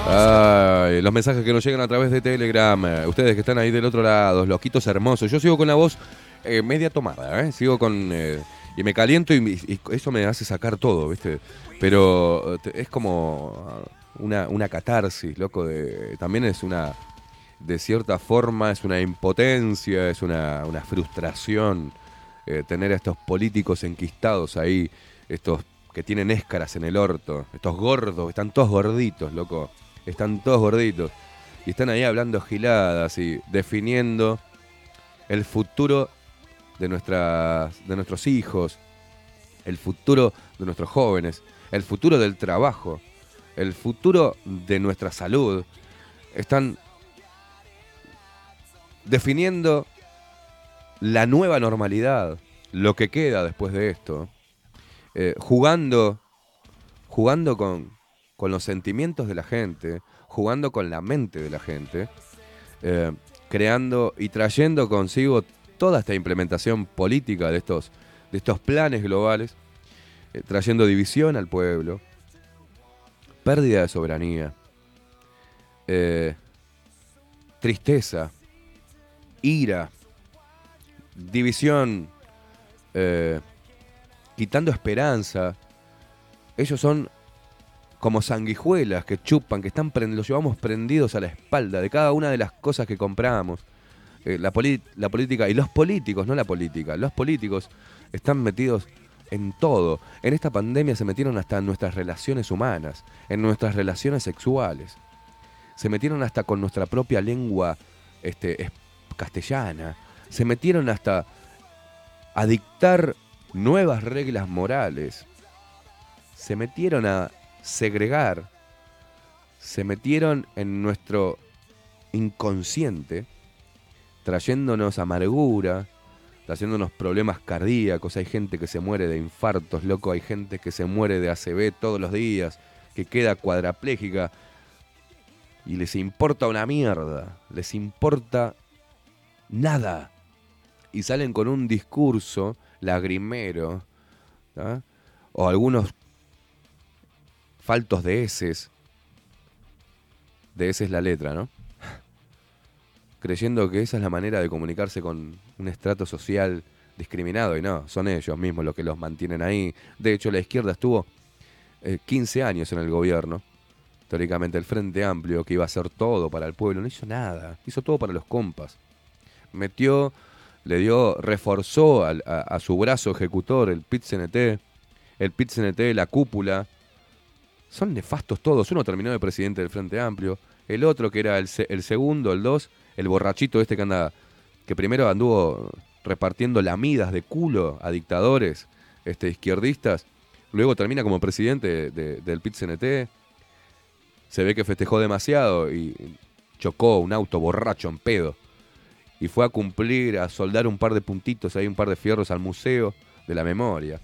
Ay, los mensajes que nos llegan a través de Telegram. Ustedes que están ahí del otro lado, los loquitos hermosos. Yo sigo con la voz eh, media tomada, ¿eh? Sigo con... eh, y me caliento y, y eso me hace sacar todo, ¿viste? Pero es como una, una catarsis, loco. De, también es una... De cierta forma es una impotencia, es una, una frustración eh, tener a estos políticos enquistados ahí, estos que tienen éscaras en el orto, estos gordos, están todos gorditos, loco, están todos gorditos. Y están ahí hablando giladas y definiendo el futuro de, nuestras, de nuestros hijos, el futuro de nuestros jóvenes, el futuro del trabajo, el futuro de nuestra salud. Están definiendo la nueva normalidad, lo que queda después de esto, eh, jugando, jugando con, con los sentimientos de la gente, jugando con la mente de la gente, eh, creando y trayendo consigo toda esta implementación política de estos, de estos planes globales, eh, trayendo división al pueblo, pérdida de soberanía, eh, tristeza, ira, división, quitando esperanza. Ellos son como sanguijuelas que chupan, que están los llevamos prendidos a la espalda de cada una de las cosas que compramos. Eh, la, la política y los políticos, no la política, los políticos están metidos en todo. En esta pandemia se metieron hasta en nuestras relaciones humanas, en nuestras relaciones sexuales. Se metieron hasta con nuestra propia lengua este, es- castellana. Se metieron hasta a dictar nuevas reglas morales. Se metieron a segregar. Se metieron en nuestro inconsciente, trayéndonos amargura, trayéndonos problemas cardíacos. Hay gente que se muere de infartos, loco. Hay gente que se muere de ACV todos los días, que queda cuadraplégica. Y les importa una mierda. Les importa nada. Y salen con un discurso lagrimero. O algunos faltos de heces. De ese es la letra, ¿no? Creyendo que esa es la manera de comunicarse con un estrato social discriminado. Y no, son ellos mismos los que los mantienen ahí. De hecho, la izquierda estuvo eh, 15 años en el gobierno. Teóricamente el Frente Amplio, que iba a hacer todo para el pueblo, no hizo nada. Hizo todo para los compas. Metió, le dio, reforzó a su brazo ejecutor, el PIT-CNT, el PIT-CNT, la cúpula. Son nefastos todos. Uno terminó de presidente del Frente Amplio. El otro, que era el, el segundo, el dos, el borrachito este que que primero anduvo repartiendo lamidas de culo a dictadores este, izquierdistas. Luego termina como presidente de- de- del PIT-CNT. Se ve que festejó demasiado y chocó un auto borracho en pedo. Y fue a cumplir, a soldar un par de puntitos, ahí un par de fierros al Museo de la Memoria.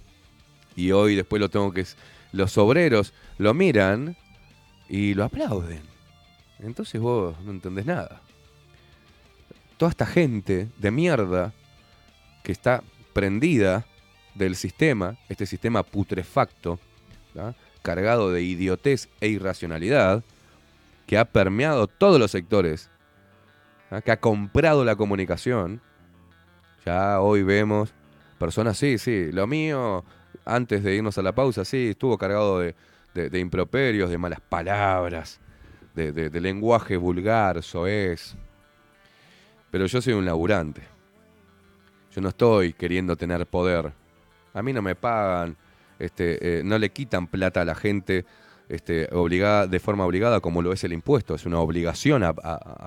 Y hoy después lo tengo que... Los obreros lo miran y lo aplauden. entonces vos no entendés nada. Toda esta gente de mierda que está prendida del sistema, este sistema putrefacto, cargado de idiotez e irracionalidad, que ha permeado todos los sectores, que ha comprado la comunicación. Ya hoy vemos personas, sí, sí, lo mío, antes de irnos a la pausa, sí, estuvo cargado de, de- improperios, de malas palabras, de, lenguaje vulgar, soez. Pero yo soy un laburante. Yo no estoy queriendo tener poder. A mí no me pagan, este, eh, no le quitan plata a la gente este, de forma obligada como lo es el impuesto. Es una obligación a,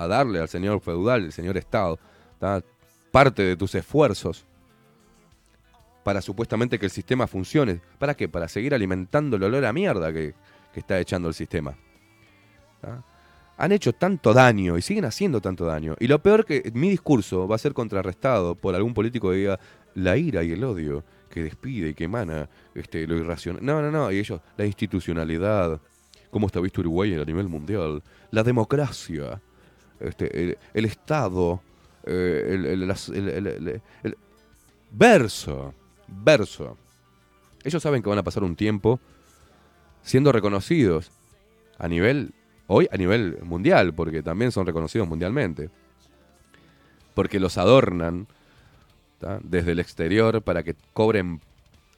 darle al señor feudal, el señor Estado, parte de tus esfuerzos para supuestamente que el sistema funcione. ¿Para qué? Para seguir alimentando el olor a mierda que, que está echando el sistema. ¿tá? Han hecho tanto daño y siguen haciendo tanto daño. Y lo peor que mi discurso va a ser contrarrestado por algún político que diga la ira y el odio que despide y que emana este, lo irracional. No, no, no. Y ellos, la institucionalidad, cómo está visto Uruguay a nivel mundial, la democracia, este, el, el Estado, eh, el- el- el- verso, verso. Ellos saben que van a pasar un tiempo siendo reconocidos a nivel, hoy a nivel mundial, porque también son reconocidos mundialmente. Porque los adornan desde el exterior para que cobren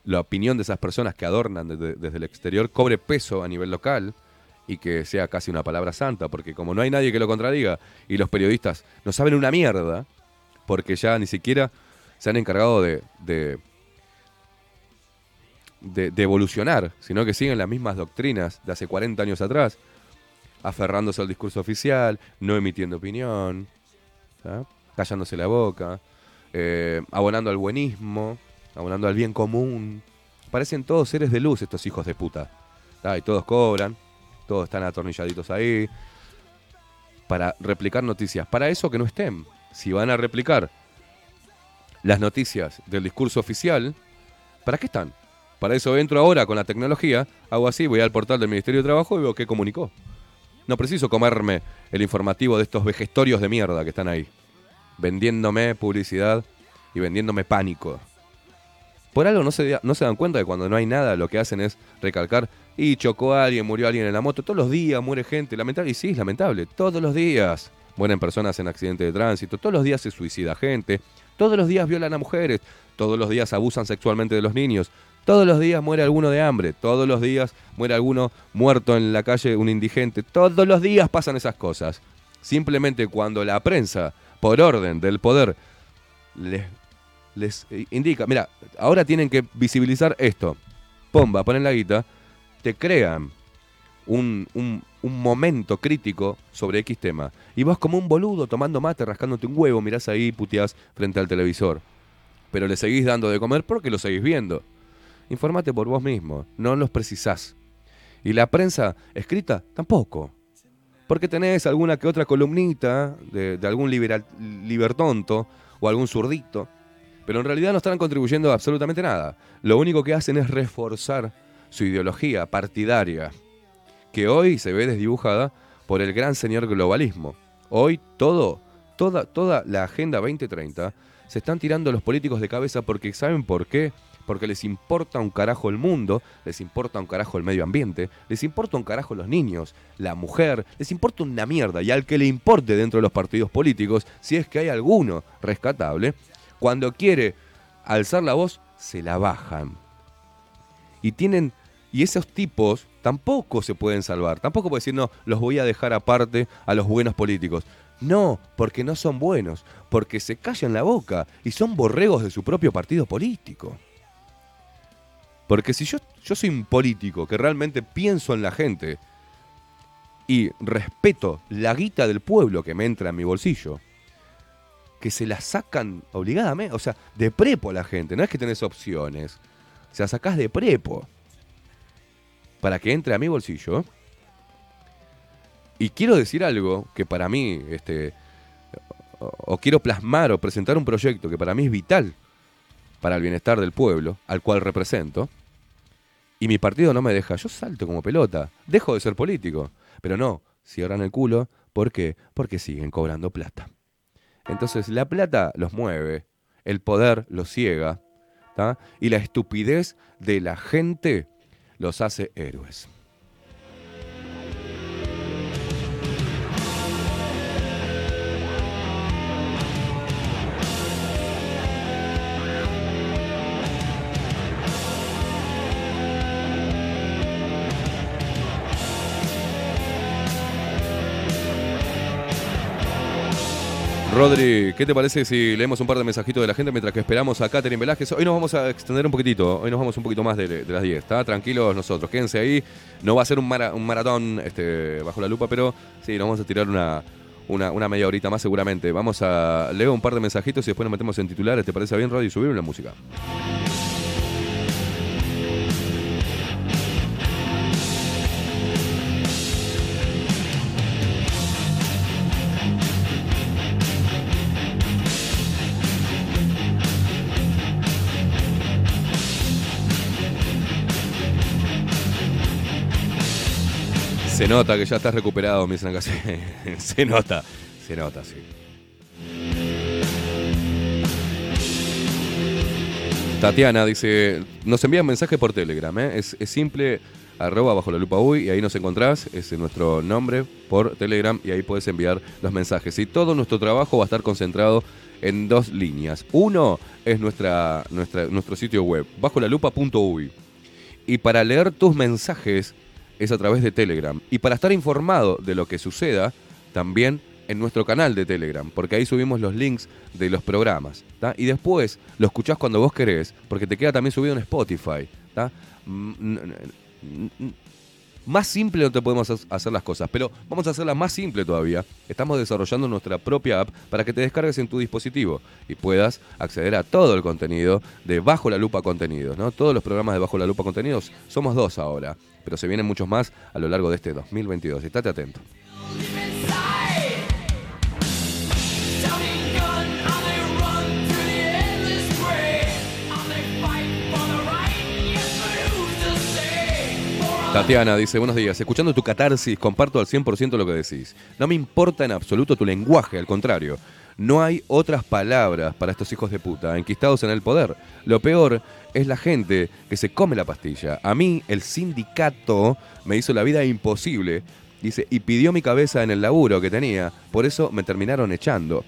la opinión de esas personas que adornan desde, desde el exterior, cobre peso a nivel local y que sea casi una palabra santa, porque como no hay nadie que lo contradiga y los periodistas no saben una mierda, porque ya ni siquiera se han encargado de, de- evolucionar, sino que siguen las mismas doctrinas de hace 40 años atrás, aferrándose al discurso oficial, no emitiendo opinión, callándose la boca, eh, abonando al buenismo, abonando al bien común. Parecen todos seres de luz estos hijos de puta. ¿tá? Y todos cobran, todos están atornilladitos ahí, para replicar noticias. Para eso que no estén. Si van a replicar las noticias del discurso oficial, ¿para qué están? Para eso entro ahora con la tecnología, hago así, voy al portal del Ministerio de Trabajo y veo qué comunicó. No preciso comerme el informativo de estos vejestorios de mierda que están ahí, vendiéndome publicidad y vendiéndome pánico. Por algo no se, no se dan cuenta de cuando no hay nada, lo que hacen es recalcar, y chocó a alguien, murió alguien en la moto, todos los días muere gente, lamentable, y sí, es lamentable, todos los días mueren personas en accidentes de tránsito, todos los días se suicida gente, todos los días violan a mujeres, todos los días abusan sexualmente de los niños, todos los días muere alguno de hambre, todos los días muere alguno muerto en la calle, un indigente, todos los días pasan esas cosas. Simplemente cuando la prensa, por orden del poder, les, les eh, indica, mira, ahora tienen que visibilizar esto. Pomba, ponen la guita, te crean un, un- un momento crítico sobre X tema. Y vas como un boludo tomando mate, rascándote un huevo, mirás ahí, puteás frente al televisor. Pero le seguís dando de comer porque lo seguís viendo. Informate por vos mismo, no los precisás. Y la prensa escrita tampoco. Porque tenés alguna que otra columnita de, algún liberal, libertonto o algún zurdito. Pero en realidad no están contribuyendo absolutamente nada. Lo único que hacen es reforzar su ideología partidaria, que hoy se ve desdibujada por el gran señor globalismo. Hoy todo, toda, toda la Agenda 2030 se están tirando los políticos de cabeza porque ¿saben por qué? Porque les importa un carajo el mundo, les importa un carajo el medio ambiente, les importa un carajo los niños, la mujer, les importa una mierda. Y al que le importe dentro de los partidos políticos, si es que hay alguno rescatable, cuando quiere alzar la voz, se la bajan. Y tienen. Y esos tipos tampoco se pueden salvar. Tampoco puede decir, no, los voy a dejar aparte a los buenos políticos. No, porque no son buenos, porque se callan la boca y son borregos de su propio partido político. Porque si yo, yo soy un político que realmente pienso en la gente y respeto la guita del pueblo que me entra en mi bolsillo, que se la sacan obligadamente, o sea, de prepo a la gente, no es que tenés opciones, se la sacás de prepo para que entre a mi bolsillo. Y quiero decir algo que para mí, este, o, o quiero plasmar o presentar un proyecto que para mí es vital para el bienestar del pueblo, al cual represento, y mi partido no me deja, yo salto como pelota, dejo de ser político, pero no, cierran el culo ¿Por qué? Porque siguen cobrando plata. Entonces la plata los mueve, el poder los ciega, y la estupidez de la gente los hace héroes. Rodri, ¿qué te parece si leemos un par de mensajitos de la gente mientras que esperamos a Catherine Velázquez? Hoy nos vamos a extender un poquitito, hoy nos vamos un poquito más de, las 10, ¿está? Tranquilos nosotros, quédense ahí. No va a ser un, mara- un maratón este, bajo la lupa, pero sí, nos vamos a tirar una, una, media horita más seguramente. Vamos a leer un par de mensajitos y después nos metemos en titulares. ¿Te parece bien, Rodri? Subir la música. Se nota que ya estás recuperado, me dicen. Se nota, se nota, sí. Tatiana dice, nos envía un mensaje por Telegram, ¿eh? es, es simple, arroba bajo la lupa uy, y ahí nos encontrás, es nuestro nombre por Telegram, y ahí puedes enviar los mensajes. Y todo nuestro trabajo va a estar concentrado en dos líneas. Uno es nuestra, nuestra, nuestro sitio web, bajo la lupa.uy. Y para leer tus mensajes es a través de Telegram. Y para estar informado de lo que suceda, también en nuestro canal de Telegram, porque ahí subimos los links de los programas. Y después lo escuchás cuando vos querés, porque te queda también subido en Spotify. ¿tá? Más simple no te podemos ha- hacer las cosas, pero vamos a hacerla más simple todavía. Estamos desarrollando nuestra propia app para que te descargues en tu dispositivo y puedas acceder a todo el contenido de Bajo la Lupa Contenidos. ¿no? Todos los programas de Bajo la Lupa Contenidos somos dos ahora, pero se vienen muchos más a lo largo de este 2022. Estate atento. Tatiana dice, buenos días, escuchando tu catarsis, comparto al 100% lo que decís. No me importa en absoluto tu lenguaje, al contrario. No hay otras palabras para estos hijos de puta, enquistados en el poder. Lo peor es la gente que se come la pastilla. A mí, el sindicato me hizo la vida imposible, dice, y pidió mi cabeza en el laburo que tenía, por eso me terminaron echando.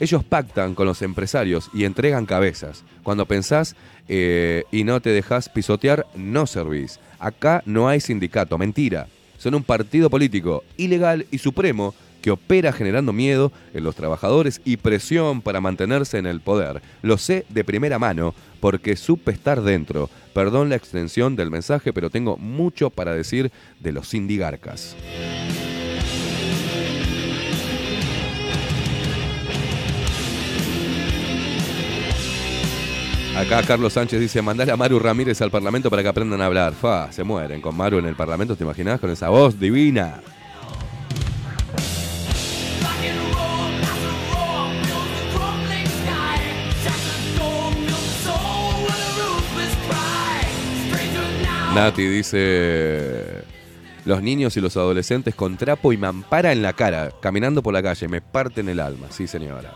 Ellos pactan con los empresarios y entregan cabezas. Cuando pensás eh, y no te dejas pisotear, no servís. Acá no hay sindicato, mentira. Son un partido político ilegal y supremo que opera generando miedo en los trabajadores y presión para mantenerse en el poder. Lo sé de primera mano porque supe estar dentro. Perdón la extensión del mensaje, pero tengo mucho para decir de los sindigarcas. Acá Carlos Sánchez dice, mandale a Maru Ramírez al Parlamento para que aprendan a hablar. Fa, se mueren con Maru en el Parlamento, ¿te imaginas? Con esa voz divina. Nati dice, los niños y los adolescentes con trapo y mampara en la cara, caminando por la calle, me parten el alma. Sí, señora.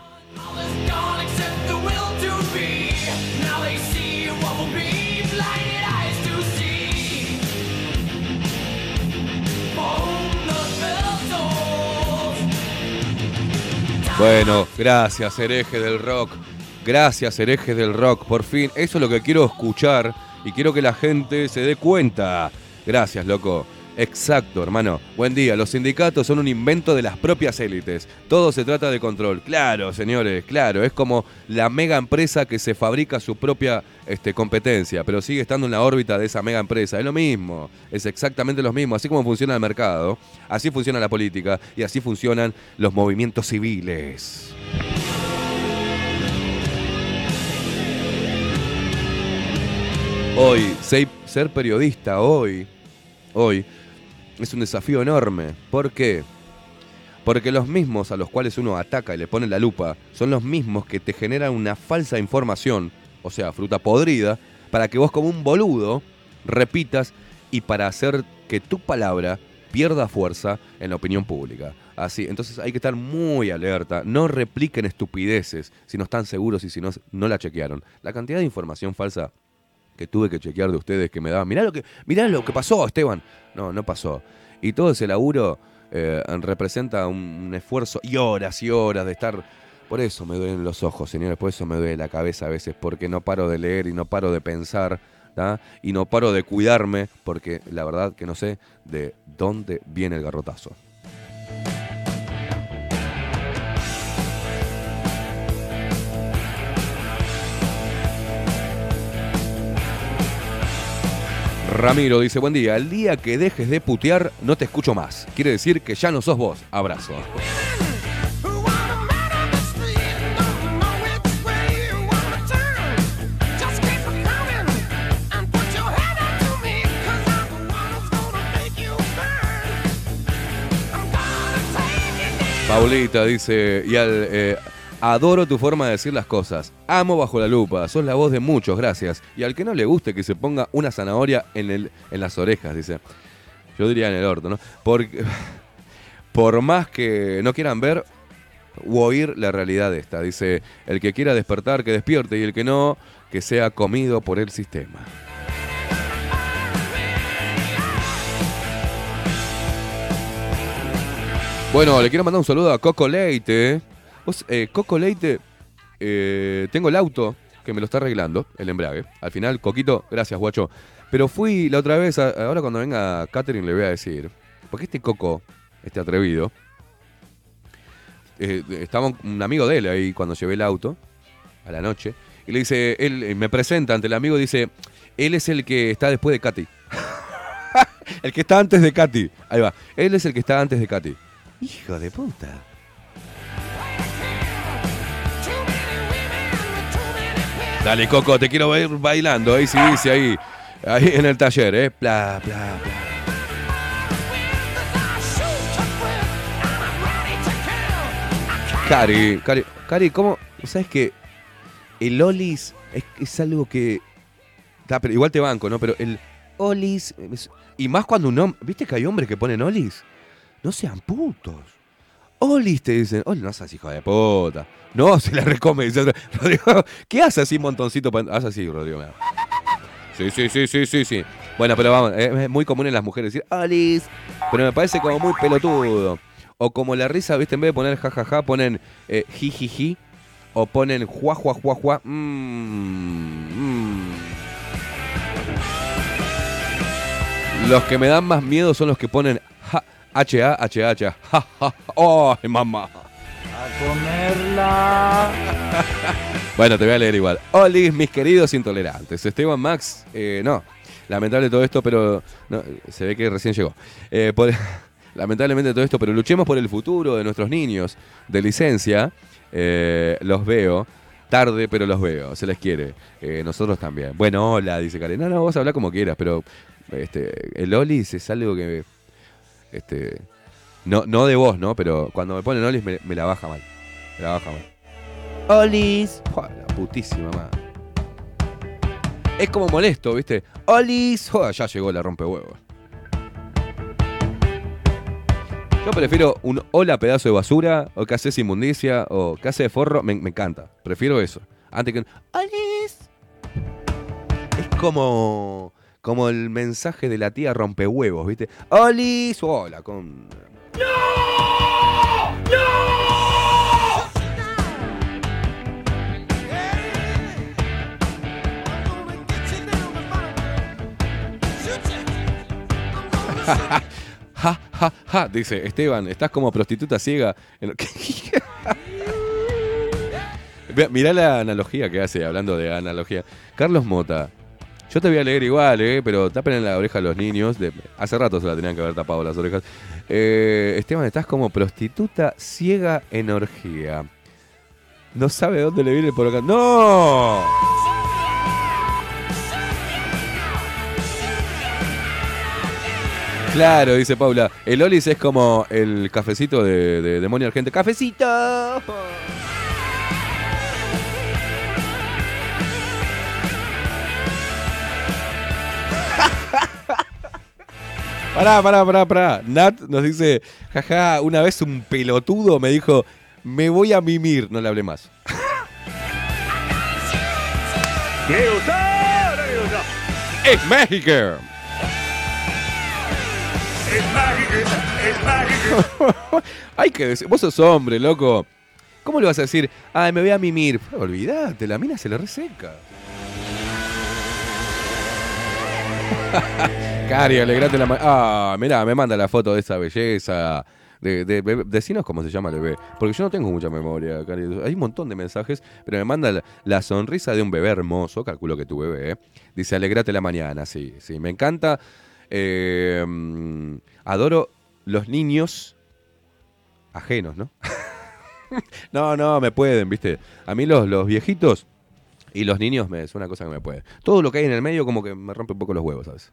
Bueno, gracias hereje del rock. Gracias hereje del rock. Por fin, eso es lo que quiero escuchar y quiero que la gente se dé cuenta. Gracias, loco. Exacto, hermano. Buen día. Los sindicatos son un invento de las propias élites. Todo se trata de control. Claro, señores, claro. Es como la mega empresa que se fabrica su propia este, competencia, pero sigue estando en la órbita de esa mega empresa. Es lo mismo. Es exactamente lo mismo. Así como funciona el mercado, así funciona la política y así funcionan los movimientos civiles. Hoy, se- ser periodista hoy, hoy, es un desafío enorme. ¿Por qué? Porque los mismos a los cuales uno ataca y le pone la lupa son los mismos que te generan una falsa información, o sea, fruta podrida, para que vos como un boludo repitas y para hacer que tu palabra pierda fuerza en la opinión pública. Así, entonces hay que estar muy alerta. No repliquen estupideces si no están seguros y si no, no la chequearon. La cantidad de información falsa que tuve que chequear de ustedes que me daban. Mirá lo que, mirá lo que pasó, Esteban. No, no pasó. Y todo ese laburo eh, representa un, esfuerzo y horas y horas de estar. Por eso me duelen los ojos, señores. Por eso me duele la cabeza a veces. Porque no paro de leer y no paro de pensar. Y no paro de cuidarme. Porque la verdad que no sé de dónde viene el garrotazo. Ramiro dice, buen día, el día que dejes de putear no te escucho más. Quiere decir que ya no sos vos. Abrazo. Paulita dice, y al, eh, adoro tu forma de decir las cosas. Amo bajo la lupa, sos la voz de muchos, gracias. Y al que no le guste que se ponga una zanahoria en, el, en las orejas, dice. Yo diría en el orto, ¿no? Por más que no quieran ver u oír la realidad esta, dice, el que quiera despertar, que despierte, y el que no, que sea comido por el sistema. Bueno, le quiero mandar un saludo a Coco Leite. Vos, eh, Coco Leite, eh, tengo el auto que me lo está arreglando, el embrague. Al final, Coquito, gracias, guacho. Pero fui la otra vez, ahora cuando venga Catherine le voy a decir, porque este Coco, este atrevido, eh, estaba un- un amigo de él ahí cuando llevé el auto, a la noche, y le dice, él eh, me presenta ante el amigo y dice, él es el que está después de Katy. el que está antes de Katy. Ahí va. Él es el que está antes de Katy. Hijo de puta. Dale, Coco, te quiero ver bailando. Ahí sí dice, ahí. Ahí en el taller, ¿eh? Bla, bla, bla. Cari, Cari, Cari, ¿cómo? ¿Sabes que el Olis es, es algo que. Ta, pero igual te banco, ¿no? Pero el Olis. y más cuando un hombre. ¿Viste que hay hombres que ponen Olis? No sean putos. Olis te dicen. Olis, no seas hijo de puta. No, se la recome. Rodrigo, ¿qué hace así, montoncito? Haz así, Rodrigo. mira. Sí, sí, sí, sí, sí, sí. Bueno, pero vamos, es es muy común en las mujeres decir Olis. Pero me parece como muy pelotudo. O como la risa, ¿viste? En vez de poner jajaja, ponen eh, jijiji. O ponen juá, juá, juá, juá. Mm, mm. Los que me dan más miedo son los que ponen ja, H-A, H-H. Ja, ja, ¡Ay, mamá! A comerla. Bueno, te voy a leer igual. Olis, mis queridos intolerantes. Esteban Max, eh, no. Lamentable todo esto, pero no, se ve que recién llegó. Eh, por- lamentablemente todo esto, pero luchemos por el futuro de nuestros niños de licencia. Eh, los veo. Tarde, pero los veo. Se les quiere. Eh, nosotros también. Bueno, hola, dice Karen. No, no, vos habla como quieras, pero este, el Olis es algo que. Este, no, no de vos, ¿no? Pero cuando me ponen Olis me, me la baja mal. Me la baja mal. Olis. Jua, la putísima madre. Es como molesto, ¿viste? Olis. Jua, ya llegó la rompehuevos. Yo prefiero un hola pedazo de basura, o que haces inmundicia, o que hace de forro. Me, me encanta. Prefiero eso. Antes que un Olis. Es como. Como el mensaje de la tía rompehuevos, ¿viste? Olis. Hola, con. Ja, ja, ja, dice Esteban, estás como prostituta ciega. Mirá la analogía que hace, hablando de analogía. Carlos Mota, yo te voy a leer igual, eh, pero tapen en la oreja a los niños. Hace rato se la tenían que haber tapado las orejas. Eh, Esteban, estás como prostituta ciega en orgía. No sabe dónde le viene por acá. ¡No! Claro, dice Paula. El Olis es como el cafecito de, de Demonio Argente. ¡Cafecito! Pará, pará, pará, pará. Nat nos dice, jaja, una vez un pelotudo me dijo, me voy a mimir. No le hablé más. ¡Me gustó! ¡No me gustó! ¡Es México! ¡Es mágico! ¡Es mágico! Hay que decir, vos sos hombre, loco. ¿Cómo le vas a decir, ay, me voy a mimir? Olvídate, la mina se le reseca. Cari, alegrate la ma- Ah, mirá, me manda la foto de esa belleza. De, de, bebé- decinos cómo se llama el bebé. Porque yo no tengo mucha memoria, Cari. Hay un montón de mensajes, pero me manda la, sonrisa de un bebé hermoso. Calculo que tu bebé. ¿eh? Dice, alegrate la mañana. Sí, sí, me encanta. Mm, adoro los niños ajenos, ¿no? no, no, me pueden, ¿viste? A mí los, los viejitos y los niños es una cosa que me puede. Todo lo que hay en el medio como que me rompe un poco los huevos, ¿sabes?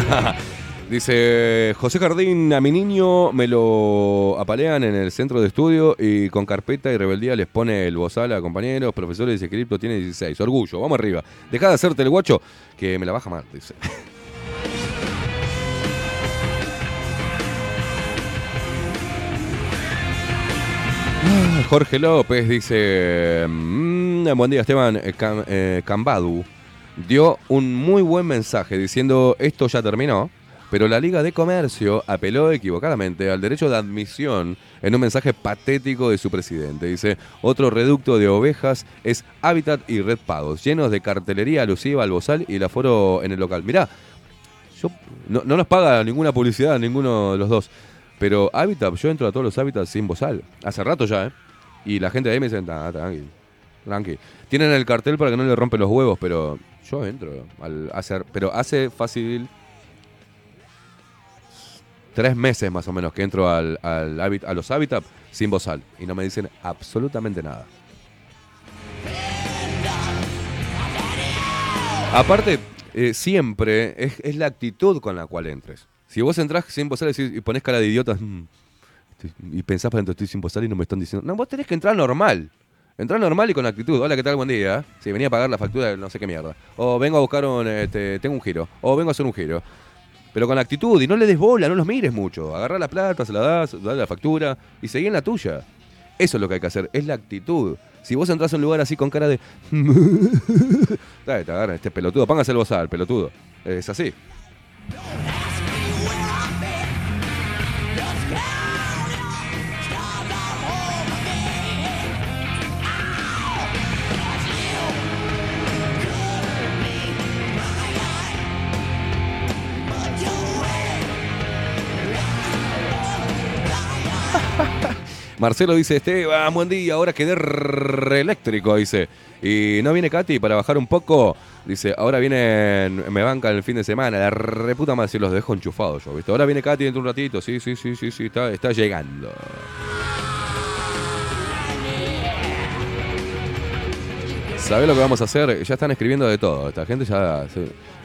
Dice José Jardín, a mi niño me lo apalean en el centro de estudio y con carpeta y rebeldía les pone el bozal a compañeros, profesores, dice cripto tiene 16. Orgullo, vamos arriba. Deja de hacerte el guacho que me la baja mal. Ah, Jorge López dice, "Mm, buen día Esteban, Eh, eh, Cambadu dio un muy buen mensaje diciendo esto ya terminó, pero la Liga de Comercio apeló equivocadamente al derecho de admisión en un mensaje patético de su presidente. Dice, otro reducto de ovejas es Hábitat y Red Pagos, llenos de cartelería alusiva al bozal y el aforo en el local. Mirá, yo, no, no nos paga ninguna publicidad ninguno de los dos. Pero Habitat, yo entro a todos los Habitats sin bozal. Hace rato ya, ¿eh? Y la gente de ahí me dice, "Ah, tranqui, tranqui. Tienen el cartel para que no le rompen los huevos, pero yo entro al hacer. Pero hace fácil tres meses más o menos que entro al, al a los Habitat sin bozal. Y no me dicen absolutamente nada. Aparte, eh, siempre es, la actitud con la cual entres. Si vos entrás sin bozal y pones cara de idiota y pensás para dentro estoy sin bozal y no me están diciendo. No, vos tenés que entrar normal. Entrar normal y con actitud. Hola, ¿qué tal? Buen día. Sí, venía a pagar la factura de no sé qué mierda. O vengo a buscar un. este, tengo un giro. O vengo a hacer un giro. Pero con actitud y no le des bola, no los mires mucho. Agarrá la plata, se la das, dale la factura y seguí en la tuya. Eso es lo que hay que hacer, es la actitud. Si vos entras a un lugar así con cara de. Dale, te agarran este pelotudo. Póngase el bozal, pelotudo. Es así. Marcelo dice, Esteban, buen día, ahora quedé eléctrico, dice. Y no viene Katy para bajar un poco. Dice, ahora vienen, me bancan el fin de semana. La reputa madre, si los dejo enchufados yo, ¿viste? Ahora viene Katy dentro de un ratito. Sí, sí, sí, sí, sí, está, llegando. ¿Sabés lo que vamos a hacer? Ya están escribiendo de todo. Esta gente ya.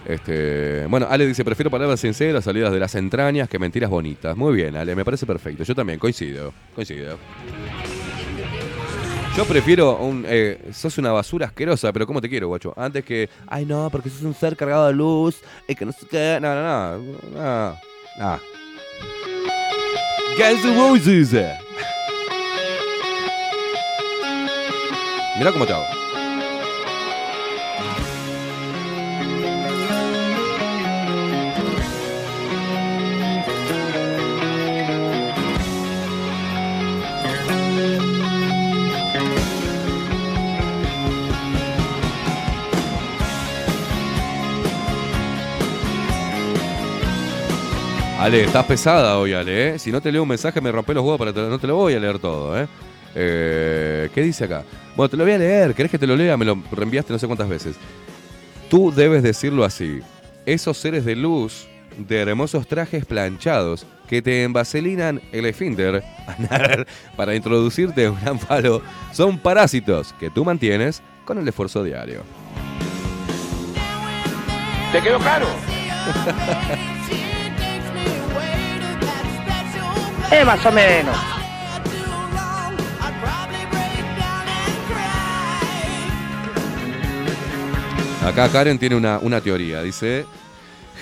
Este, bueno, Ale dice: prefiero palabras sinceras, salidas de las entrañas, que mentiras bonitas. Muy bien, Ale, me parece perfecto. Yo también, coincido. Coincido. Yo prefiero un. eh, sos una basura asquerosa, pero ¿cómo te quiero, guacho? Antes que. Ay, no, porque sos un ser cargado de luz. Y que no sé qué. No, no, no. No. no. Guns N' Roses. Mirá cómo te hago. Ale, estás pesada hoy, Ale, ¿eh? Si no te leo un mensaje me rompe los huevos, te- no te lo voy a leer todo, ¿eh? Eh, ¿Qué dice acá? Bueno, te lo voy a leer. ¿Querés que te lo lea? Me lo reenviaste no sé cuántas veces. Tú debes decirlo así. Esos seres de luz, de hermosos trajes planchados, que te envaselinan el esfínter para introducirte un gran falo, son parásitos que tú mantienes con el esfuerzo diario. ¿Te quedó claro? Eh, más o menos. Acá Karen tiene una, una teoría. Dice,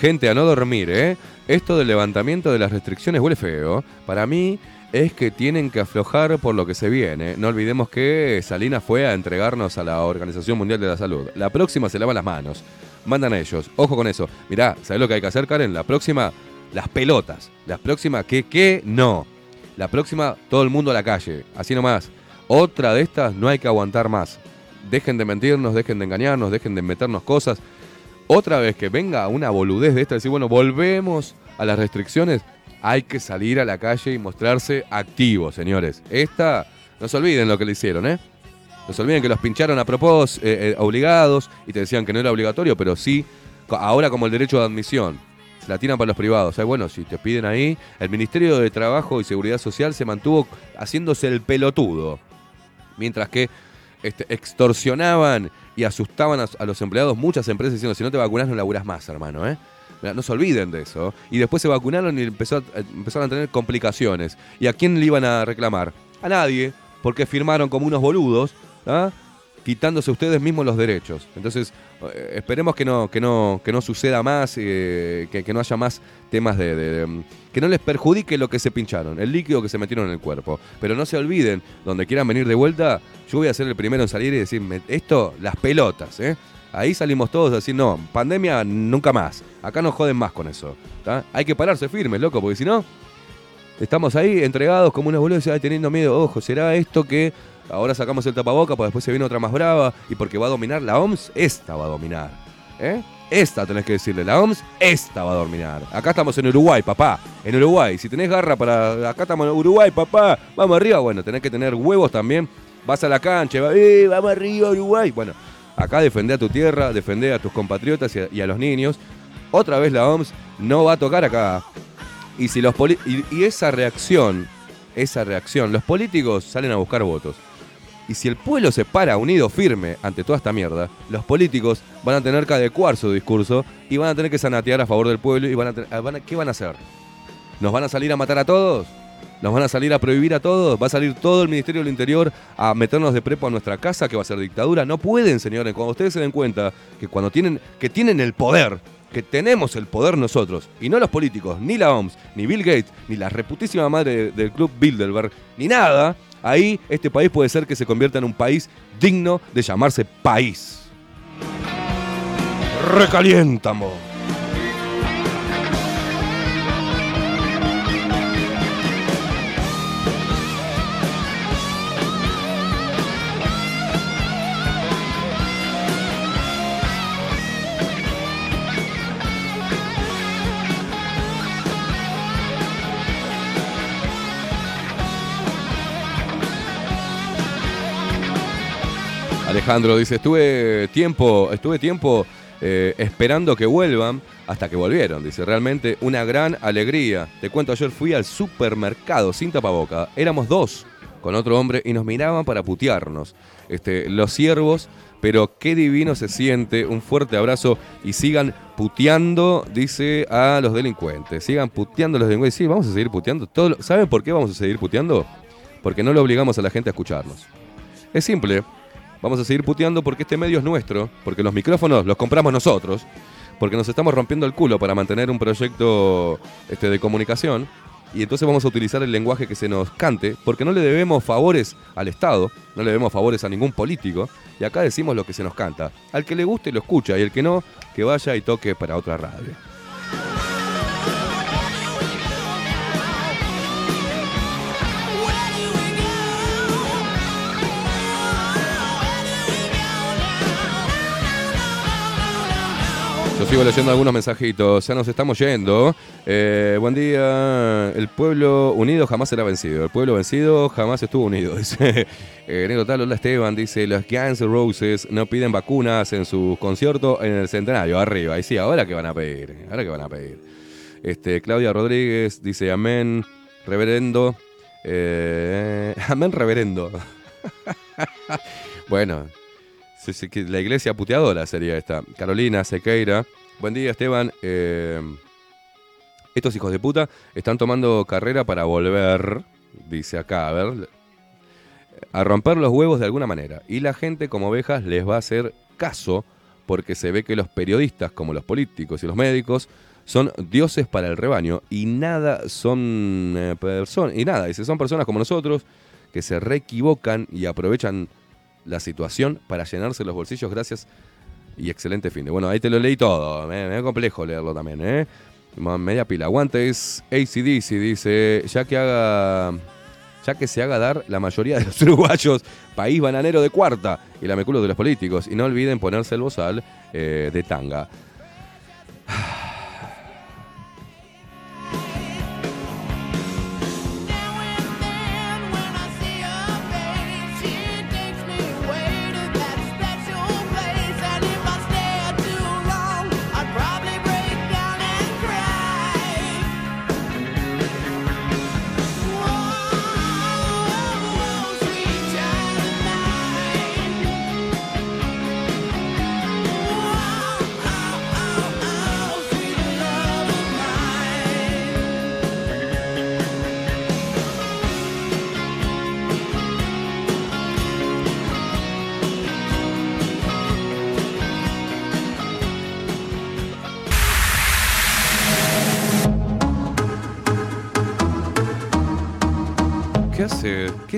gente a no dormir, ¿eh? Esto del levantamiento de las restricciones huele feo. Para mí es que tienen que aflojar por lo que se viene. No olvidemos que Salinas fue a entregarnos a la Organización Mundial de la Salud. La próxima se lava las manos. Mandan a ellos. Ojo con eso. Mirá, ¿sabés lo que hay que hacer, Karen? La próxima, las pelotas. La próxima, ¿qué? ¿Qué? No. La próxima, todo el mundo a la calle. Así nomás. Otra de estas, no hay que aguantar más. Dejen de mentirnos, dejen de engañarnos, dejen de meternos cosas. Otra vez que venga una boludez de esta, decir, bueno, volvemos a las restricciones, hay que salir a la calle y mostrarse activos, señores. Esta, no se olviden lo que le hicieron, ¿eh? No se olviden que los pincharon a propósito, eh, eh, obligados, y te decían que no era obligatorio, pero sí, ahora como el derecho de admisión. La tiran para los privados. ¿eh? Bueno, si te piden ahí, el Ministerio de Trabajo y Seguridad Social se mantuvo haciéndose el pelotudo. Mientras que este, extorsionaban y asustaban a, los empleados muchas empresas diciendo, si no te vacunas no laburás más, hermano, ¿eh? No se olviden de eso. Y después se vacunaron y eh, empezaron a tener complicaciones. ¿Y a quién le iban a reclamar? A nadie, porque firmaron como unos boludos, ¿ah? Quitándose ustedes mismos los derechos. Entonces, eh, esperemos que no, que no, que no suceda más, eh, que, no haya más temas de, de- que no les perjudique lo que se pincharon, el líquido que se metieron en el cuerpo. Pero no se olviden, donde quieran venir de vuelta, yo voy a ser el primero en salir y decirme, esto, las pelotas, ¿eh? Ahí salimos todos a decir, no, pandemia nunca más. Acá no joden más con eso. Hay que pararse firmes, loco, porque si no, estamos ahí entregados como unos boludos teniendo miedo. Ojo, ¿será esto que ahora sacamos el tapaboca, pues después se viene otra más brava y porque va a dominar la OMS? Esta va a dominar. ¿Eh? Esta tenés que decirle, la OMS, esta va a dominar. Acá estamos en Uruguay, papá. En Uruguay. Si tenés garra para. Acá estamos en Uruguay, papá. Vamos arriba. Bueno, tenés que tener huevos también. Vas a la cancha, va, eh, vamos arriba, Uruguay. Bueno, acá defendé a tu tierra, defendé a tus compatriotas y a, los niños. Otra vez la OMS no va a tocar acá. Y si los y esa reacción, esa reacción, los políticos salen a buscar votos. Y si el pueblo se para unido firme ante toda esta mierda, los políticos van a tener que adecuar su discurso y van a tener que sanatear a favor del pueblo y van a, ¿qué van a hacer? ¿Nos van a salir a matar a todos? ¿Nos van a salir a prohibir a todos? ¿Va a salir todo el Ministerio del Interior a meternos de prepo a nuestra casa que va a ser dictadura? No pueden, señores. Cuando ustedes se den cuenta que cuando tienen, que tienen el poder, que tenemos el poder nosotros, y no los políticos, ni la OMS, ni Bill Gates, ni la reputísima madre de- del club Bilderberg, ni nada, ahí este país puede ser que se convierta en un país digno de llamarse país. Recaliéntamo. Alejandro dice, estuve tiempo, estuve tiempo eh, esperando que vuelvan hasta que volvieron. Dice, realmente una gran alegría. Te cuento, ayer fui al supermercado sin tapaboca. Éramos dos con otro hombre y nos miraban para putearnos. Este, los siervos, pero qué divino se siente. Un fuerte abrazo y sigan puteando, dice a los delincuentes. Sigan puteando los delincuentes. Sí, vamos a seguir puteando. Lo- ¿Saben por qué vamos a seguir puteando? Porque no le obligamos a la gente a escucharnos. Es simple. Vamos a seguir puteando porque este medio es nuestro, porque los micrófonos los compramos nosotros, porque nos estamos rompiendo el culo para mantener un proyecto este, de comunicación. Y entonces vamos a utilizar el lenguaje que se nos cante, porque no le debemos favores al Estado, no le debemos favores a ningún político, y acá decimos lo que se nos canta. Al que le guste lo escucha, y el que no, que vaya y toque para otra radio. Yo sigo leyendo algunos mensajitos, ya nos estamos yendo. Eh, buen día, el pueblo unido jamás será vencido. El pueblo vencido jamás estuvo unido. Dice eh, Negro hola Esteban, dice, los Guns Roses no piden vacunas en sus conciertos en el centenario, arriba. Y sí, ahora que van a pedir, ahora que van a pedir. Este, Claudia Rodríguez dice, amén, reverendo. Eh, amén, reverendo. bueno, La iglesia puteadora sería esta. Carolina Sequeira. Buen día, Esteban. Eh, estos hijos de puta están tomando carrera para volver, dice acá, a ver, a romper los huevos de alguna manera. Y la gente como ovejas les va a hacer caso porque se ve que los periodistas, como los políticos y los médicos, son dioses para el rebaño y nada son eh, personas, y nada, dice, son personas como nosotros que se reequivocan y aprovechan la situación para llenarse los bolsillos gracias y excelente fin de. Bueno, ahí te lo leí todo, me, me complejo leerlo también, ¿eh? Media pila. Aguante es ACDC, dice, ya que haga... Ya que se haga dar la mayoría de los uruguayos, país bananero de cuarta y la meculo de los políticos. Y no olviden ponerse el bozal eh, de tanga.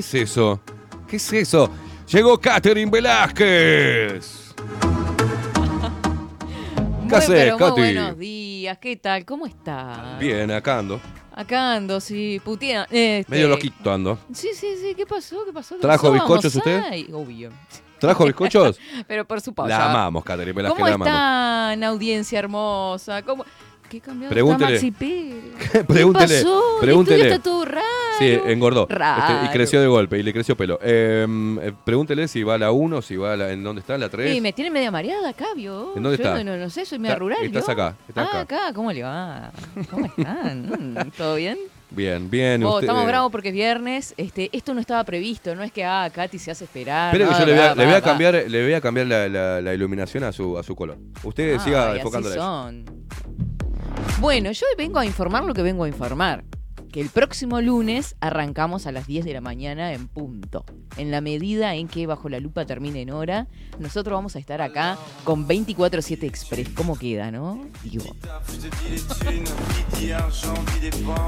Es eso? ¿Qué es eso? Llegó Catherine Velázquez. ¿Qué Muy, haces, pero muy Katy? buenos días, ¿qué tal? ¿Cómo está? Bien, acá ando. Acá ando, sí, putea. este- Medio loquito ando. Sí, sí, sí, ¿qué pasó? ¿Qué pasó? ¿Qué ¿Trajo pasó? bizcochos Vamos, usted? ay, obvio. ¿Trajo bizcochos? Pero por supuesto. La amamos, Catherine Velázquez, ¿Cómo la amamos. están, audiencia hermosa? ¿Cómo? ¿Qué cambiado Pregúntele. está Maxi Pérez? Pregúntele, ¿Qué pasó? pregúntele. Está todo raro. Sí, engordó. Raro. Este, y creció de golpe, y le creció pelo. Eh, eh, pregúntele si va a la 1, si va a la... ¿En dónde está? ¿La 3? Sí, me tiene media mareada acá, ¿vio? ¿En dónde Yo está? No, no sé, soy media rural, estás acá, estás ah, acá. ¿cómo le va? ¿Cómo están? ¿Todo bien? Bien, bien. Oh, usted- estamos bravos porque es viernes. Este, esto no estaba previsto, no es que ah, Katy se hace esperar. Espere que yo le voy a, va, le voy a va, va. cambiar, le voy a cambiar la, la- la iluminación a su, a su color. Usted siga Ay, así son. Bueno, yo vengo a informar lo que vengo a informar. Que el próximo lunes arrancamos a las 10 de la mañana en punto. En la medida en que Bajo la Lupa termine en hora, nosotros vamos a estar acá con 24-7 Express. ¿Cómo queda, no? Digo.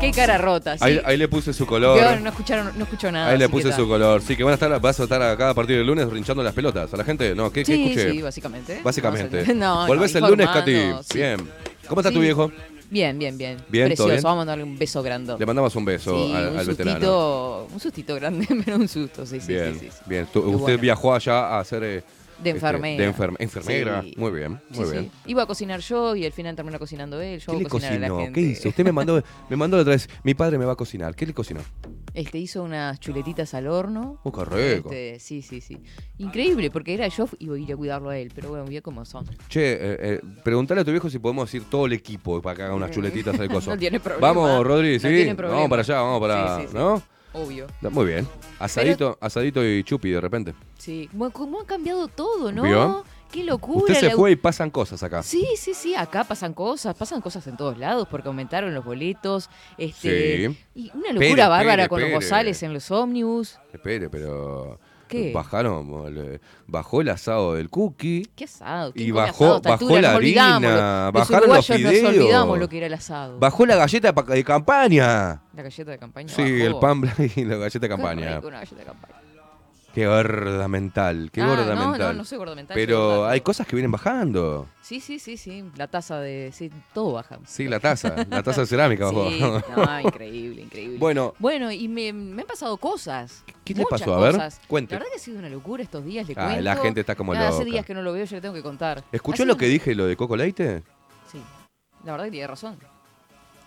Qué cara rota, sí. Ahí, ahí le puse su color. Peor, no escucharon, no escucho nada. Ahí le puse su color. Sí, que van a estar, vas a estar acá a partir del lunes rinchando las pelotas a la gente. No, ¿qué, qué Sí, escuché? sí, básicamente. Básicamente. No, Volvés no, el lunes, Katy. sí. Bien. ¿Cómo está tu viejo? Bien, bien, bien. Bien, ¿todo Precioso. bien? Vamos a darle un beso grande. Le mandamos un beso Sí, al, un al veterano. sustito, un sustito grande, pero un susto, sí, sí, bien, sí, sí, sí. bien. Usted bueno. viajó allá a hacer... eh, De este, enfermera. de enferme- enfermera. Sí. Muy bien, muy Sí, bien. sí. Iba a cocinar yo y al final terminó cocinando él. Yo ¿Qué le cocinar a la cocinó? gente. ¿Qué hizo? Usted me mandó, me mandó la otra vez. Mi padre me va a cocinar. ¿Qué le cocinó? Este hizo unas chuletitas al horno. Oh, qué rico. Este, sí, sí, sí. Increíble, porque era yo y iba a ir a cuidarlo a él, pero bueno, vio cómo son. Che, eh, eh, preguntale a tu viejo si podemos ir todo el equipo para que haga unas chuletitas al coso. No tiene problema. Vamos, Rodri, No ¿sí? tiene problema. vamos para allá, vamos para... ¿No? Obvio. Muy bien. Asadito, asadito y chupi de repente. Sí. ¿Cómo ha cambiado todo, no? ¿Vio? Qué locura. Usted se la- fue y pasan cosas acá. Sí, sí, sí, acá pasan cosas, pasan cosas en todos lados porque aumentaron los boletos. Este, Sí. Y una locura bárbara con los bozales en los ómnibus. Espere, pero... ¿Qué? Bajaron, le- bajó el asado del cookie. ¿Qué asado? ¿Quién Y bajó- asado bajó la harina, bajaron los fideos. Nos olvidamos lo que era el asado. Bajó la galleta de pa- de campaña. La galleta de campaña. Sí, bajó. el pan blanco y la galleta de Qué campaña. rico una galleta de campaña. Qué gorda mental, qué Ah, gorda no, mental. no, no soy gorda mental, Pero hay cosas que vienen bajando. Sí, sí, sí, sí. La taza de. Sí, todo baja. Sí, la taza, la taza de cerámica bajó. Sí, no, increíble, increíble. Bueno. Bueno, y me, me han pasado cosas. ¿Qué muchas pasó? A ver, cosas. cuente. La verdad que ha sido una locura estos días, le Ah, cuento. la gente está como Hace loca. días que no lo veo, yo le tengo que contar. ¿Escuchó lo que dije, lo de Coco Leite? La verdad que tiene razón.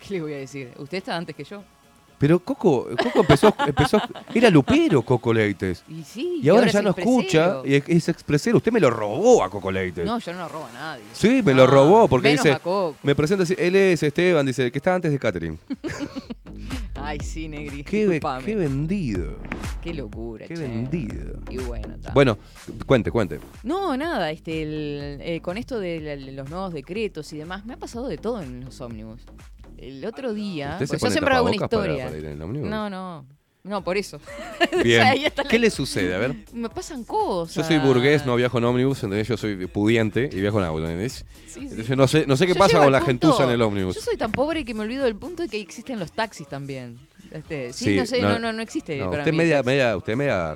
¿Qué le voy a decir? Usted está antes que yo. Pero Coco, Coco empezó, empezó, era lupero Coco Leites. Y sí. Y ahora ya no escucha y es, es expresero. Usted me lo robó a Coco Leites. No, yo no lo robo a nadie. Sí, me lo robó porque menos dice, a Coco. me presenta así, él es Esteban, dice, que está antes de Catherine. Ay, sí, Negri. Qué, qué vendido. Qué locura, Qué che. vendido. Y bueno, ta. Bueno, cuente, cuente. No, nada, este, el- eh, con esto de los nuevos decretos y demás, me ha pasado de todo en los ómnibus. El otro día, ¿Usted se porque yo siempre hago una para- historia. para? No, no, no, por eso. Bien. La- ¿Qué le sucede? A ver. Me pasan cosas. Yo soy burgués, no viajo en ómnibus, entonces yo soy pudiente y viajo en auto, ¿entendés? Sí, sí. Entonces no sé, no sé qué Yo pasa con la punto- gentuza en el ómnibus. Yo soy tan pobre que me olvido del punto de que existen los taxis también. Este, sí, Sí, no sé, no- no, no, existe No, para usted mí. media, taxi. media, usted media,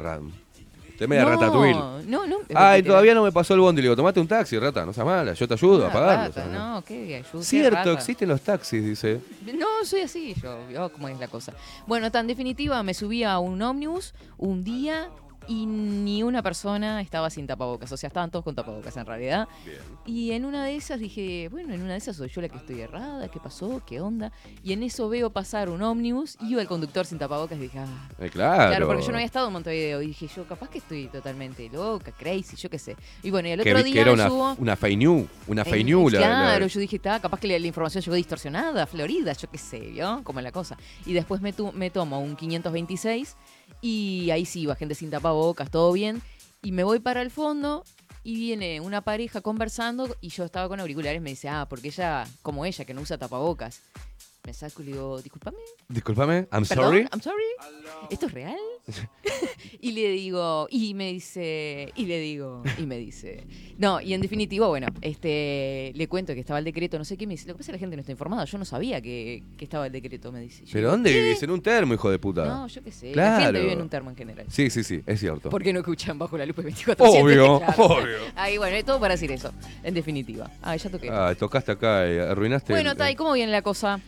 usted media no, ratatouille. No, no. Ay, todavía no me pasó el bondi. Le digo, tomate un taxi, rata, no seas mala, yo te ayudo a pagarlo. rata, o sea, ¿no? qué ayuda. Cierto, rata. existen los taxis, dice. No, soy así, yo, yo cómo es la cosa. Bueno, tan definitiva, me subí a un ómnibus un día y ni una persona estaba sin tapabocas. O sea, estaban todos con tapabocas en realidad. Y en una de esas dije, bueno, en una de esas soy yo la que estoy errada, ¿qué pasó? ¿Qué onda? Y en eso veo pasar un ómnibus y iba el conductor sin tapabocas y dije, ah. Eh, claro. Claro, porque yo no había estado en Montevideo y dije, yo capaz que estoy totalmente loca, crazy, yo qué sé. Y bueno, y otro día que era una, subo- una fake news, una fake news. la- la- Claro, yo dije, está, capaz que la, la información llegó distorsionada, Florida, yo qué sé, ¿vio? Como la cosa. Y después me, tu- me tomo un 526 y ahí sí iba gente sin tapabocas, todo bien. Y me voy para el fondo y viene una pareja conversando y yo estaba con auriculares me dice, ah, porque ella, como ella, que no usa tapabocas. Me saco y le digo, discúlpame. Discúlpame, I'm Perdón, sorry. I'm sorry. ¿Esto es real? y le digo, y me dice, y le digo, y me dice. No, y en definitiva, bueno, este le cuento que estaba el decreto, no sé qué, me dice, lo que pasa es que la gente no está informada, yo no sabía que, que estaba el decreto, me dice. Yo ¿Pero digo, dónde "¿Qué?". vivís? En un termo, hijo de puta. No, yo qué sé, la Claro. gente vive en un termo en general. Sí, sí, sí, es cierto. ¿Por qué no escuchan bajo la lupa 24 Obvio, obvio. Ahí, bueno, es todo para decir eso, en definitiva. Ah, ya toqué. Ah, tocaste acá y arruinaste. bueno, el- Tai, ¿cómo viene la cosa?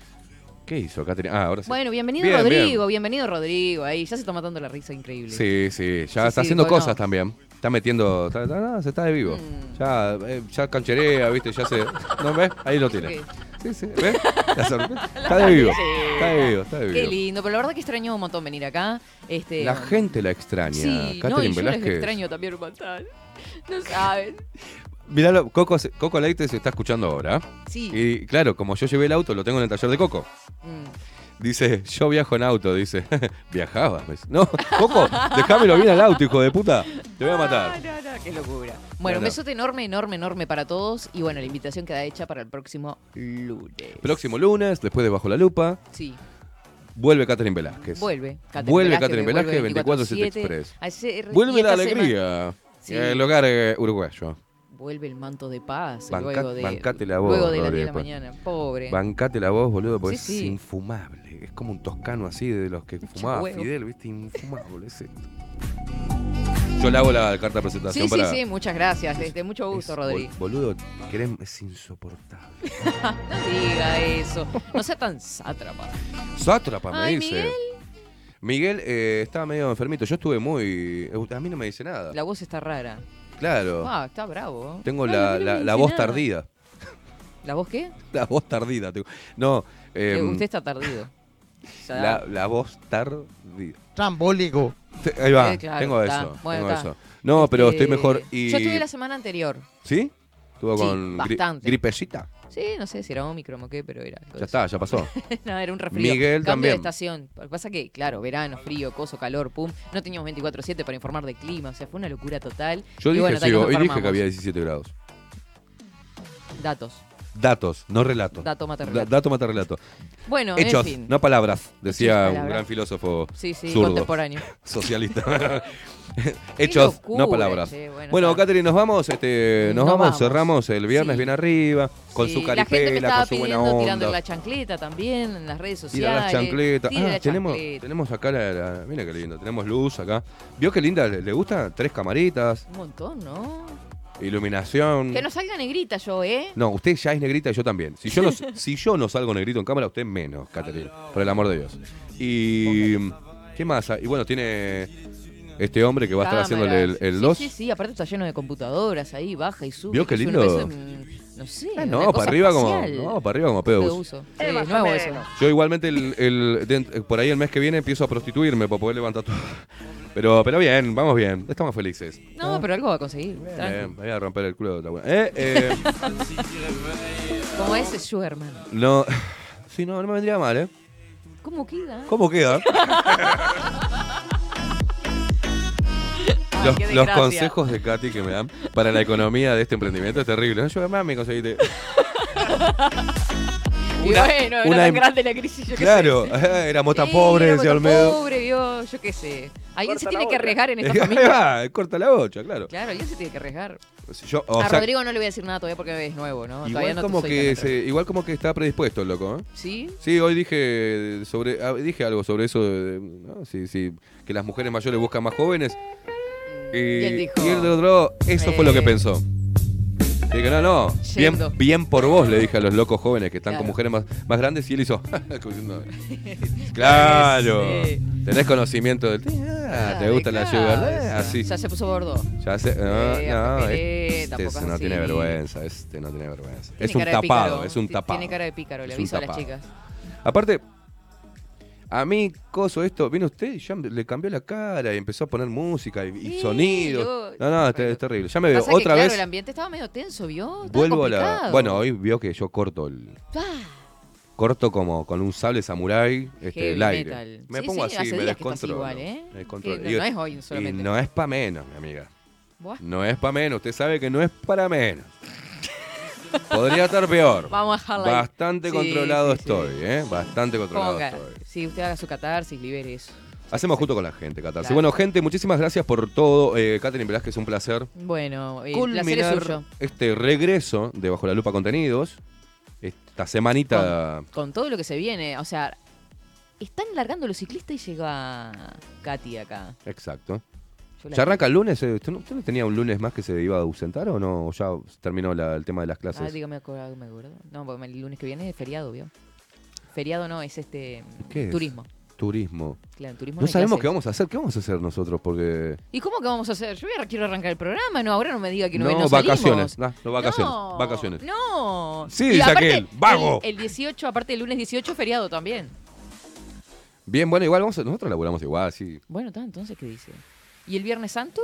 ¿Qué hizo, Catherine? Ah, ahora sí. Bueno, bienvenido Bien, Rodrigo, bien. bienvenido Rodrigo, ahí ya se está matando la risa increíble. Sí, sí, ya Sí, está sí, haciendo cosas también. Está metiendo. está- no, se está de vivo. Mm. Ya, eh, ya cancherea, ¿viste? Ya se. ¿No ves? Ahí lo tiene. Sí, sí, ¿ves? La sorpresa. Está de vivo. Está de vivo, está de Qué vivo. lindo, pero la verdad que extraño un montón venir acá. Este, La gente la extraña. Sí, no, y Catherine yo les extraño también un montón. No saben. Mirá, Coco, Coco Leite se está escuchando ahora. Sí. Y claro, como yo llevé el auto, lo tengo en el taller de Coco. Mm. Dice, yo viajo en auto, dice. Dice. No, Coco, déjamelo bien al auto, hijo de puta. Te voy a matar. No, no, qué locura. Bueno, un No, no. besote enorme, enorme, enorme para todos. Y bueno, la invitación queda hecha para el próximo lunes. Próximo lunes, después de Bajo la Lupa, Sí, vuelve Catherine Velázquez. vuelve. Catherine Vuelve Catherine Velázquez, 24-7 24/7. Express. Vuelve la alegría. Sí. El hogar eh, uruguayo. Vuelve el manto de paz Banca- luego de, bancate la voz, luego de las 10 de la mañana. Pobre. Bancate la voz, boludo, porque Sí, es infumable. Es como un toscano así de los que fumaba. Fidel, ¿viste? Infumable es esto. Yo le hago la carta de presentación Sí, sí, para. sí, muchas gracias. Este, mucho gusto, Es- Rodri. bol- Boludo, querés, es insoportable. No diga eso. No sea tan sátrapa. Sátrapa me Ay, dice. Miguel. Miguel eh, estaba medio enfermito. Yo estuve muy. A mí no me dice nada. La voz está rara. Claro. Ah, está bravo. Tengo la, no la- voz nada. tardida. ¿La voz qué? La voz tardida. tengo. No. Eh, Usted está tardido. La, la voz tardida. Trambólico. Ahí va, Eh, claro, tengo está. eso. Bueno, tengo está. eso. No, pero Este, estoy mejor. Y... Yo estuve la semana anterior. ¿Sí? Estuvo Sí, con gri- bastante. gripecita. Sí, no sé si era Omicron o qué, pero era. algo Ya de está, ya pasó. no, era un resfrío. Miguel Cambio también. de estación. Lo que pasa que, claro, verano, frío, coso, calor, pum. No teníamos 24-7 para informar de clima. O sea, fue una locura total. Yo y dije, bueno, nos hoy dije que enfermamos. había 17 grados. Datos. Datos, no relatos. Dato mata Da- relato. dato mata relato. Bueno, Hechos, en fin. no palabras, decía un palabras. gran filósofo Sí, sí, zurdo, contemporáneo. socialista. Hechos, locura, no palabras. che, bueno, bueno. Catherine, nos vamos, este, nos, Nos vamos, vamos. cerramos el viernes Sí. bien arriba, con Sí, su La caripela, con su buena pidiendo tirando onda. la chancleta también en las redes Tira sociales. las chancletas. Tire Ah, la tenemos, chancleta. tenemos acá la, la- Mira qué lindo, tenemos luz acá. ¿Vio qué linda? ¿Le, le gusta? Tres camaritas, Un montón, ¿no? iluminación. Que no salga negrita yo, ¿eh? No, usted ya es negrita y yo también. Si yo no, si yo no salgo negrito en cámara, usted menos, Catherine. Por el amor de Dios. Y. ¿Qué más? Y bueno, tiene este hombre que va a estar haciéndole el, el sí, 2. Sí, sí, aparte está lleno de computadoras ahí, baja y sube. ¿Vio qué es lindo? es un- No sé. Ah, una no, cosa para arriba como, no, para arriba como pedo De Sí, nuevo eso. menos. Yo igualmente el, el- dent- por ahí el mes que viene empiezo a prostituirme para poder levantar todo. Pero, pero bien, vamos bien, estamos felices. No, pero algo va a conseguir. Eh, me voy a romper el culo de otra buena. Eh, eh, Como ese Sugarman. no, sí, no, no me vendría mal, ¿eh? ¿Cómo queda? ¿Cómo queda? Los, qué consejos de Katy que me dan para la economía de este emprendimiento es terrible. Yo más me conseguiste. Y Una- bueno, era una tan im- grande la crisis, yo qué Claro, sé. eh, éramos tan Sí, pobres, éramos decía tan Olmedo. pobre, vio, yo qué sé. Alguien se tiene que arriesgar en esta familia. va, corta la bocha, claro. Claro, alguien se tiene que arriesgar. Yo, o a sea, Rodrigo no le voy a decir nada todavía porque es nuevo, ¿no? todavía igual no como que se, igual como que está predispuesto el loco, ¿eh? ¿Sí? Sí, hoy dije sobre ah, dije algo sobre eso de, de- ¿no? sí, sí, que las mujeres mayores buscan más jóvenes. Y, Y él dijo, y de otro, eso fue lo que eh, pensó. Dije, no, no, bien, Yendo. bien por vos, le dije a los locos jóvenes que están con mujeres más, más grandes y él hizo. como diciendo, claro, Sí. tenés conocimiento del. Ah, te gusta la claro, sugar, eh, así. Ya se puso gordo. Ya sé, no, Eh, este tampoco no así. tiene vergüenza, este no tiene vergüenza. Tiene es un cara de tapado, pícaro. es un Ti- tapado. Tiene cara de pícaro, le Es un aviso a las tapado. chicas. Aparte, a mí, coso esto, vino usted y ya le cambió la cara y empezó a poner música y, y Sí, sonidos. yo- No, no, es, es terrible. Ya me veo Pasa que, otra claro, vez. el ambiente estaba medio tenso, ¿vio? Vuelvo a la. Bueno, hoy vio que yo corto el. Ah, Corto como con un sable samurái este, Heavy el aire. metal. Me Sí, pongo sí, así, me descontrolo. igual, ¿eh? me descontrolo. Que no- Y- no es hoy Y solamente. no es pa' menos, mi amiga. Buah. No es pa' menos. Usted sabe que no es para menos. Podría estar peor. Vamos a dejarla. Bastante controlado estoy, ¿eh? Bastante controlado estoy. Si usted haga su catarsis, libere eso. Hacemos junto con la gente, Catarse. Claro. Bueno, gente, muchísimas gracias por todo. Eh, Catherine Velázquez, un placer. Bueno, eh, el placer es suyo. este regreso de Bajo la Lupa Contenidos. Esta semanita. Con todo lo que se viene, o sea, están largando los ciclistas y llega Katy acá. Exacto. ¿Ya arranca el lunes? Eh, ¿Usted no, usted no tenía un lunes más que se iba a ausentar o no? ¿O ya terminó la- el tema de las clases? Ah, dígame, acuerdo, me acuerdo. No, porque el lunes que viene es feriado, ¿vio? Feriado no, es este. ¿Qué es? Turismo. Turismo. Claro, turismo No no sabemos clases. qué vamos a hacer. ¿Qué vamos a hacer nosotros? Porque. ¿Y cómo que vamos a hacer? Yo voy a- quiero arrancar el programa, no, ahora no me diga que no, No, no vacaciones. salimos. No, no, vacaciones. No, Vacaciones. No. Sí, Y dice aparte, aquel, vago. El, el 18, aparte del lunes 18, feriado también. Bien, bueno, igual vamos a- nosotros laburamos igual, sí. Bueno, está, entonces, ¿qué dice? ¿Y el Viernes Santo?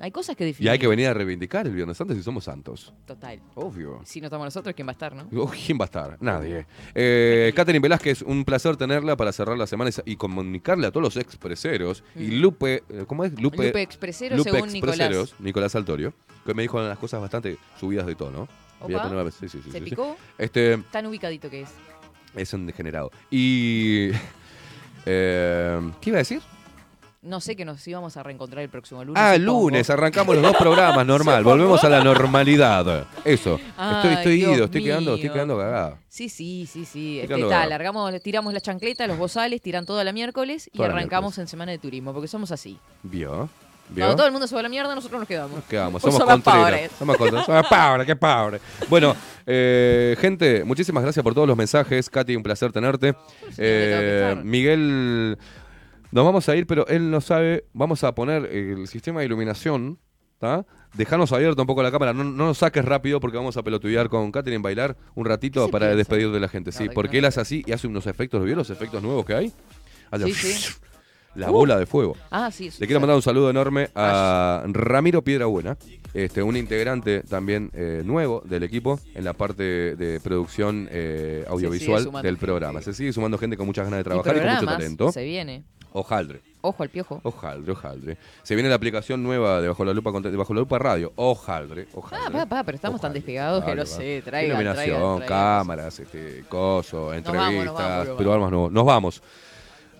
Hay cosas que Y definir. hay que venir a reivindicar el Viernes Santo si somos santos. Total. Obvio. Si no estamos nosotros, ¿quién va a estar, no? Oh, ¿Quién va a estar? Nadie. Eh, Catherine Velázquez, un placer tenerla para cerrar la semana y comunicarle a todos los expreseros. Y Lupe, eh, ¿cómo es? Lupe, Mm. Lupe Expresero, Lupe según Nicolás. Expreseros, Nicolás Saltorio, que me dijo las cosas bastante subidas de tono. Voy a Opa. poner una- sí, sí, sí, ¿Se picó? Este, Tan ubicadito que es. es un degenerado. Y... eh, ¿Qué iba a decir? No sé que nos íbamos a reencontrar el próximo lunes. Ah, supongo. lunes, arrancamos los dos programas, normal. Volvemos a la normalidad. Eso. estoy Ay, estoy Dios ido, estoy quedando, estoy quedando cagado. Sí, sí, sí, sí. Este, está, largamos, tiramos las chancletas, los bozales, tiran todo a la miércoles y Toda la arrancamos en semana de turismo, porque somos así. ¿Vio? ¿Vio? Cuando todo el mundo se va a la mierda, nosotros nos quedamos. Nos quedamos, Pues somos somos pobres. Somos pobres, qué pobre. Bueno, eh, gente, muchísimas gracias por todos los mensajes. Katy, un placer tenerte. Eh, Miguel, nos vamos a ir, pero él no sabe. Vamos a poner el sistema de iluminación. ¿tá? Dejanos abierta un poco la cámara, no, no nos saques rápido porque vamos a pelotudear con Katherine bailar un ratito para piensa? despedir de la gente. Sí, porque él hace así y hace unos efectos. ¿Lo vio los efectos nuevos que hay? Hace Sí, sí. La Uh. bola de fuego. Ah, sí. Le quiero mandar un saludo enorme a Ramiro Piedrabuena, este, un integrante también eh, nuevo del equipo en la parte de producción eh, audiovisual del programa. Se sigue sumando gente con muchas ganas de Y trabajar y, con mucho talento. Se viene. Ojaldre. Ojo al piojo. Ojaldre, ojaldre. Se viene la aplicación nueva de Bajo la Lupa, de Bajo la Lupa Radio. Ojaldre, ojaldre. Ah, pa, pa, pero estamos tan despegados que no sé, traiga, Iluminación, traiga, traiga. cámaras, este, coso, entrevistas, vamos, nos vamos, nos pero armas no. Nos vamos.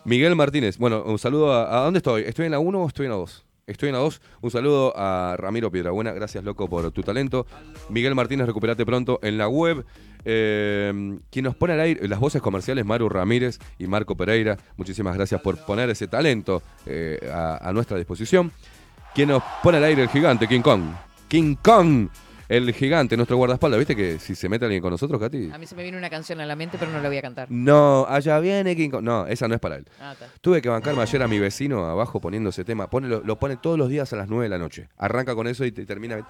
Miguel Martínez, bueno, un saludo a, ¿a dónde estoy? ¿Estoy en la 1 o estoy en la 2? Estoy en la 2. Un saludo a Ramiro Piedrabuena. Gracias, loco, por tu talento. Miguel Martínez, recuperate pronto en la web. Eh, quien nos pone al aire, las voces comerciales, Maru Ramírez y Marco Pereira. Muchísimas gracias por poner ese talento eh, a, a nuestra disposición. Quien nos pone al aire, el gigante, King Kong. King Kong, el gigante, nuestro guardaespaldas. ¿Viste que si se mete alguien con nosotros, Katy? A mí se me viene una canción a la mente, pero no la voy a cantar. No, allá viene King Kong. No, esa no es para él. Ah. Tuve que bancarme ayer a mi vecino abajo poniendo ese tema. Pone, lo, lo pone todos los días a las 9 de la noche. Arranca con eso y te- termina.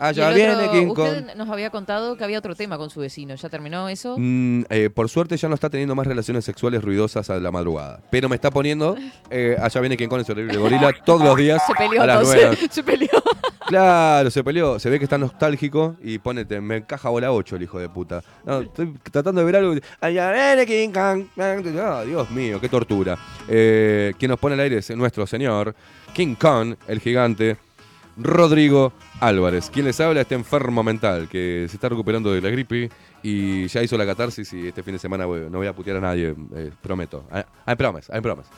Allá viene otro- King Kong. Usted nos había contado que había otro tema con su vecino. ¿Ya terminó eso? Mm, eh, por suerte ya no está teniendo más relaciones sexuales ruidosas a la madrugada. Pero me está poniendo, eh, allá viene King Kong, el horrible gorila, todos los días Se peleó a las entonces. nueve. Se peleó. Claro, se peleó. Se ve que está nostálgico y ponete, me encaja bola 8 el hijo de puta. No, estoy tratando de ver algo. Allá viene King Kong. Ah, Dios mío, qué tortura. Eh, quien nos pone al aire es nuestro señor, King Kong, el gigante, Rodrigo Álvarez. Quien les habla está enfermo mental, que se está recuperando de la gripe y ya hizo la catarsis y este fin de semana no voy a putear a nadie, eh, prometo. I promise, I promise.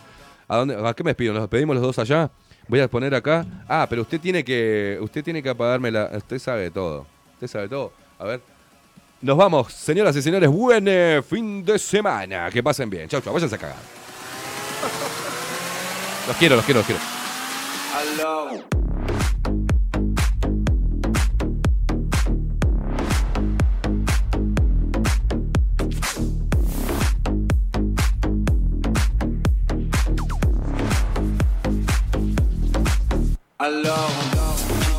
¿A, dónde, ¿A qué me despido? ¿Nos despedimos los dos allá? Voy a poner acá. Ah, pero usted tiene que. Usted tiene que apagarme la. Usted sabe todo. Usted sabe todo. A ver. Nos vamos, señoras y señores. Buen eh, fin de semana. Que pasen bien. Chau, chau. Váyanse a cagar. Los quiero, los quiero, los quiero. Alors. Alors,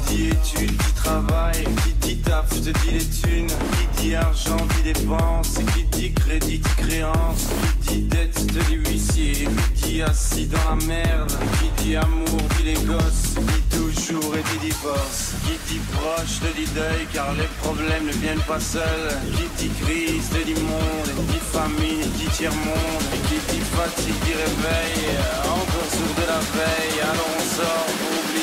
qui dit études, qui travaille, qui dit taf, je te dis les thunes, qui dit argent, dit dépense, qui dit crédit, dit créance, qui dit dette, te dit huissier, qui dit assis dans la merde, qui dit amour, dit les gosses, dit toujours et dit divorce, qui dit proche, te dit deuil, car les problèmes ne viennent pas seuls, qui dit crise, te dit monde, qui dit famine, dit tiers-monde, qui dit fatigue, dit réveil, encore sourd de la veille, alors on sort pour oublier